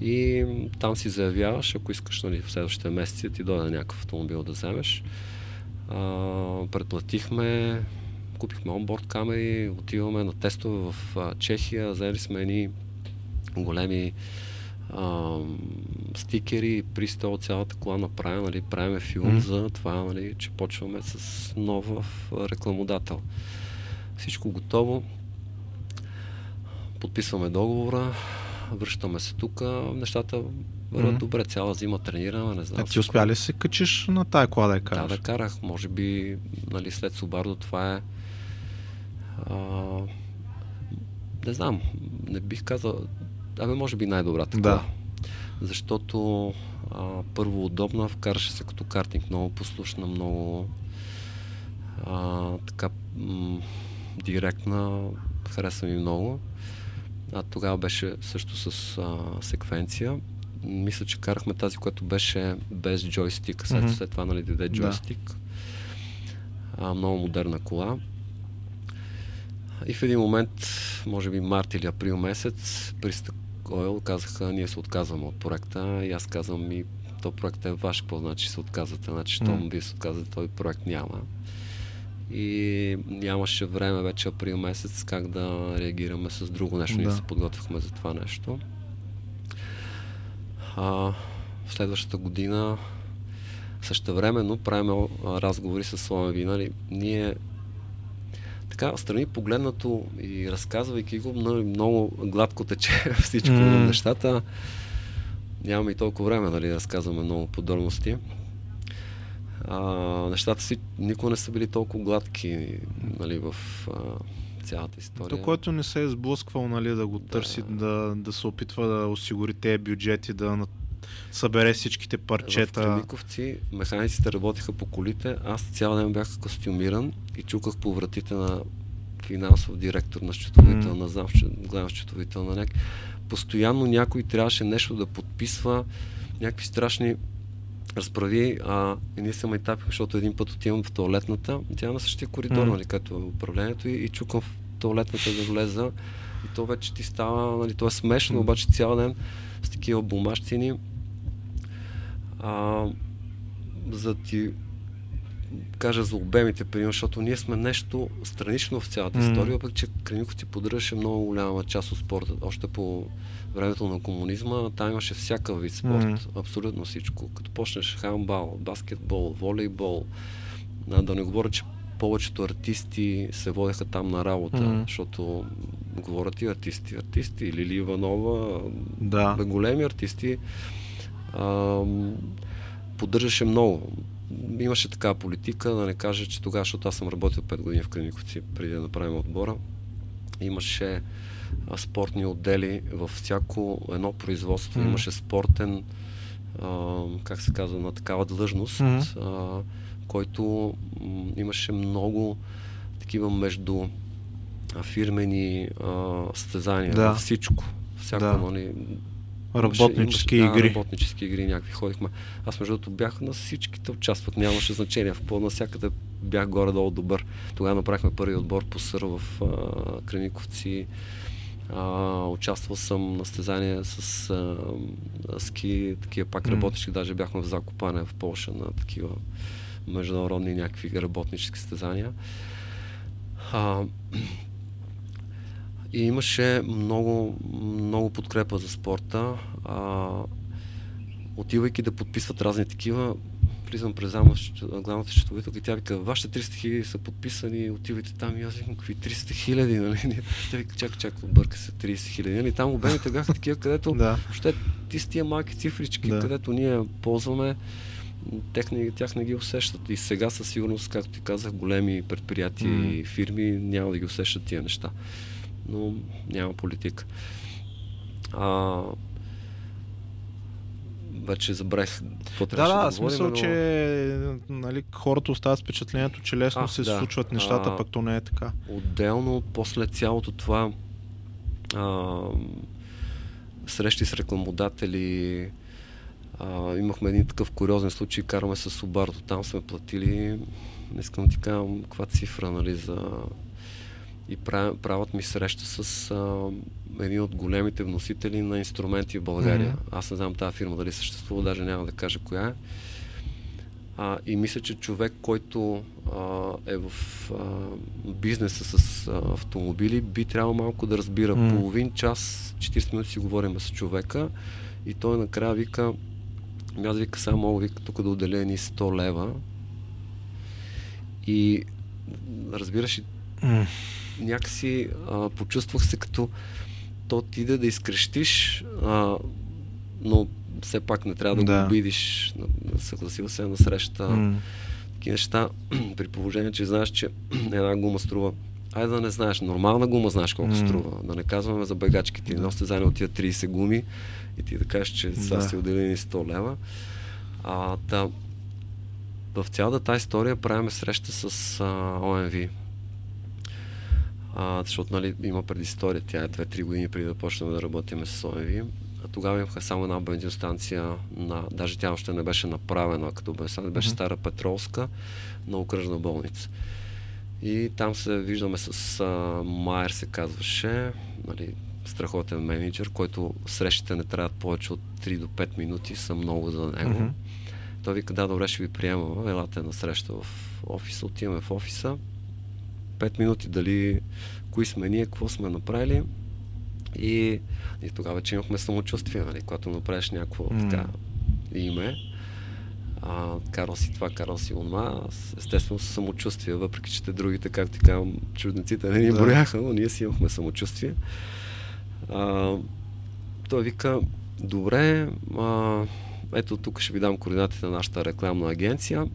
И там си заявяваш, ако искаш нали, в следващите месеци ти дойде някакъв автомобил да вземеш. А, предплатихме, купихме онборд камери, отиваме на тестове в Чехия, взели сме едни големи а, стикери, при стол цялата кола направя, нали, правиме филм Мгм. за това, нали, че почваме с нов рекламодател. Всичко готово. Подписваме договора, връщаме се тук, нещата върват Мгм. добре, цяла зима тренираме, не знам. А ти успя ли да се качиш на тая кола да я Да, караш? да карах. Може би, нали, след Субардо това е... А, не знам, не бих казал... Абе, може би най-добрата Да. Защото а, първо удобна, вкараше се като картинг, много послушна, много а, така м- директна, хареса ми много. А тогава беше също с а, секвенция. Мисля, че карахме тази, която беше без джойстик. След, Мгм. след това нали, даде Да. джойстик. А, много модерна кола. И в един момент, може би март или април месец, Пристък Ойл казаха, ние се отказваме от проекта. И аз казвам, ми, то проект е ваш, какво значи се отказвате? Значи, щом М. вие се отказвате, този проект няма. И нямаше време вече април месец как да реагираме с друго нещо. Ние Да. се подготвихме за това нещо. А, следващата година същевременно правим а, разговори с Славен Винали. Ние така, страни погледнато и разказвайки го, много, много гладко тече всичко mm. нещата. Нямаме и толкова време, нали, да разказваме много подробности. А, нещата си никога не са били толкова гладки, нали, в а, цялата история. То, който не се е сблъсквал, нали, да го търси, да, да се опитва да осигури тези бюджети, да на- събере всичките В парчета. Кремиковци механиците работиха по колите, аз цял ден бях костюмиран и чуках по вратите на финансов директор на счетоводител, М. на знам, главен счетоводител на някак. Постоянно някой трябваше нещо да подписва, някакви страшни разправи, а и ние се майтапихме, защото един път отивам в туалетната, тя е на същия коридор, М. нали, като е управлението и, и чукам в туалетната да влеза и то вече ти става, нали, то е смешно, М. обаче цял ден с такива бумащини а, за да ти кажа за обемите, примерно, защото ние сме нещо странично в цялата М. история, пък че Кремиковци поддържаше много голяма част от спорта. Още по времето на комунизма там имаше всякакъв вид спорт, М. абсолютно всичко. Като почнеш хандбал, баскетбол, волейбол, а, да не говоря, че повечето артисти се водеха там на работа, М. защото говорят и артисти, артисти, Лили Иванова, Да. големи артисти, ам, поддържаше много. Имаше такава политика, да не кажа, че тогава, защото аз съм работил 5 години в Кремиковци, преди да направим отбора, имаше а, спортни отдели във всяко едно производство, Мгм. имаше спортен, а, как се казва, на такава длъжност, Мгм. а, който м, имаше много такива между а, фирмени а, състезания Да. всичко. Всяко, Да. нали, Работнически имаше, игри. Да, работнически игри някакви ходихме. Аз между другото бях на всичките участвах, нямаше значение. В по навсякъде бях горе-долу добър. Тогава направихме първи отбор по сър в а, Кремиковци. А, участвал съм на стезания с а, ски, такива пак М. работещи. Даже бяхме в Закопане в Польша на такива международни някакви работнически стезания. А, и имаше много, много подкрепа за спорта. А, отивайки да подписват разни такива, влизам през главната- счетоводителка и тя вика, вашите 300 хиляди са подписани, отивайте там и аз викам, какви 300 хиляди, нали? Тя вика, чакай, чакай, обърка се 30 хиляди. Нали? Там обемите бяха такива, където Да. въобще ти с тия малки цифрички, Да. където ние ползваме, тях не, тях не ги усещат. И сега със сигурност, както ти казах, големи предприятия mm. и фирми няма да ги усещат тия неща. Но няма политика. А, вече забрах какво трябваше да, да, да смисъл, но... че нали, хората остават с впечатлението, че лесно а, се да. случват нещата, а, пък то не е така. Отделно, после цялото това а, срещи с рекламодатели, а, имахме един такъв куриозен случай, караме с Субарто, там сме платили, не искам да ти кажа каква цифра, нали, за... И правят, ми среща с а, един от големите вносители на инструменти в България. Mm-hmm. Аз не знам тази фирма дали съществува, даже няма да кажа коя е. А, и мисля, че човек, който а, е в а, бизнеса с а, автомобили, би трябвало малко да разбира. Mm. Половин час, 40 минути си говорим с човека и той накрая вика, аз вика само мога вика тук да отделя ни 100 лева и разбираш, mm. Някакси а, почувствах се като то отиде да изкрещиш, а, но все пак не трябва да, да. го обидиш, съгласил се на среща. Mm. Таки неща, при положение, че знаеш, че една гума струва Айде да не знаеш, нормална гума знаеш колко mm. струва. Да не казваме за бегачките. Сте заедно от тия 30 гуми и ти да кажеш, че сега да. си отделени 100 лева. А, да, в цялата тази история правиме среща с а, ОМВ а, защото нали, има предистория. Тя е 2-3 години преди да почнем да работим с ОМВ. А тогава имаха само една бензиностанция, на, даже тя още не беше направена като бензиностанция, беше mm-hmm. Стара Петролска на окръжна болница. И там се виждаме с а, Майер се казваше, нали, страхотен менеджер, който срещите не трябват повече от 3 до 5 минути, са много за него. Mm-hmm. Той вика, да, добре, ще ви приема, елате на среща в офиса, отиваме в офиса, 5 минути дали кои сме ние, какво сме направили. И, и тогава вече имахме самочувствие, нали, когато направиш някакво mm. така име. А, карал си това, карал си онма, естествено с самочувствие, въпреки че те другите, както ти казвам, чудниците не ни да. брояха, но ние си имахме самочувствие. А, той вика, добре, а, ето тук ще ви дам координатите на нашата рекламна агенция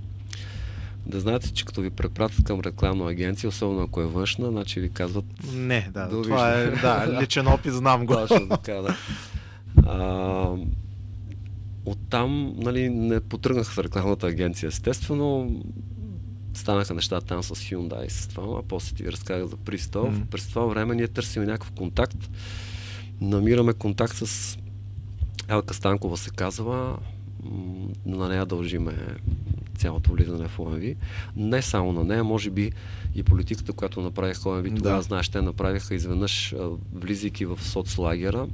да знаете, че като ви препратят към рекламна агенция, особено ако е външна, значи ви казват... Не, да, да това е да, личен опит, знам го. Точно така, да. А, оттам нали, не потръгнах в рекламната агенция. Естествено, станаха неща там с Hyundai и с това, а после ти разказах за Пристов. Mm. През това време ние търсим някакъв контакт. Намираме контакт с Елка Станкова се казва. На нея дължиме цялото влизане в ОМВ. Не само на нея, може би и политиката, която направиха ОМВ, тогава да. знаеш, те направиха изведнъж, влизайки в соцлагера,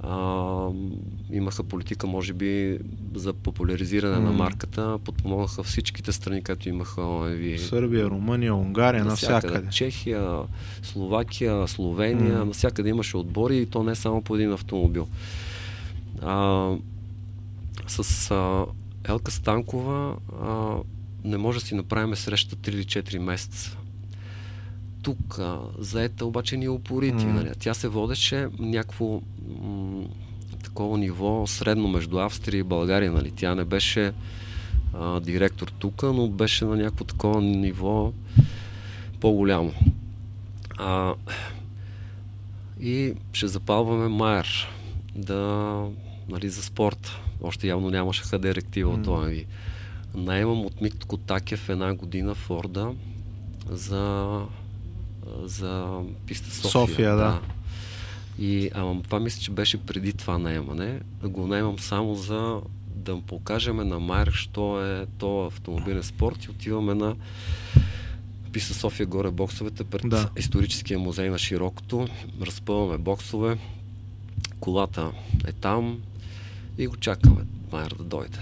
а, имаха политика, може би, за популяризиране mm. на марката, подпомогнаха всичките страни, където имаха ОМВ. Сърбия, Румъния, Унгария, навсякъде. навсякъде. Чехия, Словакия, Словения, mm. навсякъде имаше отбори и то не само по един автомобил. А, с а, Елка Станкова а, не може да си направим среща 3 или 4 месеца. Тук а, заета обаче ни е упорити. Mm. Нали? Тя се водеше някакво м- такова ниво средно между Австрия и България. Нали? Тя не беше а, директор тук, но беше на някакво такова ниво по-голямо. А, и ще запалваме Майер да, нали, за спорта още явно нямаше директива mm. от ОМВ. Наемам от Мик Котакев една година в Орда за, за писта София. София, да. да. И, ама това мисля, че беше преди това наемане. Го наемам само за да покажем на Майер, що е то автомобилен спорт и отиваме на писа София горе боксовете пред да. историческия музей на Широкото. Разпъваме боксове. Колата е там, и го чакаме Майер да дойде.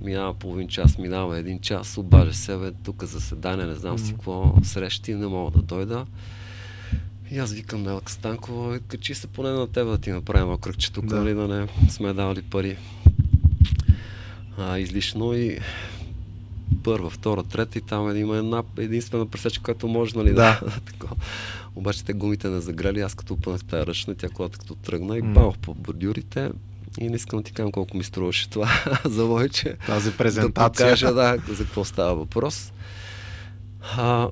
Минава половин час, минава един час, обажа се, бе, тук заседание, не знам си какво, срещи, не мога да дойда. И аз викам на Елка Станкова, качи се поне на теб да ти направим кръгче тук, да. нали, да не сме давали пари. А, излишно и първа, втора, трета и там има една единствена пресечка, която може, нали, да. да Обаче те гумите не загрели, аз като опънах тази ръчна, тя колата като тръгна и бах по бордюрите, И не искам да ти кажа колко ми струваше това за Лойче. Тази презентация. Да покажа, да, за какво става въпрос. А,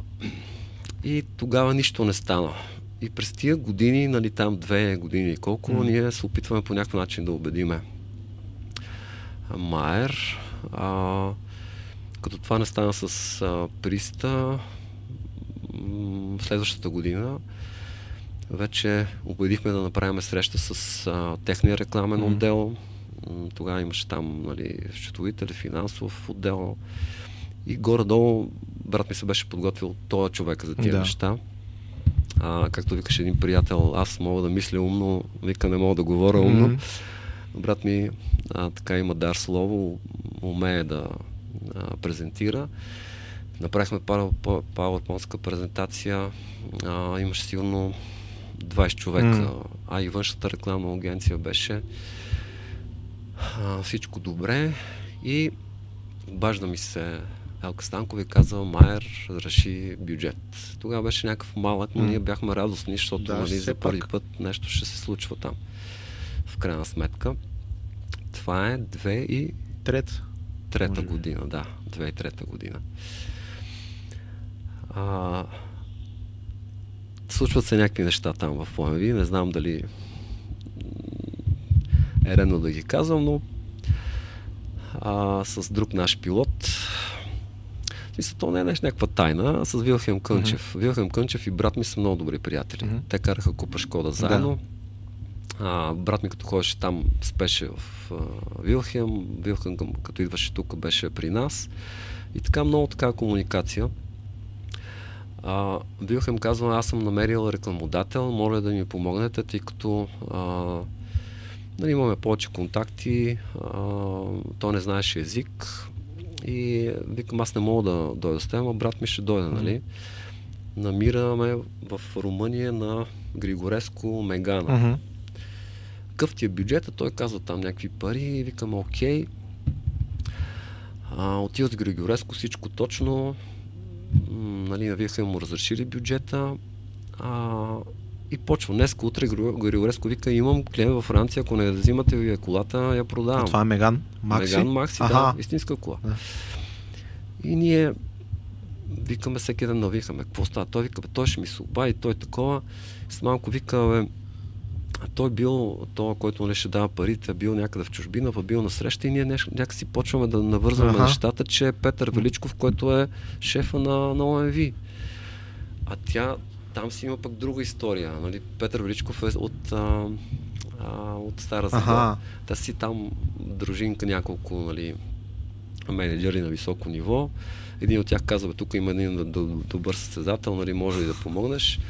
и тогава нищо не стана. И през тия години, нали там две години и колко, mm. ние се опитваме по някакъв начин да убедиме Майер. А, като това не стана с а, Приста, следващата година вече убедихме да направим среща с а, техния рекламен mm-hmm. отдел. Тогава имаше там нали, счетовител, финансов отдел. И горе-долу брат ми се беше подготвил този човек за тия да. неща. А, както викаше един приятел, аз мога да мисля умно, вика не мога да говоря умно. Mm-hmm. Брат ми а, така има дар слово, умее да а, презентира. Направихме PowerPoint презентация. А, имаше сигурно 20 човека, mm. а и външната рекламна агенция беше а, всичко добре и обажда ми се Елка Станкова и казва, Майер разреши бюджет. Тогава беше някакъв малък, но ние бяхме радостни, защото да, нали, за първи път нещо ще се случва там. В крайна сметка. Това е две и... Трета. Трета година, да. Две и трета година. А, случват се някакви неща там в ОМВ. Не знам дали е редно да ги казвам, но а, с друг наш пилот. Мисля, то не е нещо някаква тайна. С Вилхем Кънчев. Mm-hmm. Вилхем Кънчев и брат ми са много добри приятели. Mm-hmm. Те караха купа Шкода заедно. Да. А, брат ми като ходеше там, спеше в а, Вилхем. Вилхем като идваше тук беше при нас. И така много така комуникация. А, Вилхем казва, аз съм намерил рекламодател, моля да ми помогнете, тъй като а, нали, имаме повече контакти, а, той не знаеше език и викам, аз не мога да дойда с теб, брат ми ще дойде, нали? Намираме в Румъния на Григореско Мегана. Uh-huh. Какъв ти е бюджета? Той казва там някакви пари и викам, окей. А, отива с Григореско, всичко точно нали, вие му разрешили бюджета а, и почва. Днес, утре Григореско вика, имам клиент във Франция, ако не взимате вие колата, я продавам. А това е Меган Макси? Меган Макси, да, истинска кола. Да. И ние викаме всеки ден, навихаме, какво става? Той вика, бе, той ще ми се обади, той такова. С малко вика, бе, той бил, това, който не ще дава парите, бил някъде в чужбина, па бил на среща и ние някакси почваме да навързваме ага. нещата, че е Петър Величков, който е шефа на, на ОМВ. А тя, там си има пък друга история. Нали? Петър Величков е от, а, а, от Стара Загора. Та си там дружинка няколко нали, менеджери на високо ниво. Един от тях казва, тук има един добър състезател, нали, може ли да помогнеш?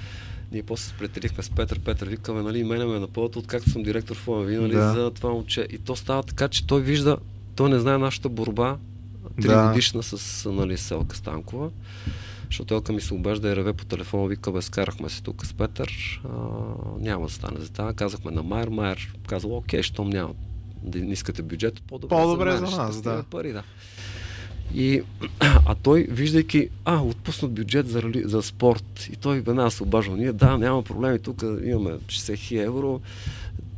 Ние после се претелихме с Петър. Петър викаме, нали, мене ме напълват, откакто съм директор в ОМВ, нали, да. за това момче. И то става така, че той вижда, той не знае нашата борба, три да. годишна с нали, Селка Станкова. Защото Елка ми се обежда и реве по телефона, вика, бе, скарахме се тук с Петър, а, няма да стане за това. Казахме на Майер, Майер казал, окей, щом няма да искате бюджет, по-добре, по-добре за, мен, за нас, да. Пари, да. И, а той, виждайки, а, отпуснат бюджет за, за спорт, и той веднага се обажда. Ние, да, няма проблеми, тук имаме 60 хи евро.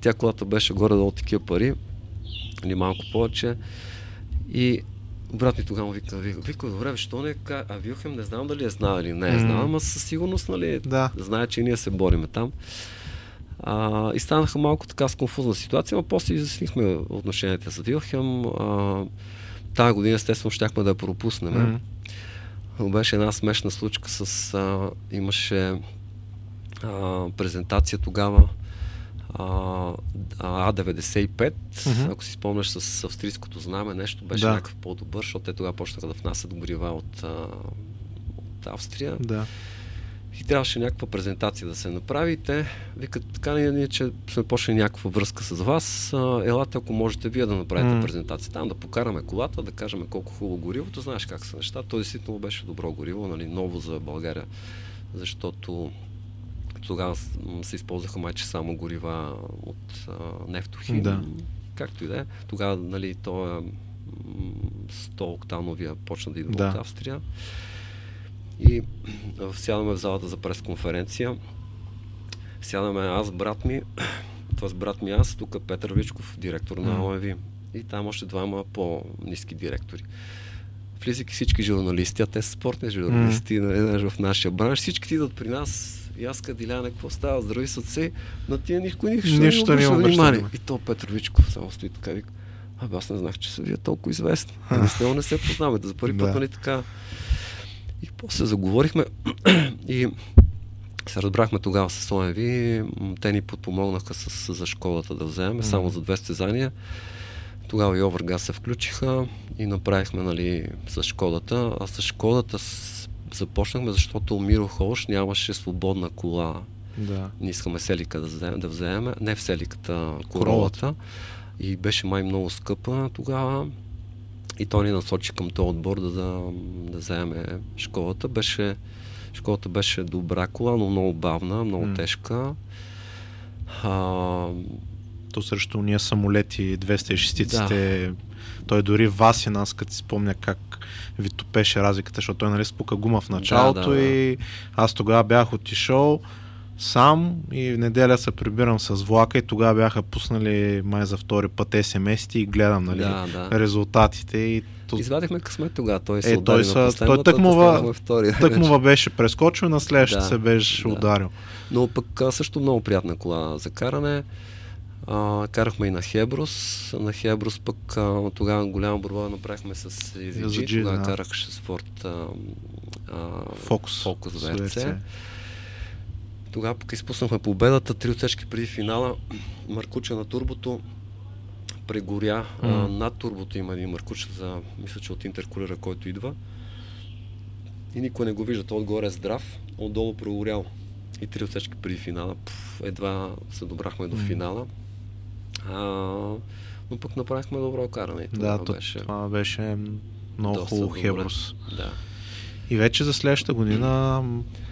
Тя колата беше горе долу такива пари, или малко повече. И брат ми тогава вика, вика, вика добре, защо не А Вилхем не знам дали е знал или не е знал, ама със сигурност, нали, да. знае, че ние се бориме там. А, и станаха малко така с конфузна ситуация, но после изяснихме отношенията с Вилхем. А, тази година естествено щяхме да я пропуснем. Mm-hmm. Беше една смешна случка с... А, имаше а, презентация тогава а, 95 mm-hmm. ако си спомняш с австрийското знаме, нещо беше да. някакъв по-добър, защото те тогава почнаха да внасят горива от, а, от Австрия. Да. И трябваше някаква презентация да се направи. Те викат така, ние, че сме почнали някаква връзка с вас. елате, ако можете вие да направите mm. презентация. Там да покараме колата, да кажем колко хубаво горивото. Знаеш как са неща. То действително беше добро гориво, нали, ново за България, защото тогава се използваха майче само горива от а, нефтохим. Да. Както и да е. Тогава, нали, то е 100 октановия почна да идва да. от Австрия. И сядаме в залата за пресконференция. Сядаме аз, брат ми т.е. брат ми аз, тук Петър Вичков, директор на ОМВ. И там още двама по-низки директори. Влизайки всички журналисти, а те са спортни журналисти, mm. в нашия бранш, всички идват при нас и аз Диляна, какво става? Здрави са се. На тия никой нищо, нищо не обръща внимание. И то Петровичков само стои така вика. Абе, аз не знах, че са вие толкова известни. Не с него не се познаваме. За първи път, нали така. И после заговорихме и се разбрахме тогава с ОМВ. Те ни подпомогнаха с, за школата да вземем, само за две стезания. Тогава и Овърга се включиха и направихме нали, с школата. А с школата започнахме, защото Миро Холш нямаше свободна кола. Да. Не искаме селика да вземем, да вземем. не в селиката, королата. И беше май много скъпа тогава. И той ни насочи към този отбор да, да, да вземе школата. Беше, школата беше добра кола, но много бавна, много mm. тежка. А, То срещу уния самолети 206-ците да. Той дори вас и нас, като си спомня как ви топеше разликата, защото той нали спука гума в началото да, да, да. и аз тогава бях отишъл сам и в неделя се прибирам с влака и тогава бяха пуснали май за втори път смс и гледам нали, да, да. резултатите и Извадихме късмет тогава. Той се е, той, са, той тъкмува, тъкмува беше прескочил на следващата да, се беше да. ударил. Но пък също много приятна кола за каране. А, карахме и на Хеброс. На Хеброс пък а, тогава голяма борба направихме с EasyG. Тогава да. карахше с Ford Focus, Focus VRC. Тогава пък изпуснахме победата, три отсечки преди финала. Маркуча на турбото прегоря. Mm. А, над турбото има един маркуч, за, мисля, че от интеркулера, който идва. И никой не го вижда. Той отгоре е здрав, отдолу прегорял. И три отсечки преди финала. Пф, едва се добрахме mm. до финала. А, но пък направихме добро каране. Да, това беше, това беше много хубаво Хеброс. Да. И вече за следващата година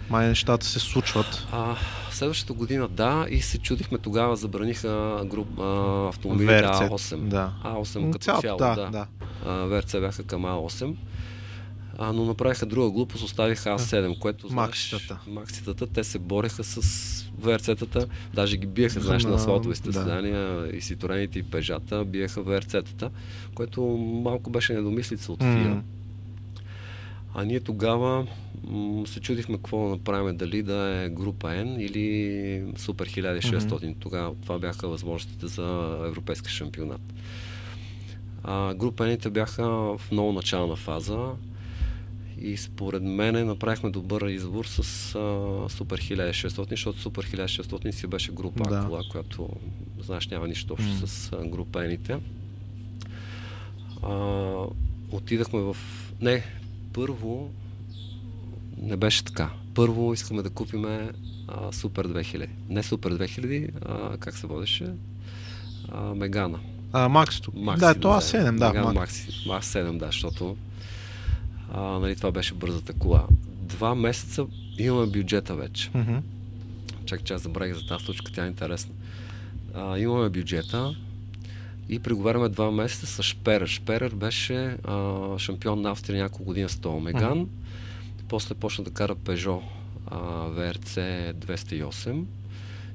май нещата се случват. А, следващата година да, и се чудихме тогава, забраниха груп, а, автомобилите А8. Да. А8 като цяло, цяло да. да. да. А, ВРЦ бяха към А8 а, но направиха друга глупост, оставиха А7, което Макситата. Макситата, те се бореха с ВРЦ-тата, даже ги биеха, знаеш, на асфалтовите да. и Ситурените, и Пежата, биеха ВРЦ-тата, което малко беше недомислица от ФИА. А ние тогава м- се чудихме какво да направим, дали да е група N или Супер 1600. Mm-hmm. Тогава това бяха възможностите за европейски шампионат. А, група N бяха в много начална фаза. И според мен направихме добър избор с а, Супер 1600, защото Супер 1600 си беше група да. кола, която, знаеш, няма нищо общо mm. с а, групените. А, отидахме в... Не, първо не беше така. Първо искаме да купиме а, Супер 2000. Не Супер 2000, а как се водеше? А, Мегана. А, Максито. Макси, да, това 7, да. Мегана, Макси. Макс 7, да, защото а, нали, това беше бързата кола. Два месеца имаме бюджета вече. Mm-hmm. Чак, че аз забравих за тази случка, тя е интересна. А, имаме бюджета и преговаряме два месеца с Шперер. Шперер беше а, шампион на Австрия няколко години с този Меган. Mm-hmm. После почна да кара Peugeot а, VRC 208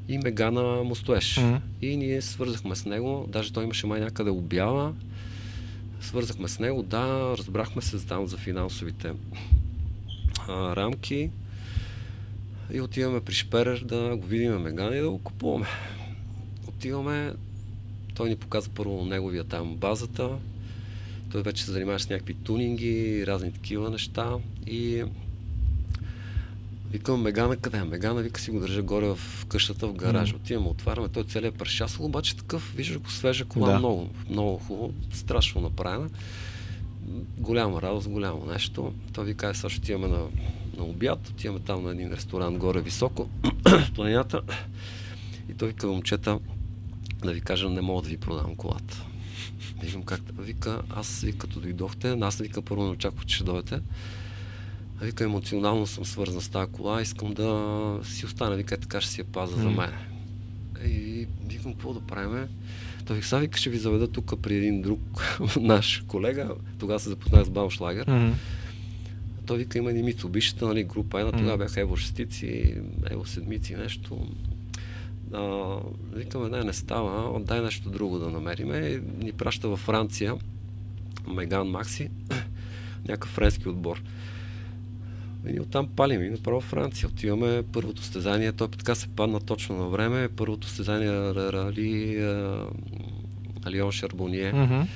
и Мегана му стоеше. Mm-hmm. И ние свързахме с него, даже той имаше май някъде обява Свързахме с него, да, разбрахме се там за финансовите а, рамки и отиваме при Шперер да го видим Меган и да го купуваме. Отиваме, той ни показа първо неговия там базата, той вече се занимава с някакви тунинги, разни такива неща и Викам Мегана къде е? Мегана вика си го държа горе в къщата, в гаража. Mm. Отиваме, отваряме, той целият прашасъл, обаче такъв, виждаш го свежа кола, да. много, много хубаво, страшно направена. Голяма радост, голямо нещо. Той ви каже, сега ще отиваме на, на обяд, отиваме там на един ресторант горе високо, в планината. И той вика, момчета, да ви кажа, не мога да ви продам колата. Викам как, вика, аз ви като дойдохте, аз вика първо не очаквах, че ще дойдете. Вика, емоционално съм свързан с тази кола, искам да си остана, вика, така ще си я паза mm. за мен. И викам, какво да правим? Той вика, вика, ще ви заведа тук при един друг наш колега. Тогава се запознах с Баумшлагер. Mm-hmm. Той вика, има и Мицубишите, нали, група една, тогава бяха Ево шестици, Ево седмици, нещо. А, викаме, не, не става, дай нещо друго да намериме. И ни праща във Франция Меган Макси, някакъв френски отбор. И оттам палим и направо Франция. Отиваме първото стезание, той така се падна точно на време. Първото стезание Рали Алион Шарбония. Mm-hmm.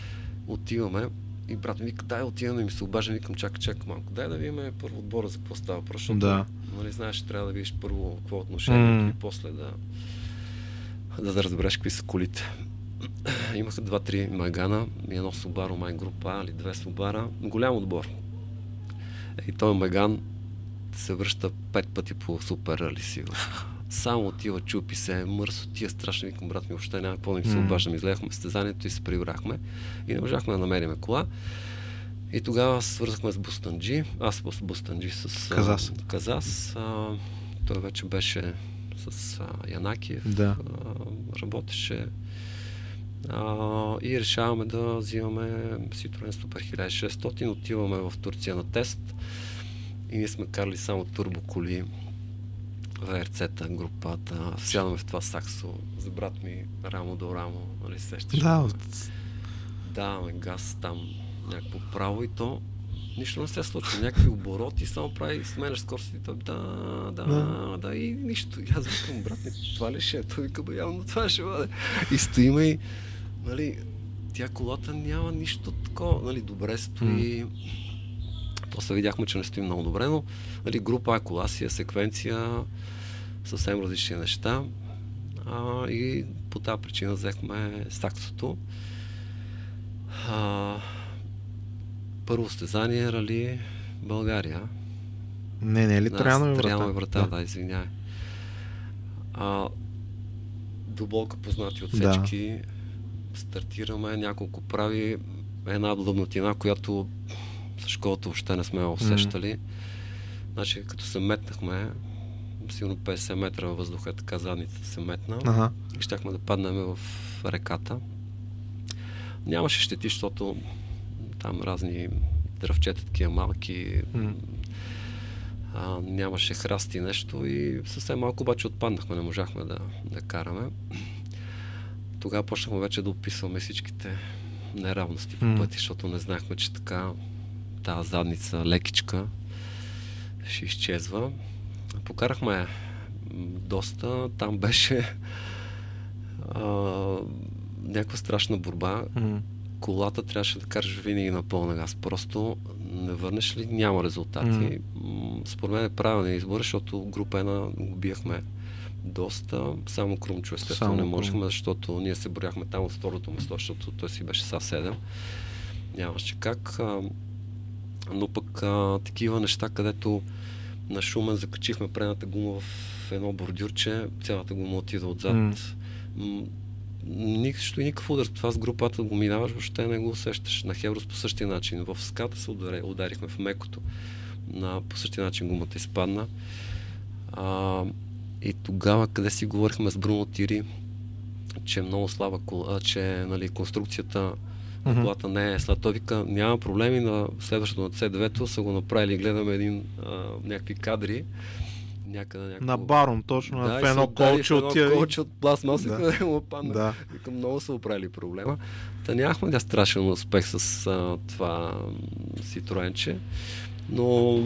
Отиваме и брат ми вика, дай отиваме и ми се обажда, викам, чакай, чакай малко. Дай да видим първо отбора за какво става. Защото, да. нали, знаеш, трябва да видиш първо какво е отношението mm. и после да, да, да разбереш какви са колите. Имаха два-три Магана и едно Субаро май група или две Субара. Голям отбор. И той Меган се връща пет пъти по супер рали сигурно. Само отива, чупи се, мърсо, тия страшно, викам брат ми, въобще няма какво да ми се обаждам. Излехме стезанието и се прибрахме и не можахме да намерим кола. И тогава свързахме с Бустанджи, аз с Бустанджи с Казас. Казас. А, той вече беше с а, Янакиев, да. а, работеше. А, и решаваме да взимаме Citroen Super 1600, отиваме в Турция на тест. И ние сме карали само турбоколи, ВРЦ-та, групата, сядаме в това саксо, за брат ми рамо до рамо, нали сещаш? Да, от... Даваме газ там, някакво право и то нищо не се случва. Някакви обороти, само прави, сменяш скоростите, да, да, да, да, и нищо. И аз викам, брат ми, това ли ще е? Той вика, явно това ще бъде. И стоиме и, нали, тя колата няма нищо такова, нали, добре стои. Mm. После видяхме, че не стои много добре, но нали, група кола си е секвенция, съвсем различни неща. А, и по тази причина взехме саксото. А, първо стезание Рали България. Не, не е ли да, Тряно врата? Тряно врата, да, да извиняй. А, до познати отсечки. Да. Стартираме, няколко прави една длъбнатина, която с школата въобще не сме усещали. Mm. Значи, като се метнахме, сигурно 50 метра във въздуха, така задницата се метна ага. и щяхме да паднем в реката. Нямаше щети, защото там разни дръвчета, такива малки, mm. а, нямаше храсти нещо и съвсем малко обаче отпаднахме, не можахме да, да караме. Тогава почнахме вече да описваме всичките неравности по mm. пъти, защото не знаехме, че така тази задница лекичка ще изчезва. Покарахме доста. Там беше а, някаква страшна борба. Mm. Колата трябваше да караш винаги на пълна газ. Просто не върнеш ли, няма резултати. Mm. Според мен е правилен избор, защото група една го биехме доста. Само Крумчо естествено Само не можехме, защото ние се боряхме там от второто место, защото той си беше са 7. Нямаше как. Но пък а, такива неща, където на Шумен закачихме предната гума в едно бордюрче, цялата гума отида отзад. Mm. Нищо и никакъв удар. Това с групата го минаваш, въобще не го усещаш. На Хеврос по същия начин. В ската се удари, ударихме в мекото. На, по същия начин гумата изпадна. А, и тогава, къде си говорихме с Бруно Тири, че е много слаба, че нали, конструкцията mm-hmm. колата не е след. Той вика, няма проблеми на следващото на C9 са го направили, гледаме един, а, някакви кадри някъде някакво... На барон, точно, да, в едно колче от едно колче от пластмаса, да. къде му падна. Да. Вика, много са оправили проблема. Та нямахме да страшен успех с а, това Ситроенче. Но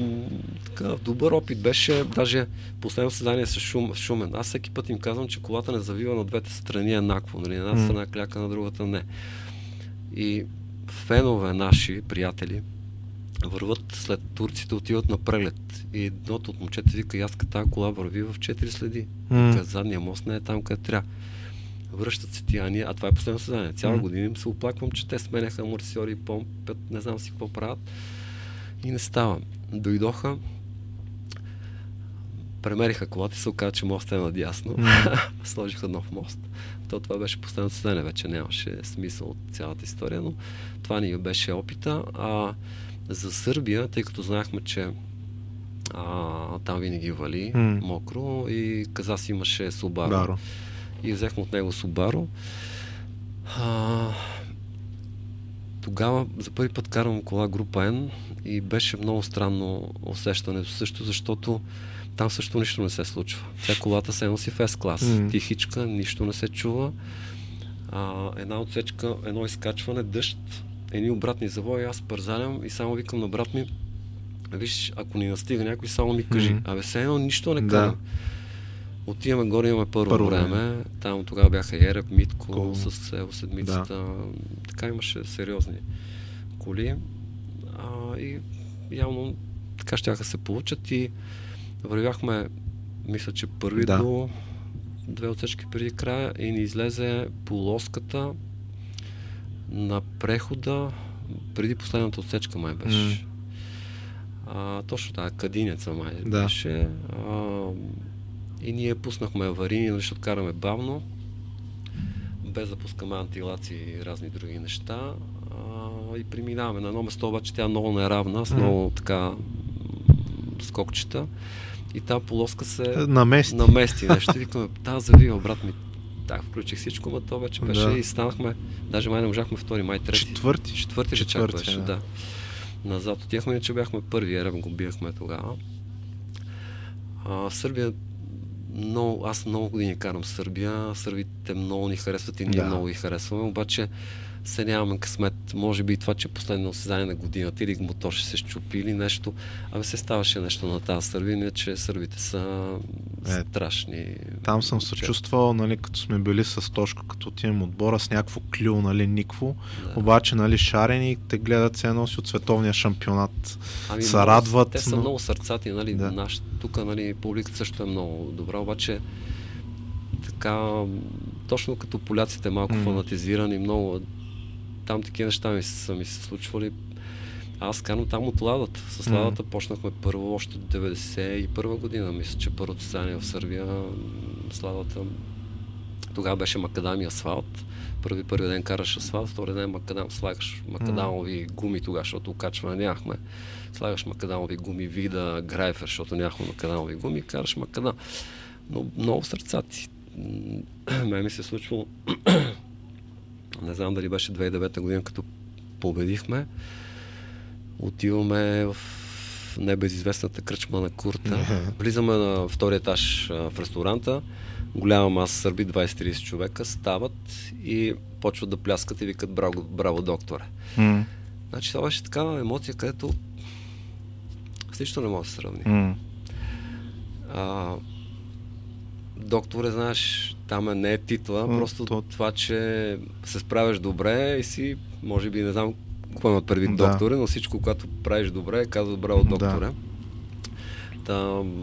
така, добър опит беше, даже последно създание с шум, Шумен. Аз всеки път им казвам, че колата не завива на двете страни еднакво. Нали? Една страна кляка, на другата не. И фенове наши, приятели, върват след турците, отиват на преглед. И едното от момчета вика, аз тази кола върви в четири следи. Mm. задния мост не е там, къде трябва. Връщат се тия, а това е последно създание. Цяла mm. година им се оплаквам, че те сменяха амортисьори, помпят, не знам си какво правят. И не става. Дойдоха, премериха колата и се оказа, че мост е надясно. Mm. Сложиха нов мост. То това беше последното съдене, вече нямаше смисъл от цялата история, но това ни беше опита. А за Сърбия, тъй като знаехме, че а, там винаги вали mm. мокро и Казас имаше Субаро. Даро. И взехме от него Субаро. А, тогава за първи път карам кола група N и беше много странно усещането също, защото там също нищо не се случва. Тя колата се носи в S-клас. Mm. Тихичка, нищо не се чува. А, една отсечка, едно изкачване, дъжд, едни обратни завои, аз пързалям и само викам на брат ми, виж, ако ни настига някой, само ми кажи. Mm-hmm. Абе, все едно нищо не казвам. Да. Отиваме горе, имаме първо, първо време. Там тогава бяха Ереб, Митко, Кол. с Ево седмицата. Да. Така имаше сериозни коли. А, и явно така ще се получат и вървяхме, мисля, че първи да. до две отсечки преди края и ни излезе полоската на прехода преди последната отсечка май беше. Mm. А, точно така, кадинеца май да. беше. А, и ние пуснахме аварийни, нали, ще откараме бавно, без да пускаме антилации и разни други неща. А, и преминаваме на едно место, обаче тя е много неравна, с много така скокчета. И тази полоска се намести, намести нещо. Викаме, тази завива, брат ми. Так, включих всичко, но то вече беше да. и станахме, даже май не можахме втори, май трети. Четвърти? Четвърти, Четвърти беше, да. да. Назад отихме, че бяхме първи, ерем го бихме тогава. А, в Сърбия много, аз много години карам Сърбия. Сърбите много ни харесват и ние да. много ги харесваме, обаче се нямаме късмет. Може би и това, че е последно създание на годината или мотор ще се щупи или нещо. Абе се ставаше нещо на тази Сърбия, че сърбите са е, страшни. Там съм се чувствал, нали, като сме били с Тошко, като отивам отбора с някакво клю, нали, никво. Да. Обаче, нали, шарени, те гледат се носи от световния шампионат. Ами, се радват. Те са но... много сърцати, нали, да. наш, тук, нали, публиката също е много добра, обаче така, точно като поляците малко mm. фанатизирани, много там такива неща ми са ми се случвали. Аз карам там от ладата. С ладата mm. почнахме първо още 91 година. Мисля, че първото състояние в Сърбия с ладата. Тогава беше макадами асфалт. Първи, първи ден караш асфалт, втори ден макадам, слагаш макадамови гуми тогава, защото окачване нямахме. Слагаш макадамови гуми, вида, грайфер, защото нямахме макадамови гуми, караш макадам. Но много сърцати. Ме ми се е случвало не знам дали беше 2009 година, като победихме. Отиваме в небезизвестната кръчма на Курта. Влизаме на втория етаж в ресторанта. Голяма маса сърби, 20-30 човека, стават и почват да пляскат и викат браво, браво докторе. Mm. Значи това беше такава емоция, където всичко не може да се сравни. Mm. А, докторе, знаеш, там е не е титла, mm, просто то... това, че се справяш добре и си, може би, не знам какво имат предвид да. доктори, но всичко, което правиш добре, казва браво докторе. Да. Та,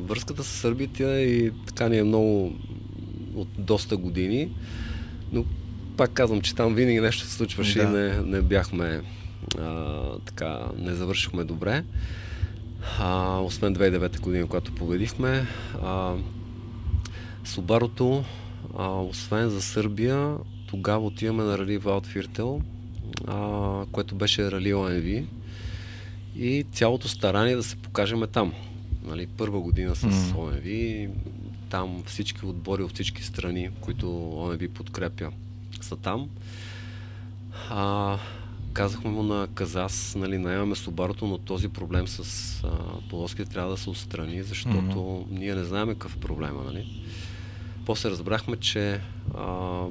връзката с сърбите и така ни е много от доста години, но пак казвам, че там винаги нещо се случваше да. и не, не бяхме а, така, не завършихме добре. А, освен 2009 година, когато победихме. А, Субарото, а, освен за Сърбия, тогава отиваме на рали Валдфиртел, а, което беше рали ОНВ и цялото старание да се покажем там. Нали, първа година с mm. ОНВ, там всички отбори от всички страни, които ОНВ подкрепя, са там. А, казахме му на Казас, нали, наемаме Субарото, но този проблем с а, полоските трябва да се отстрани, защото mm-hmm. ние не знаем какъв проблема. Нали? После разбрахме, че а,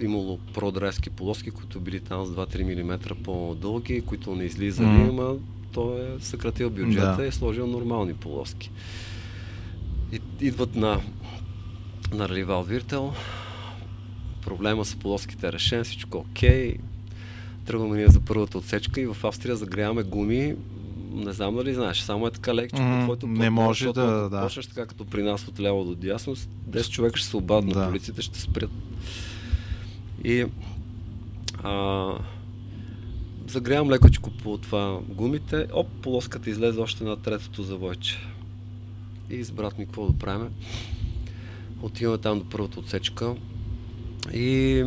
имало продрайски полоски, които били там с 2-3 мм по-дълги, които не излизали, mm. но той е съкратил бюджета да. и е сложил нормални полоски. И, идват на, на Ривал Виртел, проблема с полоските е решен, всичко окей. Тръгваме ние за първата отсечка и в Австрия загряваме гуми не знам дали знаеш, само е така лекче mm, твоето Не може да, да. Почнеш така като при нас от ляво до дясно, 10 човека ще се обаднат, да. полиците ще спрят. И а, загрявам лекочко по това гумите, оп, полоската излезе още на третото завойче. И с брат ми какво да правим? Отиваме там до първата отсечка и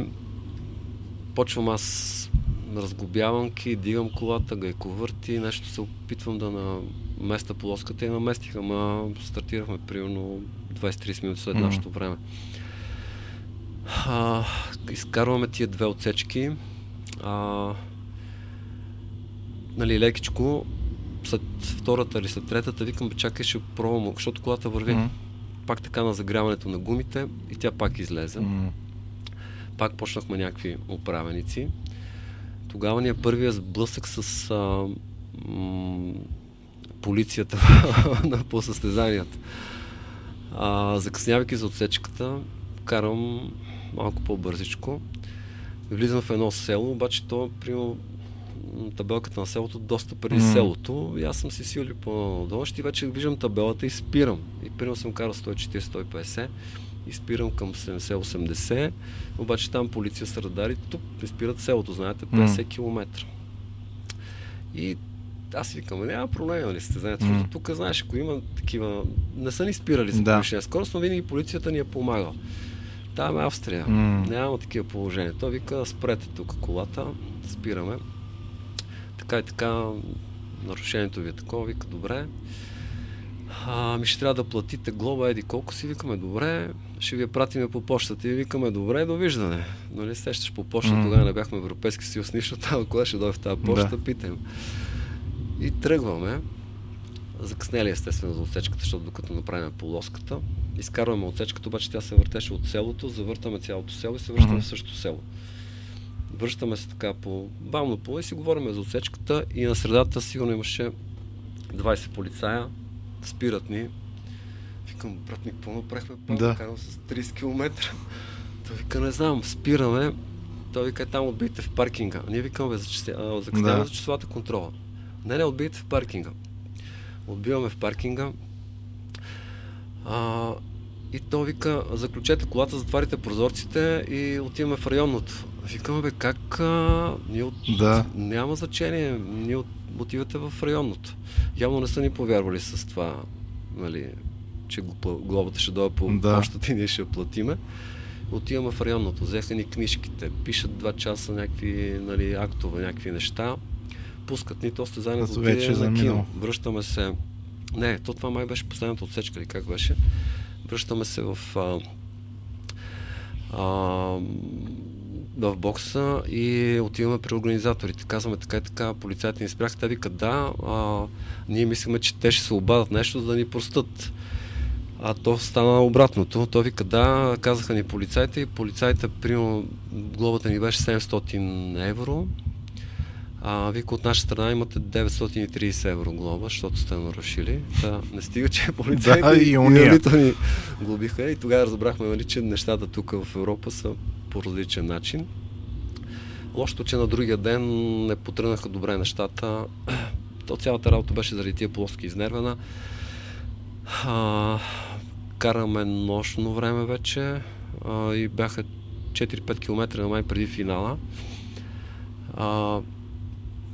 почвам аз разглобяванки, дигам колата, гайковърти, нещо се опитвам да наместа полоската и наместиха, ама стартирахме примерно 20-30 минути след mm-hmm. нашето време. А, изкарваме тия две отсечки. А, нали, лекичко след втората или след третата викам, бе, чакай, ще пробвам, защото колата върви. Мгм. Пак така на загряването на гумите и тя пак излезе. М. Пак почнахме някакви оправеници. Тогава ни е първия сблъсък с а, м- полицията на по състезанията. А, закъснявайки за отсечката, карам малко по-бързичко. Влизам в едно село, обаче то, примерно, табелката на селото доста преди М. селото. И аз съм си сили по-долу. И вече виждам табелата и спирам. И примерно съм карал 140-150 и спирам към 70-80. Обаче там полиция с радари, тук не спират селото, знаете, 50 км. И аз викам, няма проблем, нали, състезанието. Mm. Тук, знаеш, ако има такива... Не са ни спирали за Да. повишена скорост, но винаги полицията ни е помагала. Там е Австрия. М. Няма такива положения. Той вика, спрете тук колата, спираме. Така и така, нарушението ви е такова, вика, добре. Ми ще трябва да платите глоба, еди колко си, викаме, добре, ще ви я пратиме по почтата и викаме, добре, довиждане. Нали, сещаш по почта, М. тогава не бяхме в Европейски съюз, нищо там, кога ще дойде в тази почта, Да. питаем. И тръгваме. Закъснели естествено за отсечката, защото докато направим полоската, изкарваме отсечката, обаче тя се въртеше от селото, завъртаме цялото село и се връщаме Мгм. в същото село. Връщаме се така по бавно по и си говорим за отсечката и на средата сигурно имаше 20 полицая, спират ни. Викам, брат ми, какво направихме? Да. карам с 30 км. Той вика, не знам, спираме. Той вика, там отбийте в паркинга. Ние викаме, закъсняваме Да. да. за часовата контрола. Не, не, отбийте в паркинга. Отбиваме в паркинга. А, и то вика, заключете колата, затварите прозорците и отиваме в районното. Викаме, бе, как а, ние от... Да. няма значение, ние от... отивате в районното. Явно не са ни повярвали с това, нали, че глобата ще дойде по Да. почтата и ние ще я платиме. Отиваме в районното, взеха ни книжките, пишат два часа някакви нали, актове, някакви неща, пускат ни то състезание да вече е на кино. Връщаме се. Не, то това май беше последната отсечка или как беше. Връщаме се в а, а, в бокса и отиваме при организаторите. Казваме така и така, полицайите ни спряха, те викат да, а, ние мислиме, че те ще се обадат нещо, за да ни простат. А то стана обратното. Той вика да, казаха ни полицайите и полицайите, примерно, глобата ни беше 700 евро. А, вика от наша страна имате 930 евро глоба, защото сте нарушили. Да, не стига, че полицайите Да, и уния. то ни глобиха и тогава разбрахме, нали, че нещата тук в Европа са по различен начин. Лошото, че на другия ден не потръгнаха добре нещата. То цялата работа беше заради тия плоски изнервена. А, караме нощно време вече а, и бяха 4-5 км на май преди финала. А,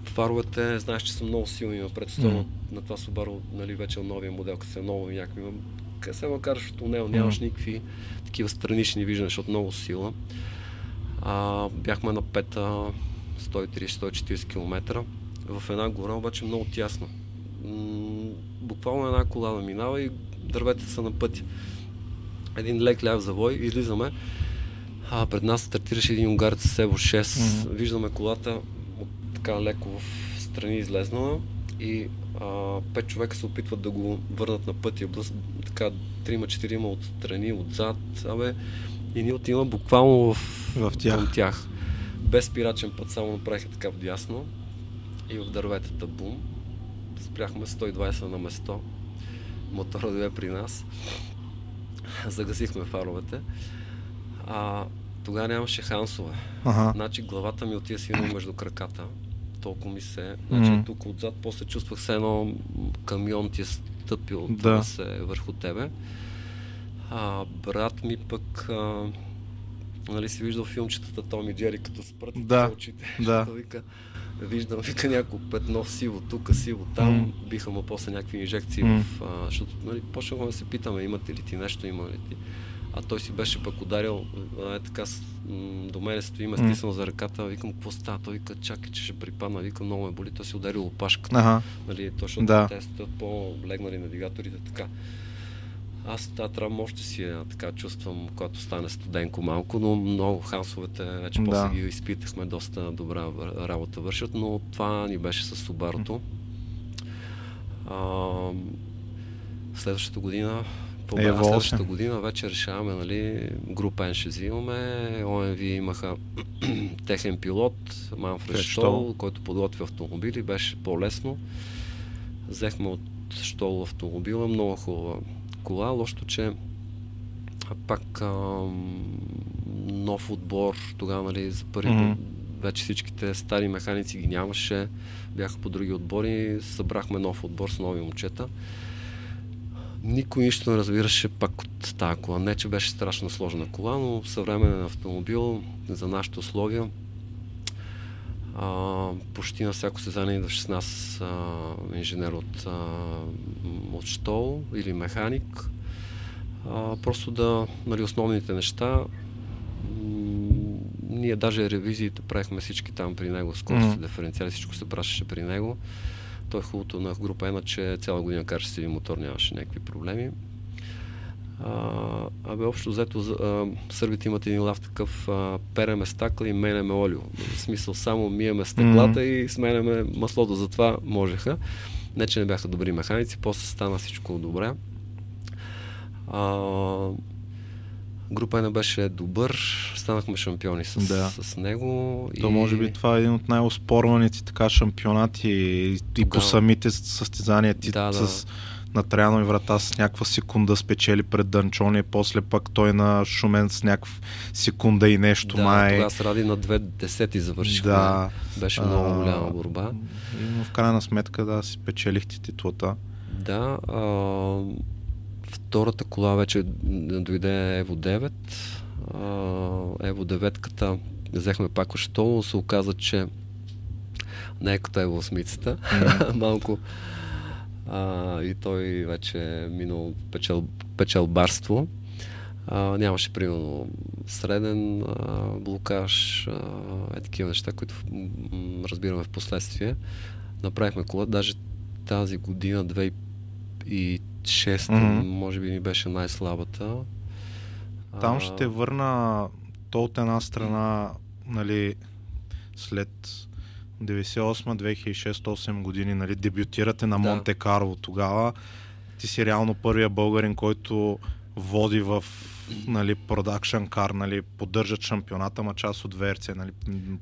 фаровете, знаеш, че са много силни напред, mm. На това Subaru, нали, вече е новия модел, като се е ново някакви, къде се ма караш в тунел, нямаш Мгм. никакви такива странични виждания, защото много сила. А, бяхме на пета 130-140 км. В една гора, обаче много тясно. М- буквално една кола да минава и дърветата са на пътя. Един лек ляв завой, излизаме. А, пред нас стартираше един унгарец с Evo 6. Мгм. Виждаме колата от, така леко в страни излезнала и а, пет човека се опитват да го върнат на пътя. Блъс, така, трима-четирима от страни, отзад. Абе, и ние отиваме буквално в, В тях. тях. Без спирачен път, само направиха така вдясно и в дърветата бум. Спряхме 120 на место. Мотора дойде при нас. Загасихме фаровете. А, тогава нямаше хансове. Ага. Значи главата ми отиде силно между краката. Толкова ми се... Значи Мгм. тук отзад после чувствах се едно камион ти е стъпил Да. се върху тебе. А, брат ми пък... А, нали си виждал филмчетата Том и Джери, като спрат Да, очите. да. Вика, виждам, вика някакво петно сиво тук, сиво там. М. Биха му после някакви инжекции М. в... А, защото нали, почнахме да се питаме, имате ли ти нещо, има ли ти. А той си беше пък ударил, е така, до мене стои, ме стиснал за ръката, викам, какво става? Той вика, чакай, че ще припадна, викам, много ме боли, той си ударил опашката. Ага. Нали, точно Да. да. те стоят по-легнали навигаторите, така. Аз тази травма още си я така чувствам, когато стане студенко малко, но много хансовете вече Да. после ги изпитахме, доста добра работа вършат, но това ни беше с Субарото. Следващата година по на следващата година вече решаваме, нали, група N ще взимаме, ОМВ имаха техен пилот, Манфред Штол, който подготви автомобили, беше по-лесно. Взехме от Штол автомобила, много хубава кола, лошото, че пак а, нов отбор, тогава, нали, за първи mm-hmm. вече всичките стари механици ги нямаше, бяха по други отбори, събрахме нов отбор с нови момчета никой нищо не разбираше пак от тази кола. Не, че беше страшно сложна кола, но съвременен автомобил за нашите условия а, почти на всяко сезание идваше с нас а, инженер от, а, от Штол или механик. А, просто да, нали, основните неща. ние даже ревизиите правихме всички там при него, скорости, mm-hmm. диференциали, всичко се пращаше при него. Той е хубавото на група Ена, че цяла година караше си мотор, нямаше някакви проблеми. А, абе, общо взето, а, сърбите имат един лав такъв, а, переме стакла и менеме олио. В смисъл, само миеме стъклата mm-hmm. и сменяме маслото, затова можеха. Не, че не бяха добри механици, после стана всичко добре. А, група не беше добър, станахме шампиони с, да. с него. То и... може би това е един от най-оспорваните така шампионати и, Тогава... и по самите състезания ти да, с на Траянови врата с някаква секунда спечели пред Данчони, после пък той на Шумен с някаква секунда и нещо да, май. Тогава се ради на две десети завършихме. Да. Беше много голяма борба. Но в крайна сметка да, си печелихте титлата. Да, а, Втората кола вече дойде Ево 9. Ево 9-ката взехме пак още се оказа, че не е като Ево 8 mm. малко а, и той вече е минал печел, печелбарство. А, нямаше, примерно, среден а, блокаж, а, е такива неща, които разбираме в последствие. Направихме кола, даже тази година, 2000 шеста, mm-hmm. може би ни беше най-слабата. Там ще върна то от една страна, нали, след 98-2006-8 години, нали, дебютирате на да. Монте Карло тогава. Ти си реално първия българин, който води в нали, продакшн кар, нали, поддържат шампионата, ма част от ВРЦ, нали,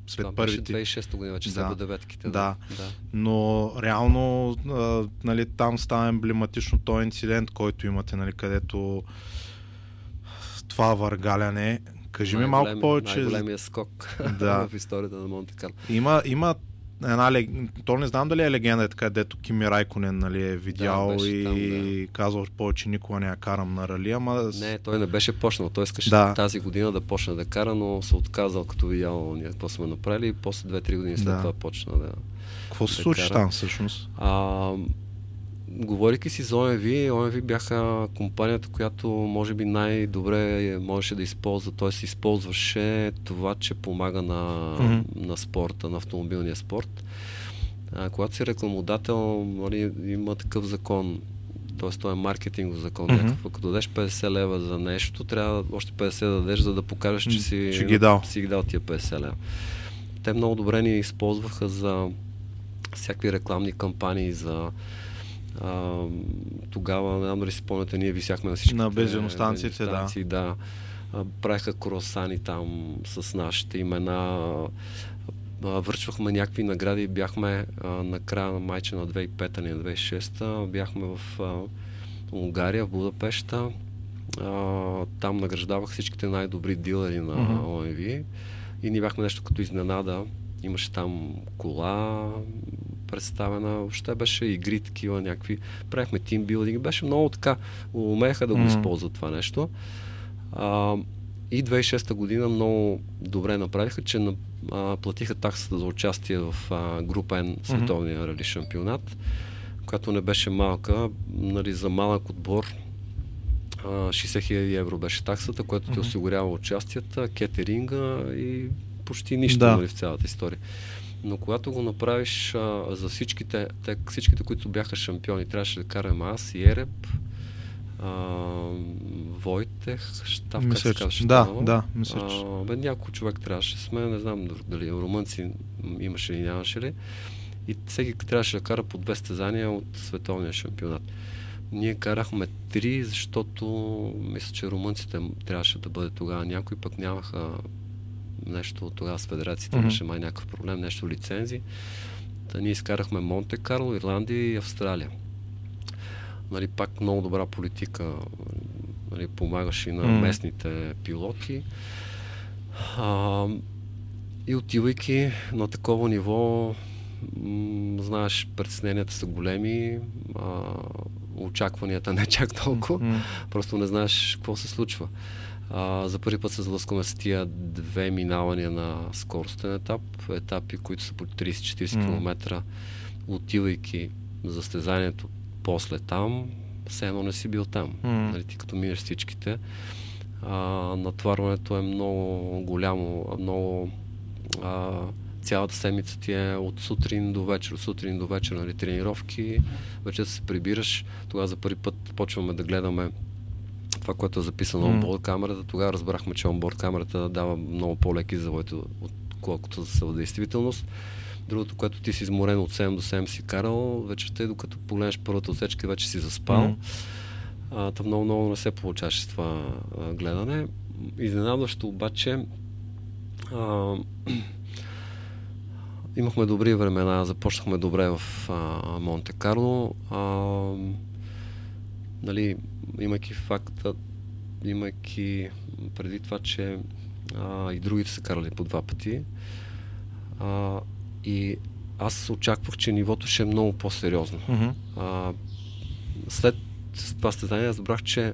след Това първите... беше 2006 година, че да, деветките. Да. да. Но реално нали, там става емблематично този инцидент, който имате, нали, където това въргаляне. Кажи ми малко повече. Най-големия скок да. в историята на Монте Карло. Има, има една лег... То не знам дали е легенда, е така, дето Кими Райконен нали, е видял да, и там, да. казал повече никога не я карам на рали, ама... Не, той не беше почнал. Той искаше да. тази година да почне да кара, но се отказал като видял ние какво сме направили и после 2-3 години след да. това почна да Какво се да случи кара. там всъщност? А, говорейки си за OMV, OMV бяха компанията, която може би най-добре можеше да използва, т.е. използваше това, че помага на, mm-hmm. на спорта, на автомобилния спорт. А, когато си рекламодател, нали, има такъв закон, т.е. той е маркетингов закон. Mm-hmm. Някакъв, ако дадеш 50 лева за нещо, трябва още 50 да дадеш, за да покажеш, че си, че ги дал. си ги дал тия 50 лева. Те много добре ни използваха за всякакви рекламни кампании, за а, тогава, не знам дали си спомняте, ние висяхме на всички. На бензиностанциите, да. да. правиха кросани там с нашите имена. връчвахме някакви награди и бяхме а, на края на майче на 2005 или на 2006 бяхме в а, Унгария, в Будапешта. А, там награждавах всичките най-добри дилери на mm-hmm. ОМВ и ние бяхме нещо като изненада. Имаше там кола, представена. Въобще беше игри такива някакви. Правихме тимбилдинг. Беше много така. Умееха да го mm. използват това нещо. А, и 2006 година много добре направиха, че а, платиха таксата за участие в а, група N световния mm-hmm. рали шампионат, която не беше малка. Нали, за малък отбор 60 000 евро беше таксата, която mm-hmm. ти осигурява участията, кетеринга и почти нищо да. нали, в цялата история. Но когато го направиш а, за всичките, те, всичките, които бяха шампиони, трябваше да караме аз и Ереб, а, Войтех, Штав, как се казваше? Да, да, мисля, бе, някой човек трябваше сме, не знам дали румънци имаше или нямаше ли. И всеки трябваше да кара по две стезания от световния шампионат. Ние карахме три, защото мисля, че румънците трябваше да бъде тогава. Някои пък нямаха нещо тогава с федерацията, mm-hmm. имаше май някакъв проблем, нещо лицензи. Та ние изкарахме Монте Карло, Ирландия и Австралия. Нали, пак много добра политика нали, помагаше и на mm. местните пилоти. А, и отивайки на такова ниво, м- знаеш, притесненията са големи, а, очакванията не чак толкова, mm-hmm. просто не знаеш какво се случва. А, за първи път се сблъскваме с тия две минавания на скоростен етап, етапи, които са по 30-40 mm. км, отивайки за стезанието после там, все едно не си бил там. Mm. Нали, ти като минеш всичките, а, натварването е много голямо, много а, цялата седмица ти е от сутрин до вечер, от сутрин до вечер, нали, тренировки, вече се прибираш, тогава за първи път почваме да гледаме това, което е записано mm. онборд камерата, тогава разбрахме, че онборд камерата дава много по-леки завоите, отколкото за действителност. Другото, което ти си изморен от 7 до 7 си карал, вечерта и докато погледнеш първата отсечка, вече си заспал. Mm. А, там много, много не се получаваше с това а, гледане. Изненадващо обаче а, имахме добри времена, започнахме добре в Монте Карло. Нали, имайки факта, имайки преди това, че а, и другите са карали по два пъти. А, и аз очаквах, че нивото ще е много по-сериозно. Mm-hmm. А, след това състезание аз добрах, че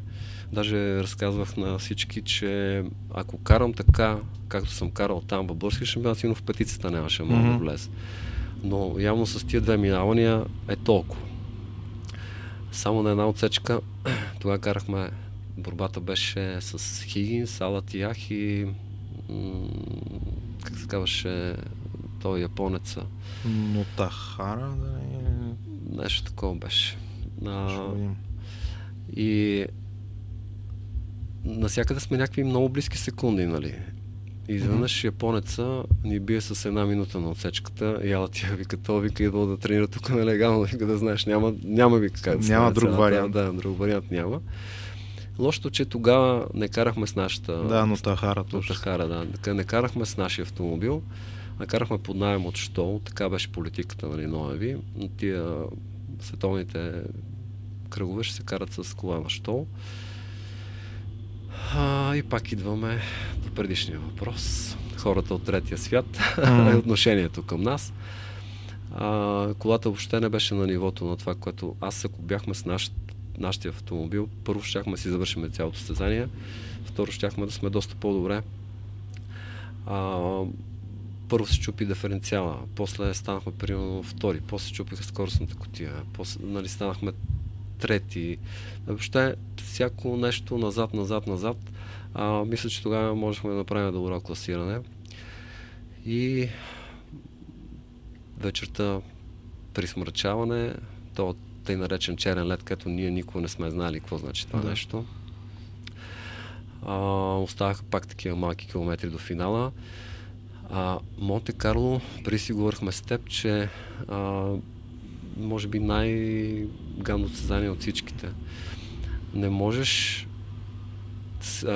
даже разказвах на всички, че ако карам така, както съм карал там в български шампионат, сигурно в петицата нямаше много mm-hmm. да влезе. Но явно с тия две минавания е толкова. Само на една отсечка, тогава карахме, борбата беше с Хигин, Салат Ях и м- как се казваше той японеца. Нотахара, да не... Нещо такова беше. А, и насякъде сме някакви много близки секунди, нали? И изведнъж японеца ни бие с една минута на отсечката. И ала тя вика, то вика идва да тренира тук нелегално, вика да знаеш, няма, няма вика как да Няма друг вариант. Да, друг вариант няма. Лошото, че тогава не карахме с нашата... Да, но Тахара точно. Тахара, да. Не карахме с нашия автомобил, а карахме под найем от Штол. Така беше политиката, нали, Ноеви. Тия световните кръгове ще се карат с кола на Штол. А, и пак идваме до предишния въпрос. Хората от третия свят mm. отношението към нас. А, колата въобще не беше на нивото на това, което аз ако бяхме с наш, нашия автомобил, първо щяхме да си завършим цялото състезание, второ щяхме да сме доста по-добре. А, първо се чупи диференциала, после станахме примерно втори, после се чупиха скоростната котия, после нали, станахме трети. Въобще всяко нещо назад, назад, назад. А, мисля, че тогава можехме да направим добро класиране. И вечерта при смрачаване, то тъй наречен черен лед, като ние никога не сме знали какво значи това да. нещо. А, оставаха пак такива малки километри до финала. А, Монте Карло, преди си говорихме с теб, че а, може би най-гадно състезание от всичките. Не можеш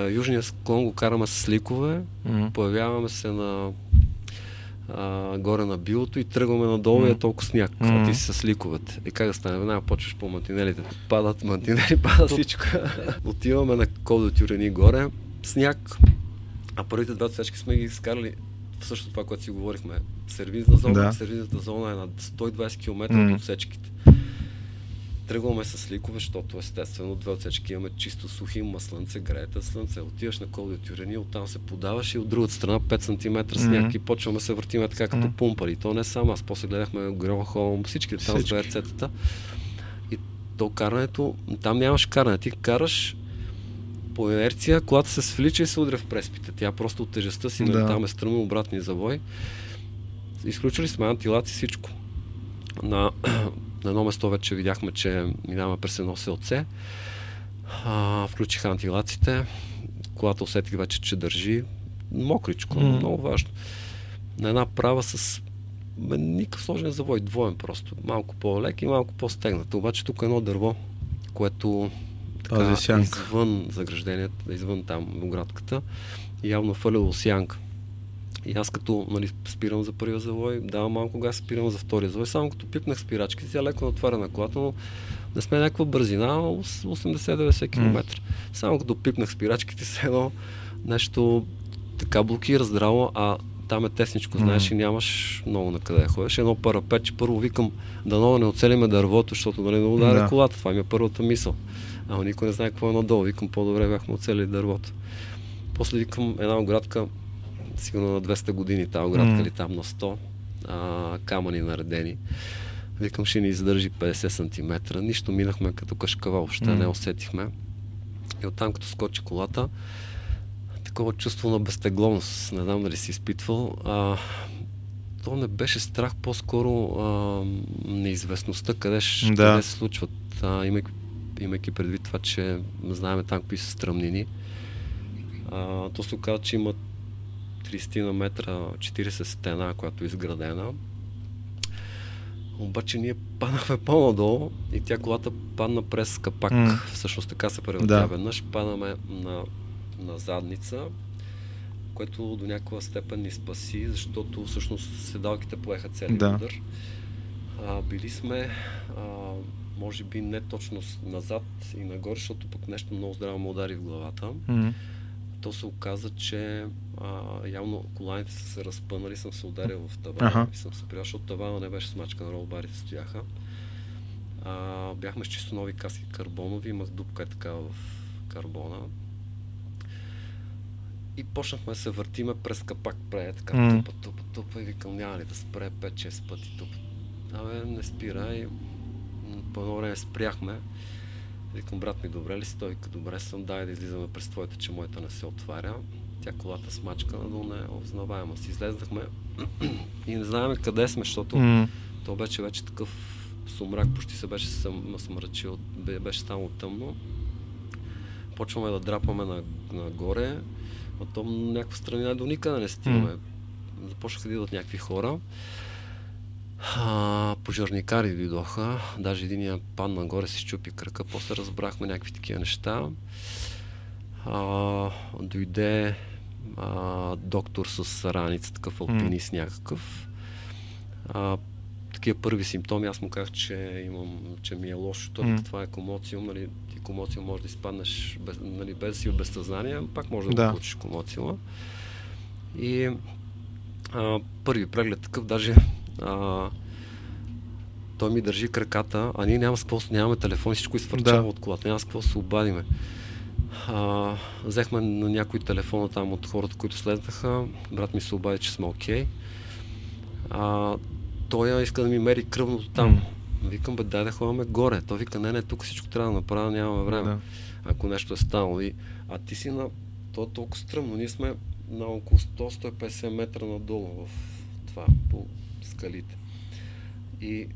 Южния склон го караме с ликове, mm-hmm. появяваме се на а, горе на билото и тръгваме надолу mm-hmm. и е толкова сняг, mm-hmm. а ти си с ликовете. И как да стане? Веднага почваш по мантинелите. Падат мантинели, пада всичко. Отиваме на Кодо Тюрени горе, сняг, а първите два цвечки сме ги скарали също това, което си говорихме. Сервизна зона, да. сервизната зона е на 120 км mm. от отсечките. Тръгваме с ликове, защото естествено две отсечки имаме чисто сухи, има слънце, греята слънце. Отиваш на Колди Тюрени, оттам се подаваш и от другата страна 5 см сняг mm-hmm. и почваме се въртиме така като mm-hmm. пумпали. То не само аз, после гледахме Грохолм, всички там с БРЦ-тата. И то карането, там нямаш каране, ти караш по инерция, колата се свлича и се удря в преспите. Тя просто от тежестта си, нали, да. там е стръмно обратни завой. Изключили сме антилаци всичко. На, на едно место вече видяхме, че минаваме през едно селце. А, включих антилаците. Колата усетих вече, че държи мокричко, mm. много важно. На една права с никакъв сложен завой, двоен просто. Малко по-лек и малко по-стегнат. Обаче тук е едно дърво, което така, извън заграждението, извън там оградката, явно фалило сянка. И аз като нали, спирам за първия завой, давам малко газ, спирам за втория завой. Само като пипнах спирачките, тя леко натваря на колата, но не сме някаква бързина, 80-90 км. Mm. Само като пипнах спирачките, се едно нещо така блокира здраво, а там е тесничко, знаеш, mm. и нямаш много на къде ходиш. Едно парапет, че първо викам да не оцелиме дървото, защото нали, да удари да. колата. Това ми е първата мисъл. Ама никой не знае какво е надолу. Викам по-добре бяхме оцели дървото. После викам една оградка, сигурно на 200 години, тази оградка mm. или там на 100, а, камъни наредени. Викам, ще ни издържи 50 см. Нищо минахме като кашкава, въобще mm. не усетихме. И оттам като скочи колата, такова чувство на безтегловност, не знам дали си изпитвал. А, то не беше страх, по-скоро а, неизвестността, къде, ще, да. къде се случват. А, имайки, имайки предвид това, че знаеме там какви са стръмнини. А, то се оказа, че има 30 на метра, 40 стена, която е изградена. Обаче ние паднахме по-надолу и тя колата падна през капак. Mm. Всъщност така се превъртя да. веднъж. Падаме на, на задница, което до някаква степен ни спаси, защото всъщност седалките поеха целият да. удар. А, били сме, а, може би не точно назад и нагоре, защото пък нещо много здраво му удари в главата. Mm то се оказа, че а, явно коланите са се разпънали, съм се ударил в тавана ага. и съм се приял, защото тавана не беше смачкан, ролбарите стояха. А, бяхме с чисто нови каски карбонови, имах дупка е така в карбона. И почнахме да се въртиме през капак пре, така mm. тупа, тупа, тупа и викам, няма ли да спре 5-6 пъти тупа. Абе, не спира и по едно време спряхме Викам, брат ми, добре ли си? Той вика, добре съм, дай да излизаме през твоята, че моята не се отваря. Тя колата смачка, но не е узнаваема. Си излезнахме и не знаем къде сме, защото mm. то беше вече такъв сумрак, почти се беше смрачил, беше само тъмно. Почваме да драпаме на, нагоре, а то някаква страна до никъде не стигаме. Mm. Започнаха да идват някакви хора. А, пожарникари дойдоха, даже един пан нагоре си чупи кръка, после разбрахме някакви такива неща. А, дойде а, доктор с раница, такъв алпинист mm. някакъв. А, такива първи симптоми, аз му казах, че имам, че ми е лошо. Той mm. това е комоциум, нали, ти комоциум може да изпаднеш без, нали, без да си в безсъзнание, пак може да, да. получиш комоциума. И а, първи преглед такъв, даже а, той ми държи краката, а ние няма с какво, нямаме телефон, всичко изфърчава да. от колата, няма с какво се обадиме. А, взехме на някой телефона там от хората, които следнаха. Брат ми се обади, че сме окей. Okay. А, той иска да ми мери кръвното там. Mm. Викам, бе, дай да ходим горе. Той вика, не, не, тук всичко трябва да направя, нямаме време. Да. Ако нещо е станало. И, а ти си на... То е толкова стръмно. Ние сме на около 100-150 метра надолу в това, по скалите. И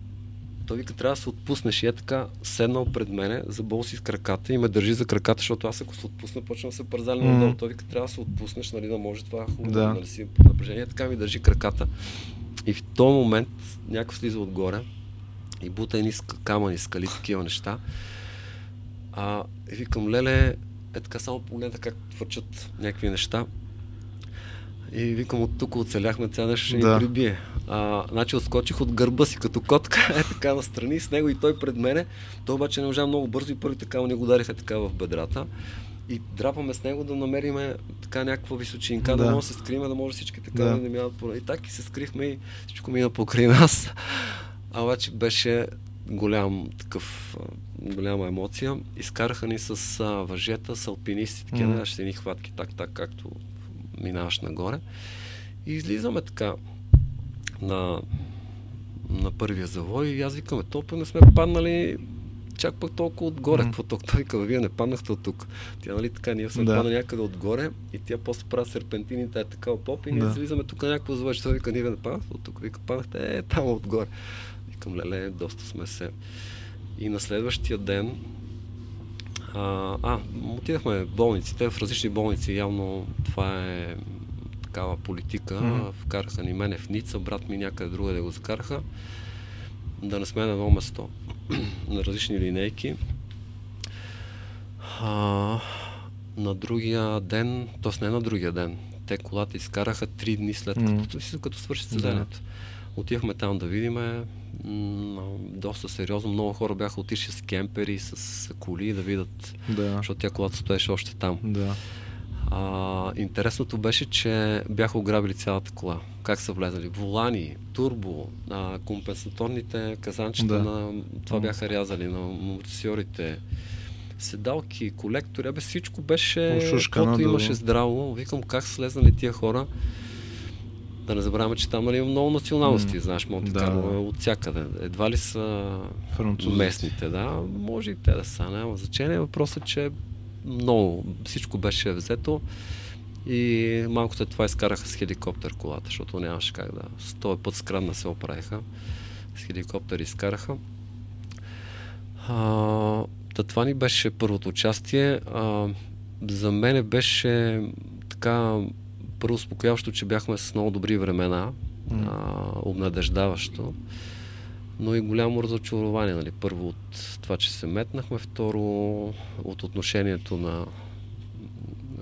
той вика, трябва да се отпуснеш. И е така, седнал пред мене, забол си с краката и ме държи за краката, защото аз ако се отпусна, почвам да се пързали mm. надолу. Той вика, трябва да се отпуснеш, нали, да може това хубаво, да. нали, си под напрежение. Така ми държи краката. И в този момент някой слиза отгоре и бута едни камъни, скали, такива неща. А, и викам, леле, е така само погледна как твърчат някакви неща. И викам, от тук оцеляхме, ця нещо ще да. ни прибие. А, значи отскочих от гърба си като котка, е така настрани с него и той пред мене. Той обаче не можа много бързо и първи така ни го удариха така в бедрата. И драпаме с него да намерим така някаква височинка, да, да може да се скриме, да може всички така да, да не минат по... И так и се скрихме и всичко мина покрай нас. А обаче беше голям такъв, голяма емоция. Изкараха ни с а, въжета, с алпинисти, такива mm. ще ни хватки, так, так, както минаваш нагоре. И излизаме така на, на първия завой и аз викаме, толкова не сме паднали чак пък толкова отгоре. Какво толкова? Той казва, вие не паднахте от тук. Тя, нали така, ние сме да. паднали някъде отгоре и тя после прави серпентините, е така поп и ние да. излизаме тук на някакво завой. Той вика, ние не паднахте от тук. Вика, паднахте, е, там отгоре. Викам, леле, доста сме се. И на следващия ден а, а, отидахме в болниците, в различни болници, явно това е такава политика. Mm-hmm. Вкараха ни мене в Ница, брат ми някъде друга да го закараха. Да не сме на едно место. на различни линейки. А, на другия ден, т.е. не на другия ден, те колата изкараха три дни след mm. като, като свърши седенето. Да. Отивахме там да видим доста сериозно. Много хора бяха отишли с кемпери, с коли да видят, да. защото тя колата стоеше още там. Да. А, интересното беше, че бяха ограбили цялата кола. Как са влезали? Волани, турбо, а, компенсаторните казанчета да. на това бяха рязали на мотосиорите, седалки, колектори, абе всичко беше, каквото имаше здраво. Викам как са слезнали тия хора. Да не забравяме, че там нали, има много националности, mm. знаеш, Монте Карло да. от всякъде. Едва ли са Французите. местните, да. Може и те да са, няма значение. Въпросът е, че много, всичко беше взето и малко след това изкараха с хеликоптер колата, защото нямаше как да. С този път скрадна се оправиха. С хеликоптер изкараха. А, Та това ни беше първото участие. А, за мен беше така първо успокояващо, че бяхме с много добри времена, mm. а, обнадеждаващо, но и голямо разочарование. Нали? Първо от това, че се метнахме, второ от отношението на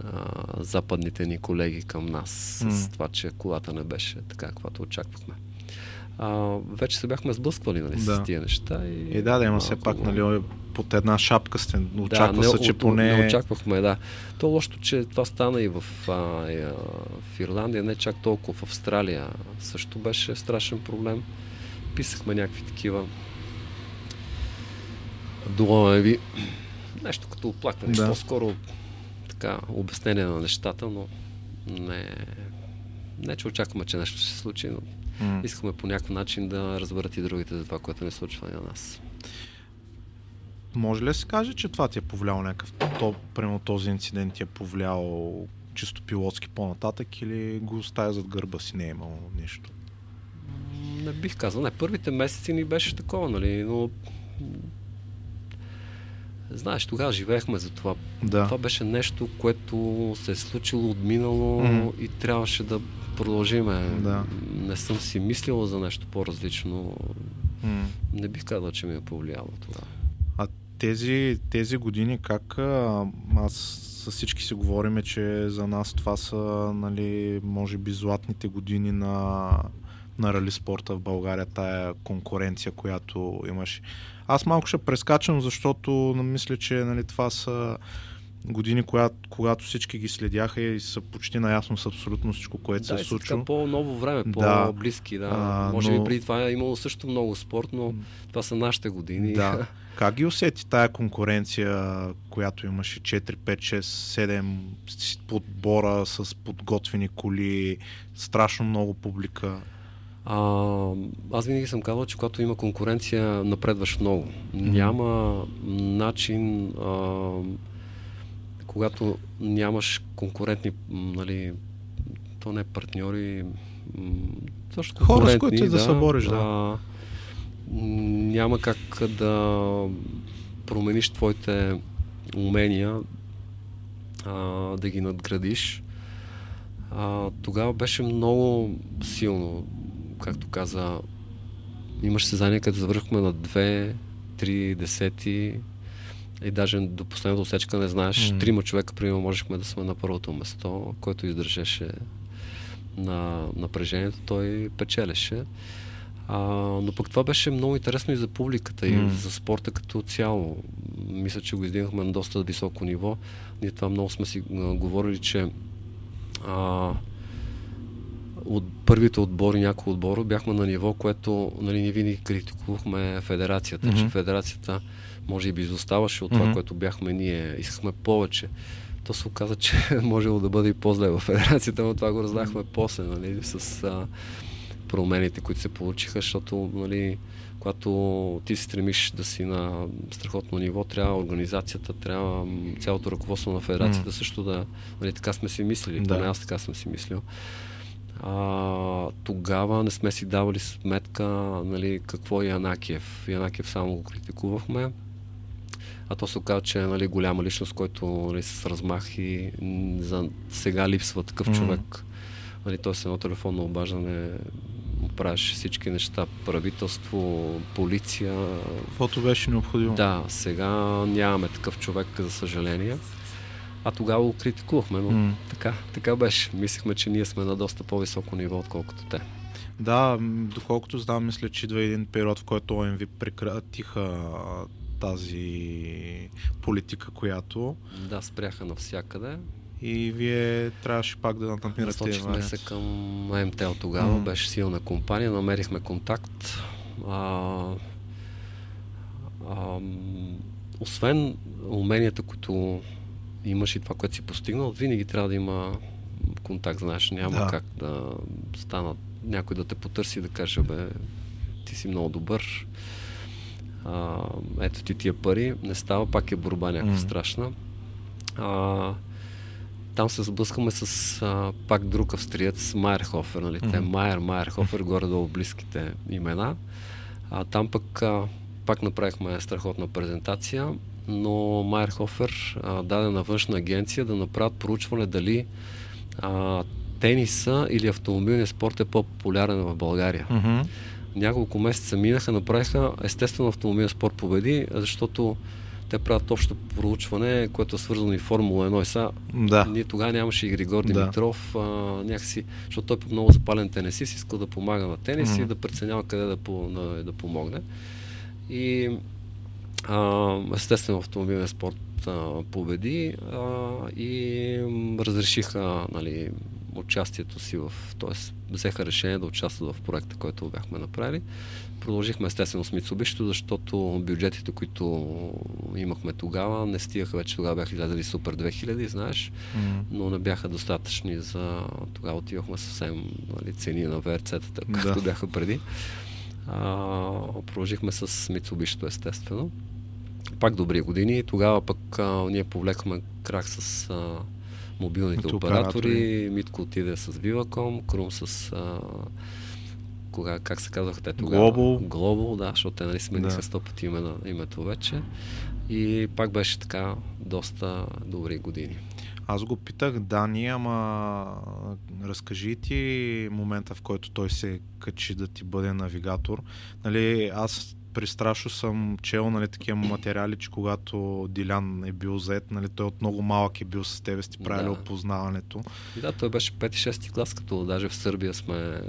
а, западните ни колеги към нас, mm. с това, че колата не беше така, каквато очаквахме. А, вече се бяхме сблъсквали нали, да. с тия неща. И, и да, да, има все пак нали, под една шапка сте. Очаква да, се, че поне... Не очаквахме, да. То лошо, че това стана и в, а, и, а, в Ирландия, не чак толкова в Австралия. Също беше страшен проблем. Писахме някакви такива дуоеви. Нещо като оплакване. Да. По-скоро така, обяснение на нещата, но не, не че очакваме, че нещо ще се случи, но mm. искаме по някакъв начин да разберат и другите за това, което не случва и на нас. Може ли да се каже, че това ти е повлияло някакъв, то, примерно този инцидент ти е повлиял чисто пилотски по-нататък или го оставя зад гърба си, не е имало нищо? Не бих казал. Не, първите месеци ни беше такова, нали, но Знаеш, тогава живеехме за това. Да. Това беше нещо, което се е случило, отминало mm-hmm. и трябваше да продължиме. Да. Не съм си мислила за нещо по-различно. Mm. Не бих казал, че ми е повлияло това тези, тези години как аз с всички си говориме, че за нас това са, нали, може би златните години на, на рали спорта в България, тая конкуренция, която имаш. Аз малко ще прескачам, защото мисля, че нали, това са години, когато, когато всички ги следяха и са почти наясно с абсолютно всичко, което да, се е случва. по-ново време, по-близки. Да. А, Може но... би преди това е имало също много спорт, но това са нашите години. Да. Как ги усети тая конкуренция, която имаше 4, 5, 6, 7 подбора с подготвени коли, страшно много публика? А, аз винаги съм казал, че когато има конкуренция, напредваш много. Няма начин, а, когато нямаш конкурентни, нали, то не партньори, също Хора, с които да, да се бориш, да. А, няма как да промениш твоите умения, а, да ги надградиш. А, тогава беше много силно, както каза, имаше съзнание, като завърхме на 2, 3 десети и даже до последната усечка не знаеш, mm. трима човека, примерно, можехме да сме на първото место, който издържеше на напрежението, той печелеше. А, но пък това беше много интересно и за публиката, mm. и за спорта като цяло. Мисля, че го издигнахме на доста високо ниво. Ние това много сме си а, говорили, че а, от първите отбори, някои отбора, бяхме на ниво, което нали, ние винаги критикувахме федерацията, mm-hmm. че федерацията може би изоставаше от mm-hmm. това, което бяхме ние. Искахме повече. То се оказа, че можело да бъде и по-зле в федерацията, но това го разнахме mm-hmm. после, нали, с а, промените, които се получиха, защото нали, когато ти се стремиш да си на страхотно ниво, трябва организацията, трябва цялото ръководство на федерацията mm. също да, нали, така сме си мислили, да. поне аз така съм си мислил. А, тогава не сме си давали сметка нали, какво е Янакиев. Янакиев само го критикувахме, а то се оказа, че е нали, голяма личност, който нали, с размах и за сега липсва такъв mm. човек Нали, т.е. едно телефонно обаждане правиш всички неща, правителство, полиция. Каквото беше необходимо. Да, сега нямаме такъв човек, за съжаление. А тогава го критикувахме, но mm. така, така беше. Мислихме, че ние сме на доста по-високо ниво, отколкото те. Да, доколкото знам, мисля, че идва един период, в който ОМВ прекратиха тази политика, която... Да, спряха навсякъде. И вие трябваше пак да намирате Насочихме се към МТЛ тогава, mm. беше силна компания, намерихме контакт. А, а, освен уменията, които имаш и това, което си постигнал, винаги трябва да има контакт, знаеш, няма да. как да станат някой да те потърси и да каже, бе, ти си много добър, а, ето ти тия пари, не става, пак е борба някаква mm. страшна. А, там се сблъскаме с а, пак друг австриец, Майерхофер, нали? Mm-hmm. Те Майер, Майерхофер, горе-долу близките имена. А, там пък а, пак направихме страхотна презентация, но Майерхофер а, даде на външна агенция да направят проучване дали а, тениса или автомобилния спорт е по-популярен в България. Mm-hmm. Няколко месеца минаха, направиха естествено автомобилния спорт победи, защото те правят общо проучване, което е свързано и Формула 1 и са. Да. Ние тогава нямаше и Григор Димитров, да. а, някакси, защото той е много запален тенисист, искал да помага на тенис mm-hmm. и да преценява къде да, по, на, да помогне. И а, естествено автомобилен спорт а, победи а, и разрешиха нали, участието си в, т.е. взеха решение да участват в проекта, който бяхме направили. Продължихме естествено с Митсубишито, защото бюджетите, които имахме тогава, не стигаха вече. Тогава бяха излезли Супер 2000, знаеш, mm-hmm. но не бяха достатъчни за... Тогава отивахме съвсем нали, цени на ВРЦ-тата, да. както бяха преди. А, продължихме с Митсубишито, естествено. Пак добри години. Тогава пък а, ние повлекахме крак с а, мобилните оператори. оператори. Митко отиде с Viva.com, Крум с а, кога, как се казваха те тогава? Global. Global, да, защото те нали смениха сто да. пъти име на името вече. И пак беше така доста добри години. Аз го питах Дани, ама разкажи ти момента, в който той се качи да ти бъде навигатор. Нали, аз пристрашно съм чел нали, такива материали, че когато Дилян е бил зает, нали, той от много малък е бил с тебе, сте правили да. опознаването. Да, той беше 5-6 клас, като даже в Сърбия сме,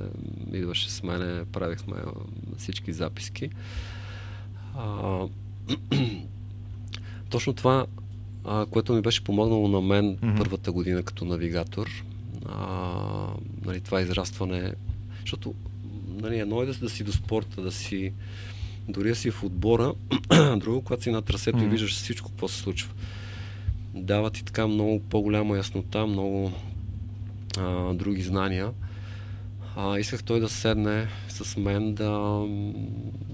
идваше с мене, правихме всички записки. А, точно това, а, което ми беше помогнало на мен mm-hmm. първата година като навигатор, а, нали, това израстване, защото нали, едно е да, да си до спорта, да си дори си в отбора, друго, когато си на трасето mm. и виждаш всичко, какво се случва. Дава ти така много по-голяма яснота, много а, други знания. А, исках той да седне с мен да,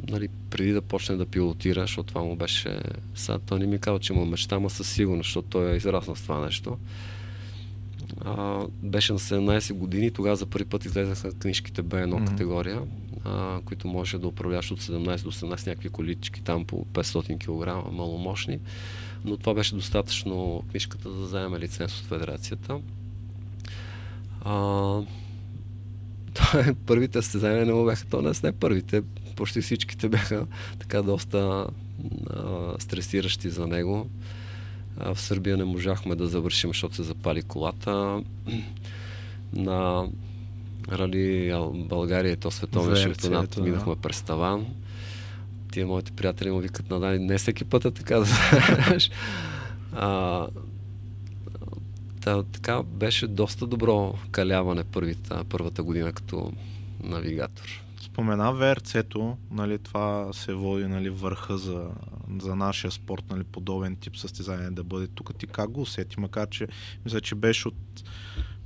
нали, преди да почне да пилотира, защото това му беше... Сега той не ми казва, че му мечта, ма със сигурност, защото той е израснал с това нещо. А, беше на 17 години, тогава за първи път излезаха книжките B1 mm-hmm. категория а, които може да управляваш от 17 до 18 някакви колички там по 500 кг маломощни. Но това беше достатъчно книжката да заеме лиценз от федерацията. А, първите състезания не му бяха, то не, не първите, почти всичките бяха така доста а, стресиращи за него. А, в Сърбия не можахме да завършим, защото се запали колата. На Рали България, то световен шампионат, минахме да. през таван. Тия моите приятели му викат на Дани, не всеки път е така да знаеш. А, да, така беше доста добро каляване първата, първата година като навигатор. Спомена ВРЦ-то, нали, това се води нали, върха за, за нашия спорт, нали, подобен тип състезание да бъде тук. Ти как го усети? Макар, че мисля, че беше от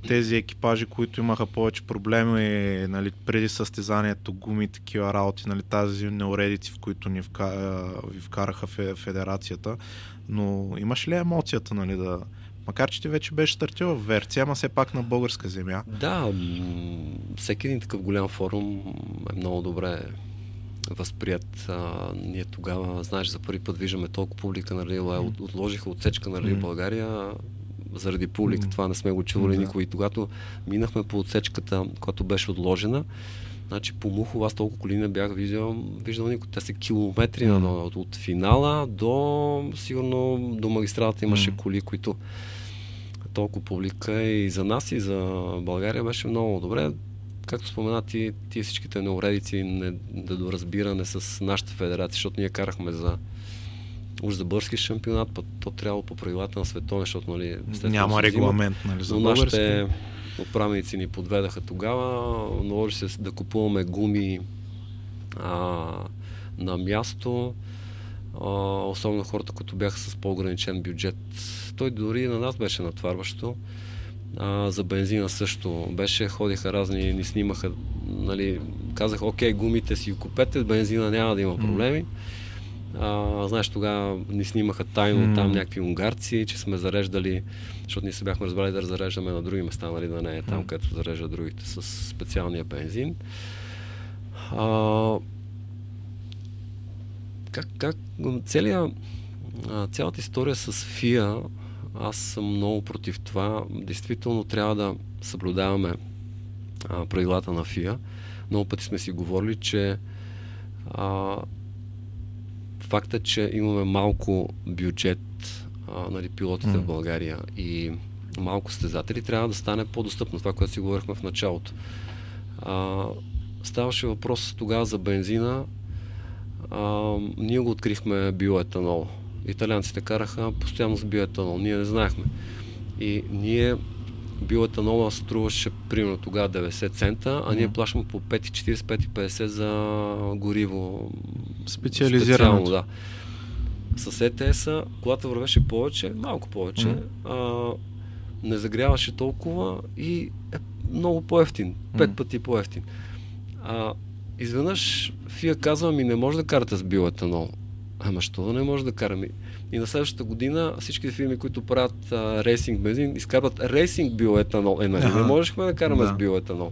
тези екипажи, които имаха повече проблеми нали, преди състезанието, гуми, такива работи, нали, тази неуредици, в които ни вка, ви вкараха федерацията. Но имаш ли емоцията, нали, да, Макар, че ти вече беше стартил в Верция, ама все пак на българска земя. Да, всеки един такъв голям форум е много добре възприят. А, ние тогава, знаеш, за първи път виждаме толкова публика на Рил, mm. отложиха отсечка на Рил mm. България, заради публика. Това не сме го чували Да. никой. И когато минахме по отсечката, която беше отложена, значи по Мухово аз толкова коли не бях виждал, виждал никой. Те са километри на от, от финала до сигурно до магистралата имаше Мгм. коли, които толкова публика и за нас и за България беше много добре. Както спомена ти, тия всичките неуредици, не, недоразбиране с нашата федерация, защото ние карахме за уж за бърски шампионат, път то трябвало по правилата на световен, защото нали, Няма взима. регламент, нали, за Но нашите отправници ни подведаха тогава. Наложи се да купуваме гуми а, на място. А, особено хората, които бяха с по-ограничен бюджет. Той дори на нас беше натварващо. А, за бензина също беше, ходиха разни, ни снимаха, нали, казах, окей, гумите си купете, бензина няма да има проблеми. А, знаеш, тогава ни снимаха тайно М. там някакви унгарци, че сме зареждали, защото ние се бяхме разбрали да зареждаме на други места, нали, да не е там, М. където зарежда другите с специалния бензин. А, как, как целия, цялата история с ФИА, аз съм много против това. Действително трябва да съблюдаваме а, правилата на ФИА. Много пъти сме си говорили, че а, факта, че имаме малко бюджет, а, нали, пилотите М. в България и малко състезатели, трябва да стане по-достъпно. Това, което си говорихме в началото. А, ставаше въпрос тогава за бензина. А, ние го открихме биоетанол. Италианците караха постоянно с биоетанол. Ние не знаехме. И ние биоетанола струваше примерно тогава 90 цента, а ние плащаме по 5,40-5,50 за гориво. Специализираното. Специално, да. С ЕТС-а колата вървеше повече, малко повече, а, не загряваше толкова и е много по-ефтин. Пет пъти по-ефтин. А, изведнъж ФИА казва ми не може да карате с биоетанол. Ама що да не може да караме? И на следващата година всички фирми, които правят а, рейсинг бензин, изкарват рейсинг биоетанол. Е, нали, не можехме да караме Да. с биоетанол.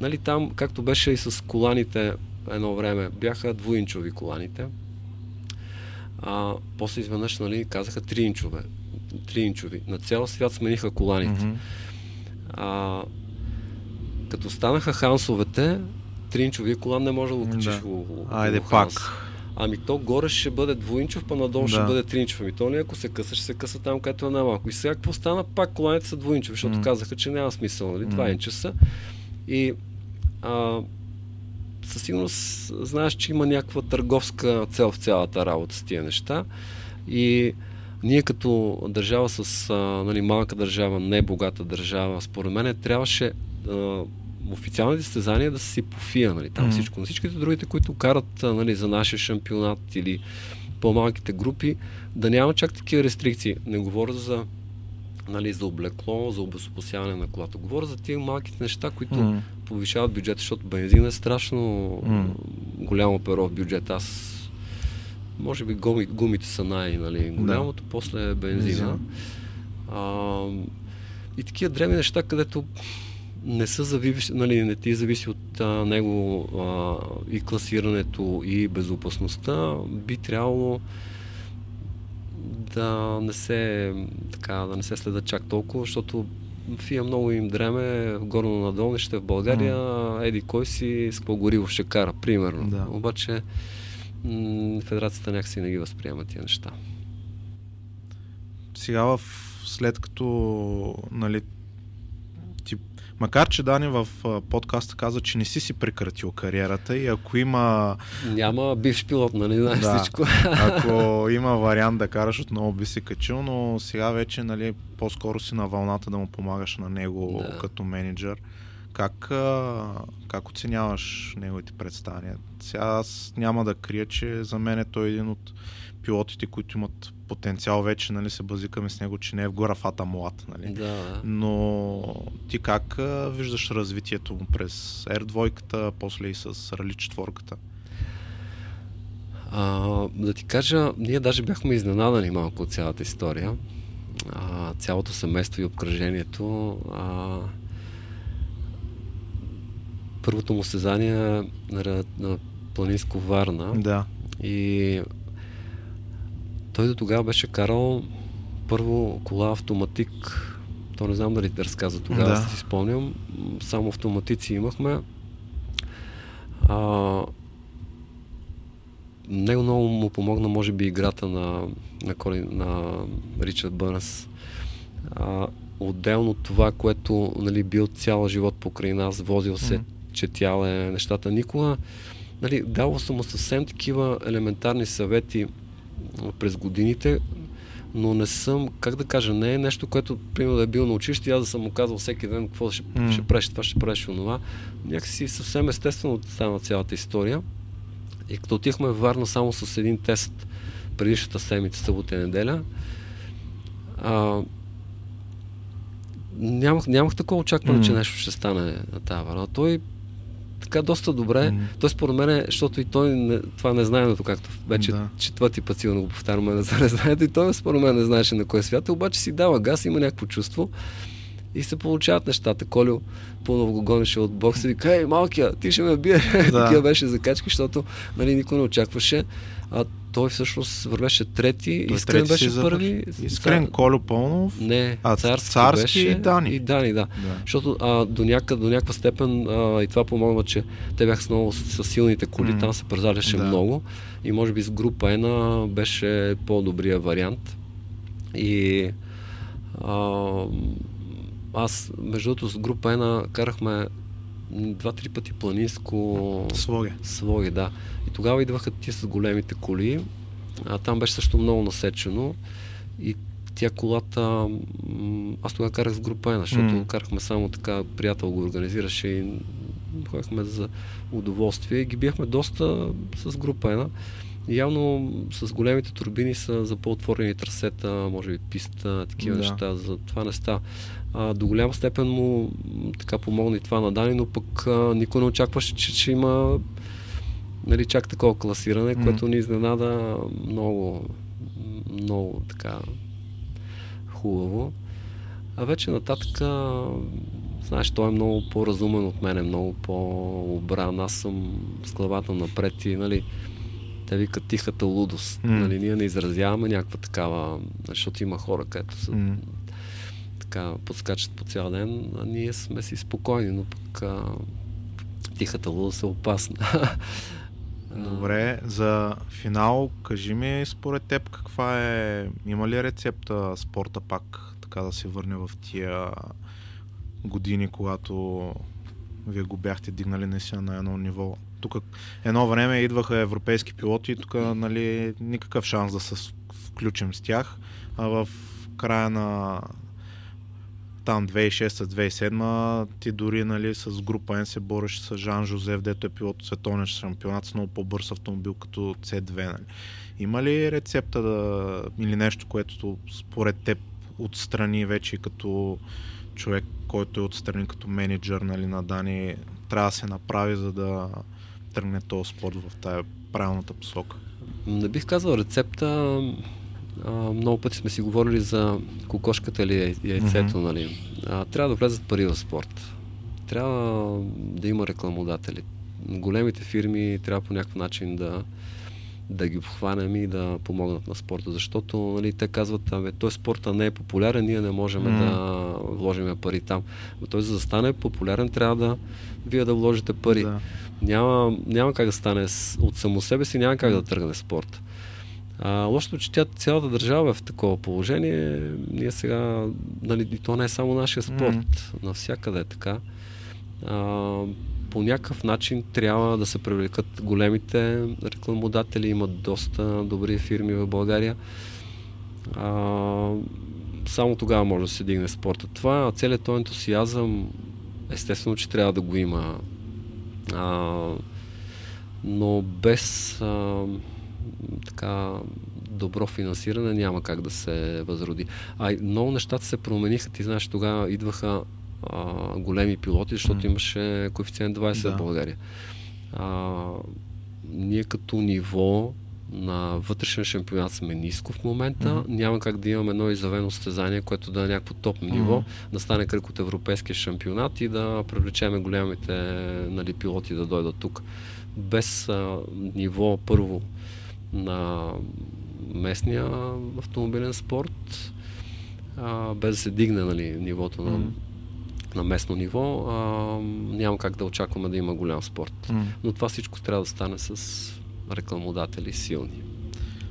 Нали, там, както беше и с коланите едно време, бяха двуинчови коланите. А, после изведнъж нали, казаха 3 инчове. 3 инчови. На цял свят смениха коланите. Мгм. А, като станаха хансовете, тринчовия колан не може да го качиш Да. Айде Ханс. пак. Ами то горе ще бъде двуинчов, па надолу ще Да. бъде тринчов. Ами то ли ако се къса, ще се къса там, където е най-малко. И сега какво стана? Пак коланите са двуинчови, защото М. казаха, че няма смисъл. Нали? Два инча са. И а, със сигурност знаеш, че има някаква търговска цел в цялата работа с тия неща. И ние като държава с а, нали, малка държава, не богата държава, според мен трябваше а, официалните състезания да са си по ФИА, нали, там Мгм. всичко. На всичките другите, които карат нали, за нашия шампионат или по-малките групи, да няма чак такива рестрикции. Не говоря за нали, за облекло, за обезопасяване на колата. Говоря за тия малките неща, които М. повишават бюджета, защото бензин е страшно М. голямо перо в бюджет. Аз може би гуми, гумите са най- нали, голямото, после е бензина. Бензин. А, и такива древни неща, където не са зависи, нали, не ти зависи от а, него а, и класирането и безопасността, би трябвало да не се така, да не се следа чак толкова, защото фия много им дреме горно на долнище в България, еди кой си с какво гориво ще кара, примерно. Да. Обаче м- федерацията някакси не ги възприема тия неща. Сега в, след като нали, макар че Дани в подкаста каза, че не си си прекратил кариерата и ако има Няма бивш пилот, нали, знаеш Да. всичко. ако има вариант да караш, отново би се качил, но сега вече нали, по-скоро си на вълната да му помагаш на него Да. като менеджер. Как, как оценяваш неговите представяния? Сега аз няма да крия, че за мен е той един от пилотите, които имат потенциал вече, нали, се базикаме с него, че не е в графата млад. Нали. да, да. Но ти как а, виждаш развитието му през R2, после и с Рали 4? А, да ти кажа, ние даже бяхме изненадани малко от цялата история. А, цялото семейство и обкръжението. А, първото му състезание на, на Планинско Варна Да. и той до тогава беше карал първо кола автоматик, то не знам дали те разказа тогава, да. си спомням, само автоматици имахме. А, него много му помогна, може би, играта на, на, Колин, на Ричард Бърнс. А, отделно това, което нали, бил цял живот покрай нас, возил се, mm-hmm. четял е нещата. Никога, нали, давал съм му съвсем такива елементарни съвети през годините, но не съм, как да кажа, не е нещо, което, примерно, да е бил на училище, аз да съм му казвал всеки ден какво ще, mm. ще правиш, това ще правиш, това. Някакси съвсем естествено стана цялата история. И като отихме в Варна само с един тест предишната седмица, събота и неделя, а, нямах, нямах такова очакване, mm. че нещо ще стане на тази Варна. Той така доста добре. Mm. Той според мен, защото и той не, това не знае, както вече да. четвърти път сигурно го повтаряме, не знае, и той според мен не знаеше на кой свят, обаче си дава газ, има някакво чувство и се получават нещата. Колю пълно го гонеше от бокса и вика, ей, малкия, ти ще ме бие. Да. Такива беше закачки, защото нали, никой не очакваше. А той всъщност вървеше трети, той Искрен трети беше първи. Искрен, Цар... Колю Пълнов, не, а царски, царски беше, и Дани. И Дани, да. да. Защото а, до, няка, до някаква степен а, и това помогна, че те бяха с много с, с силните коли, mm. там се презаляше да. много и може би с група Ена беше по-добрия вариант. И а, аз, между другото, с група Ена карахме два-три пъти планинско... Слоги. Слоги, да. И тогава идваха ти с големите коли. А там беше също много насечено. И тя колата... Аз тогава карах с група защото mm. карахме само така, приятел го организираше и ходихме за удоволствие. Ги бяхме доста с група Ена. Явно с големите турбини са за по-отворени трасета, може би писта, такива да. неща. За това не става. А, до голяма степен му така помогна и това на Дани, но пък а, никой не очакваше, че ще има нали, чак такова класиране, mm. което ни изненада много, много така хубаво. А вече нататък, знаеш, той е много по-разумен от мен, много по-обран. Аз съм с главата напред и, нали, те викат тихата лудост. Mm. Нали, ние не изразяваме някаква такава, защото има хора, където са mm така подскачат по цял ден, а ние сме си спокойни, но пък а, тихата луда е опасна. Добре, за финал, кажи ми според теб каква е, има ли рецепта спорта пак така да се върне в тия години, когато вие го бяхте дигнали наистина на едно ниво. Тук едно време идваха европейски пилоти и тук нали, никакъв шанс да се включим с тях. А в края на там 2006-2007 ти дори нали, с група N се бориш с Жан Жозеф, дето е пилот световен шампионат с много по-бърз автомобил като C2. Нали. Има ли рецепта да, или нещо, което според теб отстрани вече като човек, който е отстрани като менеджер нали, на Дани, трябва да се направи, за да тръгне този спорт в тая правилната посока? Не бих казал рецепта а, много пъти сме си говорили за кокошката или яйцето, mm-hmm. нали. А, трябва да влезат пари в спорт. Трябва да има рекламодатели. Големите фирми трябва по някакъв начин да, да ги обхванем и да помогнат на спорта, защото нали, те казват, абе, той спорта не е популярен, ние не можем mm. да вложим пари там. Но той за да стане популярен, трябва да вие да вложите пари. Да. Няма, няма как да стане от само себе си, няма как да тръгне спорт. А, лошото, че тя, цялата държава е в такова положение. Ние сега, нали, и то не е само нашия спорт, mm-hmm. навсякъде е така. А, по някакъв начин трябва да се привлекат големите рекламодатели, имат доста добри фирми в България. А, само тогава може да се дигне спорта. Това, целият този ентусиазъм, естествено, че трябва да го има. А, но без а, така добро финансиране няма как да се възроди. А много нещата се промениха. Ти знаеш, тогава идваха а, големи пилоти, защото mm. имаше коефициент 20 да. в България. А, ние като ниво на вътрешен шампионат сме ниско в момента. Mm-hmm. Няма как да имаме едно изявено състезание, което да е някакво топ ниво, mm-hmm. да стане кръг от европейския шампионат и да привлечеме голямите нали, пилоти да дойдат тук. Без а, ниво първо на местния автомобилен спорт а, без да се дигне нали, нивото на, mm. на местно ниво, а, няма как да очакваме да има голям спорт. Mm. Но това всичко трябва да стане с рекламодатели силни.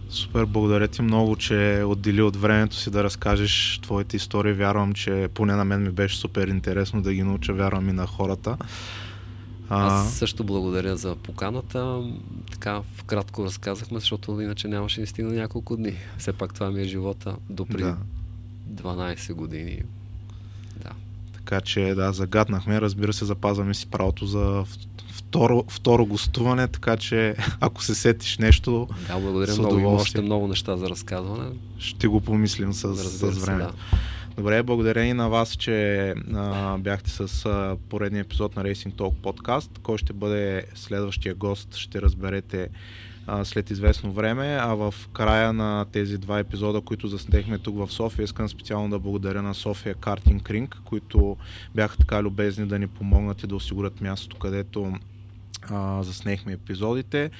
Супер, благодаря ти много, че отдели от времето си да разкажеш твоите истории. Вярвам, че поне на мен ми беше супер интересно да ги науча, вярвам и на хората. Аз също благодаря за поканата. Така вкратко разказахме, защото иначе нямаше ни стигна няколко дни. Все пак това ми е живота до преди да. 12 години. Да. Така че да, загаднахме. Разбира се, запазваме си правото за второ, второ гостуване, така че ако се сетиш нещо. Да, благодаря много. Още много неща за разказване. Ще го помислим с, с време. Да. Добре, благодаря и на вас, че а, бяхте с а, поредния епизод на Racing Talk подкаст. Кой ще бъде следващия гост, ще разберете а, след известно време. А в края на тези два епизода, които заснехме тук в София, искам специално да благодаря на София Картинг Ринг, които бяха така любезни да ни помогнат и да осигурят мястото, където а, заснехме епизодите.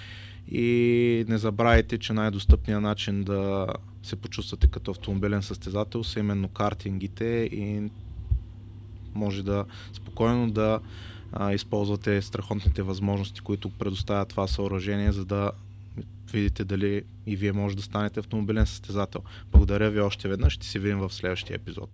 И не забравяйте, че най-достъпният начин да се почувствате като автомобилен състезател са именно картингите и може да спокойно да а, използвате страхотните възможности, които предоставя това съоръжение, за да видите дали и вие може да станете автомобилен състезател. Благодаря ви още веднъж. Ще се видим в следващия епизод.